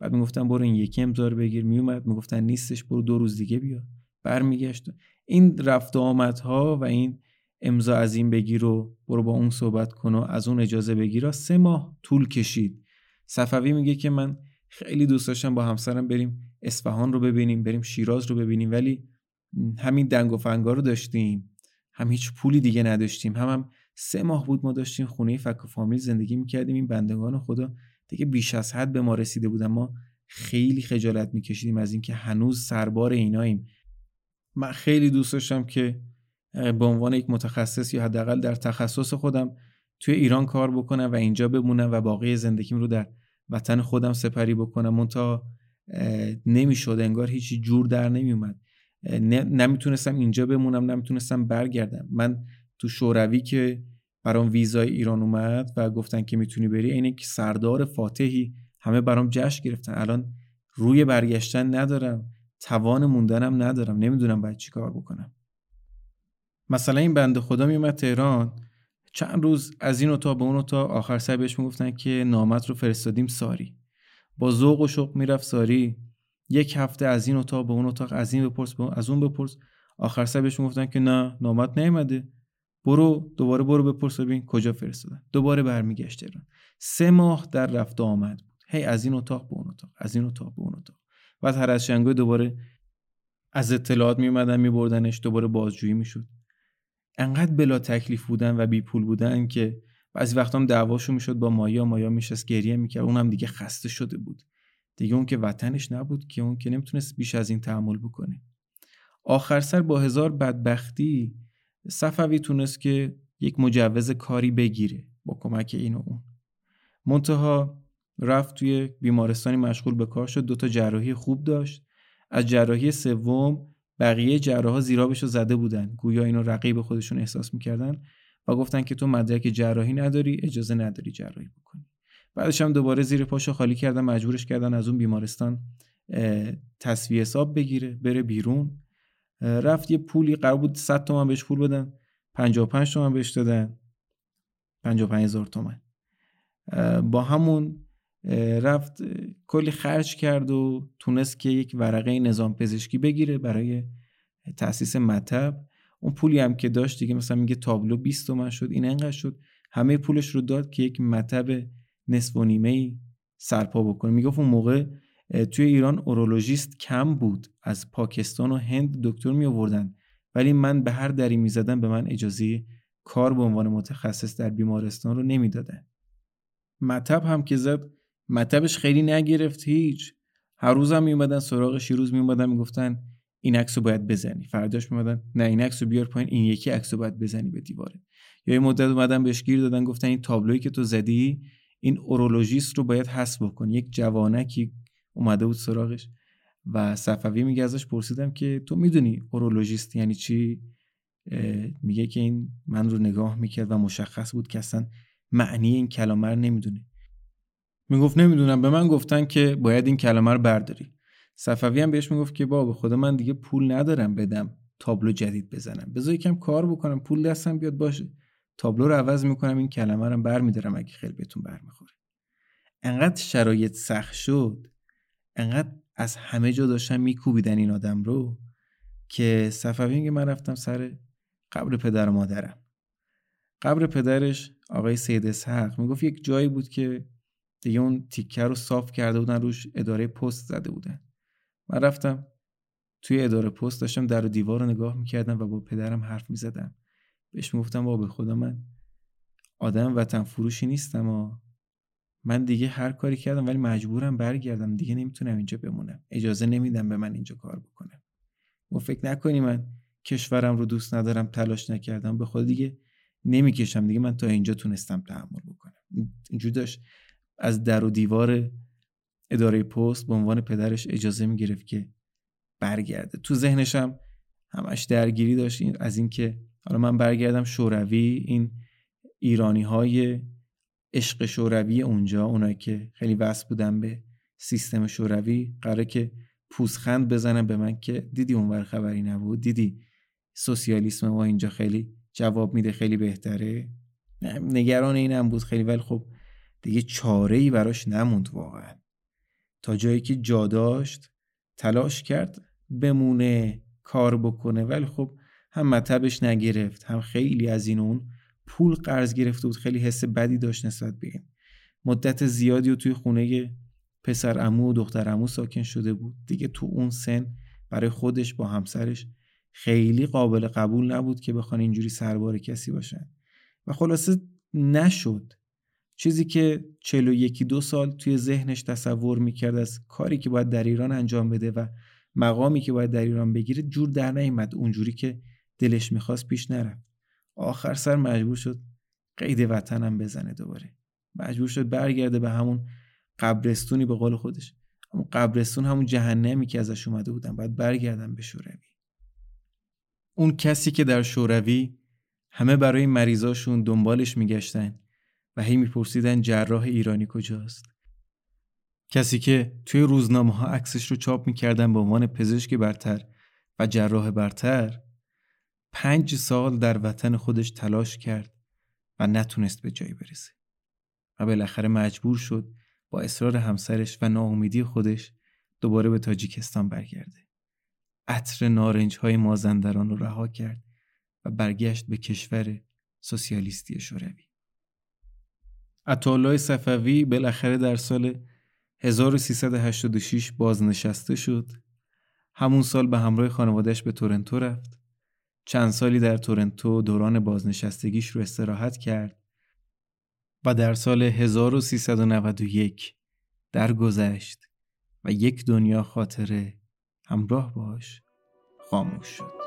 بعد می‌گفتن برو این یکی امضا رو بگیر. میومد می‌گفتن نیستش برو دو روز دیگه بیا. برمیگشت. این رفت آمدها و این امضا از این بگیر و برو با اون صحبت کن و از اون اجازه بگیر سه ماه طول کشید. صفوی میگه که من خیلی دوست داشتم با همسرم بریم اصفهان رو ببینیم بریم شیراز رو ببینیم ولی همین دنگ و فنگا رو داشتیم. هم هیچ پولی دیگه نداشتیم. هم, هم سه ماه بود ما داشتیم خونه فک و فامیل زندگی می‌کردیم. این بندگان خدا دیگه بیش از حد به ما رسیده بودن. ما خیلی خجالت میکشیدیم از اینکه هنوز سربار ایناییم. من خیلی دوست داشتم که به عنوان یک متخصص یا حداقل در تخصص خودم توی ایران کار بکنم و اینجا بمونم و باقی زندگیم رو در وطن خودم سپری بکنم. منتها نمی‌شد انگار هیچی جور در نمیومد نمی‌تونستم اینجا بمونم نمی‌تونستم برگردم. من تو شوروی که برام ویزای ایران اومد و گفتن که می‌تونی بری اینه که سردار فاتحی همه برام جشن گرفتن. الان روی برگشتن ندارم توان موندنم ندارم. نمی‌دونم باید چی کار بکنم. مثلا این بنده خدا میومد تهران چند روز از این اتاق به اون اتاق آخر سر بهش می‌گفتن که نامت رو فرستادیم ساری. با ذوق و شوق می‌رفت ساری. یک هفته از این اتاق به اون اتاق از این بپرس از اون بپرس. آخر سر بهش می‌گفتن که نه نامت نیومده. برو دوباره برو بپرس ببین کجا فرستادن. دوباره برمیگشت تهران. سه ماه در رفت آمد بود. هی از این اتاق به اون اتاق از این اتاق به اون اتاق. بعد هر از دوباره از اطلاعات می اومدن می بردنش دوباره بازجویی می‌شد. انقدر بلا تکلیف بودن و بی پول بودن که بعضی وقتا هم دعواشو می‌شد با مایا مایا میشست گریه می‌کرد اونم دیگه خسته شده بود. دیگه اون که وطنش نبود که اون که نمی‌تونست بیش از این تحمل بکنه. آخر سر با هزار بدبختی صفوی تونست که یک مجوز کاری بگیره با کمک این و اون. منتها رفت توی بیمارستانی مشغول به کار شد دوتا جراحی خوب داشت. از جراحی سوم بقیه جراحا زیرابش رو زده بودن. گویا اینو رقیب خودشون احساس می‌کردن و گفتن که تو مدرک جراحی نداری اجازه نداری جراحی بکنی. بعدش هم دوباره زیر پاشو خالی کردن مجبورش کردن از اون بیمارستان تصویه حساب بگیره بره بیرون. رفت یه پولی قرار بود 100 تومن بهش پول بدن 55 تومن بهش دادن. 55 هزار تومن. با همون رفت کلی خرج کرد و تونست که یک ورقه نظام پزشکی بگیره برای تاسیس مطب. اون پولی هم که داشت دیگه مثلا میگه تابلو 20 تومن شد این انقدر شد. همه پولش رو داد که یک مطب نصف و نیمه ای سرپا بکنه. می‌گفت اون موقع توی ایران اورولوژیست کم بود. از پاکستان و هند دکتر می آوردن ولی من به هر دری می‌زدم به من اجازه کار به عنوان متخصص در بیمارستان رو نمی‌دادن. مطب هم که زد مطبش خیلی نگرفت هیچ. هر روز هم میومدن سراغش یه روز میومدن می‌گفتن این عکس رو باید بزنی. فرداش میومدن نه این عکس رو بیار پایین این یکی عکس رو باید بزنی به دیواره. یا یه مدت اومدن بهش گیر دادن گفتن این تابلویی که تو زدی این اورولوژیست رو باید حذف بکن. یک جوانکی اومده بود سراغش و صفوی میگه ازش پرسیدم که تو می‌دونی اورولوژیست یعنی چی؟ میگه که این من رو نگاه می‌کرد و مشخص بود که اصلا معنی این کلمه رو نمی‌دونه. می‌گفت نمی‌دونم به من گفتن که باید این کلمه رو برداری. صفوی هم بهش می‌گفت که بابا خدا من دیگه پول ندارم بدم تابلو جدید بزنم. بذار یکم کار بکنم پول دستم بیاد باشه. تابلو رو عوض می‌کنم این کلمه رو برمیدارم اگه خیلی بهتون برمیخوره. انقدر شرایط سخت شد انقدر از همه جا داشتن میکوبیدن این آدم رو که صفوی میگه من رفتم سر قبر پدر و مادرم. قبر پدرش آقای سید اسحق می‌گفت یک جایی بود که دیگه اون تیکه رو صاف کرده بودن روش اداره پست زده بودن. من رفتم توی اداره پست داشتم در و دیوار رو نگاه می‌کردم و با پدرم حرف می‌زدم. بهش می‌گفتم با به خدا من آدم وطن فروشی نیستم و من دیگه هر کاری کردم ولی مجبورم برگردم. دیگه نمی‌تونم اینجا بمونم. اجازه نمیدم به من اینجا کار بکنم. و فکر نکنی من کشورم رو دوست ندارم تلاش نکردم. به خود دیگه نمی‌کشم. دیگه من تا اینجا تونستم تحمل بکنم. اینجور داشت از در و دیوار اداره پست به عنوان پدرش اجازه می‌گرفت که برگرده. تو ذهنشم همش درگیری داشت از اینکه حالا من برگردم شوروی این ایرانی های عشق شوروی اونجا اونایی که خیلی وصل بودن به سیستم شوروی قراره که پوزخند بزنن به من که دیدی اونور خبری نبود؟ دیدی سوسیالیسم ما اینجا خیلی جواب میده خیلی بهتره؟ نگران اینم بود خیلی ولی خب دیگه چاره ای براش نموند واقعا. تا جایی که جا داشت تلاش کرد بمونه کار بکنه ولی خب هم مطبش نگرفت هم خیلی از این اون پول قرض گرفته بود خیلی حس بدی داشت نسبت به این. مدت زیادی و توی خونه پسر امو و دختر امو ساکن شده بود. دیگه تو اون سن برای خودش با همسرش خیلی قابل قبول نبود که بخوان اینجوری سربار کسی باشن. و خلاصه نشد. چیزی که چلو یکی دو سال توی ذهنش تصور می‌کرد از کاری که باید در ایران انجام بده و مقامی که باید در ایران بگیره جور در نیامد. اونجوری که دلش می‌خواست پیش نرفت. آخر سر مجبور شد قید وطنم بزنه دوباره. مجبور شد برگرده به همون قبرستونی به قول خودش. همون قبرستون همون جهنمی که ازش اومده بودن. باید برگردم به شوروی. اون کسی که در شوروی همه برای مریضاشون دنبالش میگشتن. و هی میپرسیدن جراح ایرانی کجاست. کسی که توی روزنامه ها عکسش رو چاپ می‌کردن به عنوان پزشک برتر و جراح برتر پنج سال در وطن خودش تلاش کرد و نتونست به جایی برسه. و بالاخره مجبور شد با اصرار همسرش و ناامیدی خودش دوباره به تاجیکستان برگرده. عطر نارنج های مازندران رو رها کرد و برگشت به کشور سوسیالیستی شوروی. عطالای صفوی بالاخره در سال 1386 بازنشسته شد. همون سال به همراه خانوادش به تورنتو رفت. چند سالی در تورنتو دوران بازنشستگیش رو استراحت کرد و در سال 1391 درگذشت و یک دنیا خاطره همراه باش خاموش شد.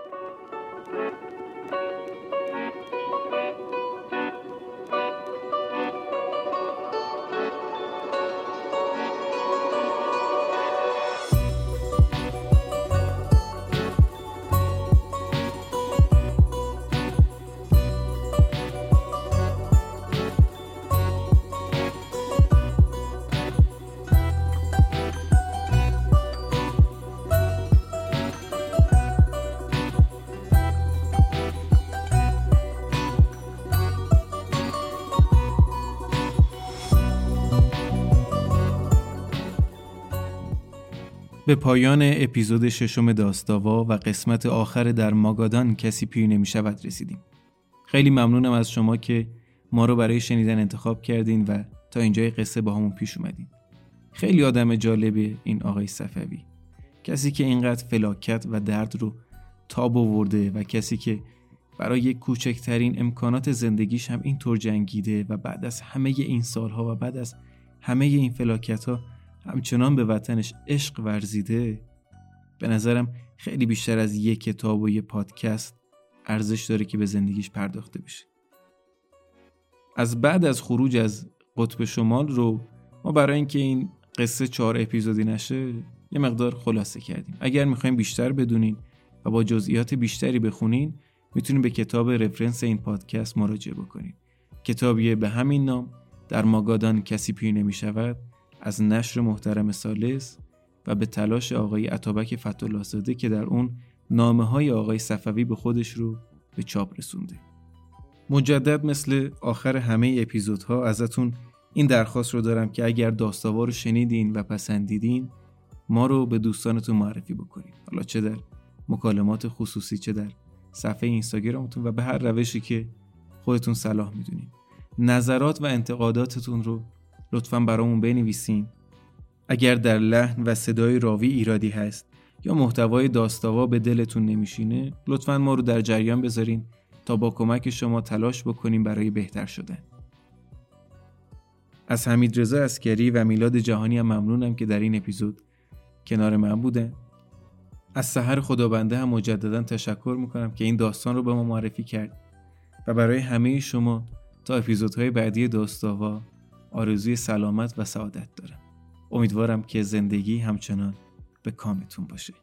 به پایان اپیزود ششم داستاوا و قسمت آخر در ماگادان کسی پیر نمی شود رسیدیم. خیلی ممنونم از شما که ما رو برای شنیدن انتخاب کردین و تا اینجای قصه با همون پیش اومدین. خیلی آدم جالبه این آقای صفوی. کسی که اینقدر فلاکت و درد رو تاب آورده و کسی که برای کوچکترین امکانات زندگیش هم اینطور جنگیده و بعد از همه این سالها و بعد از همه این فلاکت ها همچنان به وطنش عشق ورزیده. به نظرم خیلی بیشتر از یک کتاب و یه پادکست ارزش داره که به زندگیش پرداخته بشه. از بعد از خروج از قطب شمال رو ما برای اینکه این قصه چهار اپیزودی نشه یه مقدار خلاصه کردیم. اگر می‌خوایم بیشتر بدونین و با جزئیات بیشتری بخونین می‌تونید به کتاب رفرنس این پادکست مراجعه بکنید کتابی به همین نام در ماگادان کسی پیر نمی شود از نشر محترم سالس و به تلاش آقای عطابک فتولاه زاده که در اون نامه های آقای صفوی به خودش رو به چاپ رسونده. مجدد مثل آخر همه اپیزودها ازتون این درخواست رو دارم که اگر داستاوا رو شنیدین و پسندیدین ما رو به دوستانتون معرفی بکنید حالا چه در مکالمات خصوصی چه در صفحه اینستاگرامتون و به هر روشی که خودتون صلاح می‌دونید نظرات و انتقاداتتون رو لطفا برامون بنویسین. اگر در لحن و صدای راوی ایرادی هست یا محتوای داستاوا به دلتون نمیشینه لطفا ما رو در جریان بذارین تا با کمک شما تلاش بکنیم برای بهتر شدن. از حمید رضا اسکری و میلاد جهانی هم ممنونم که در این اپیزود کنار من بودن. از سحر خدابنده هم مجددا تشکر می‌کنم که این داستان رو به ما معرفی کرد. و برای همه شما تا اپیزودهای بعدی داستاوا آرزوی سلامت و سعادت دارم. امیدوارم که زندگی همچنان به کامتون باشه.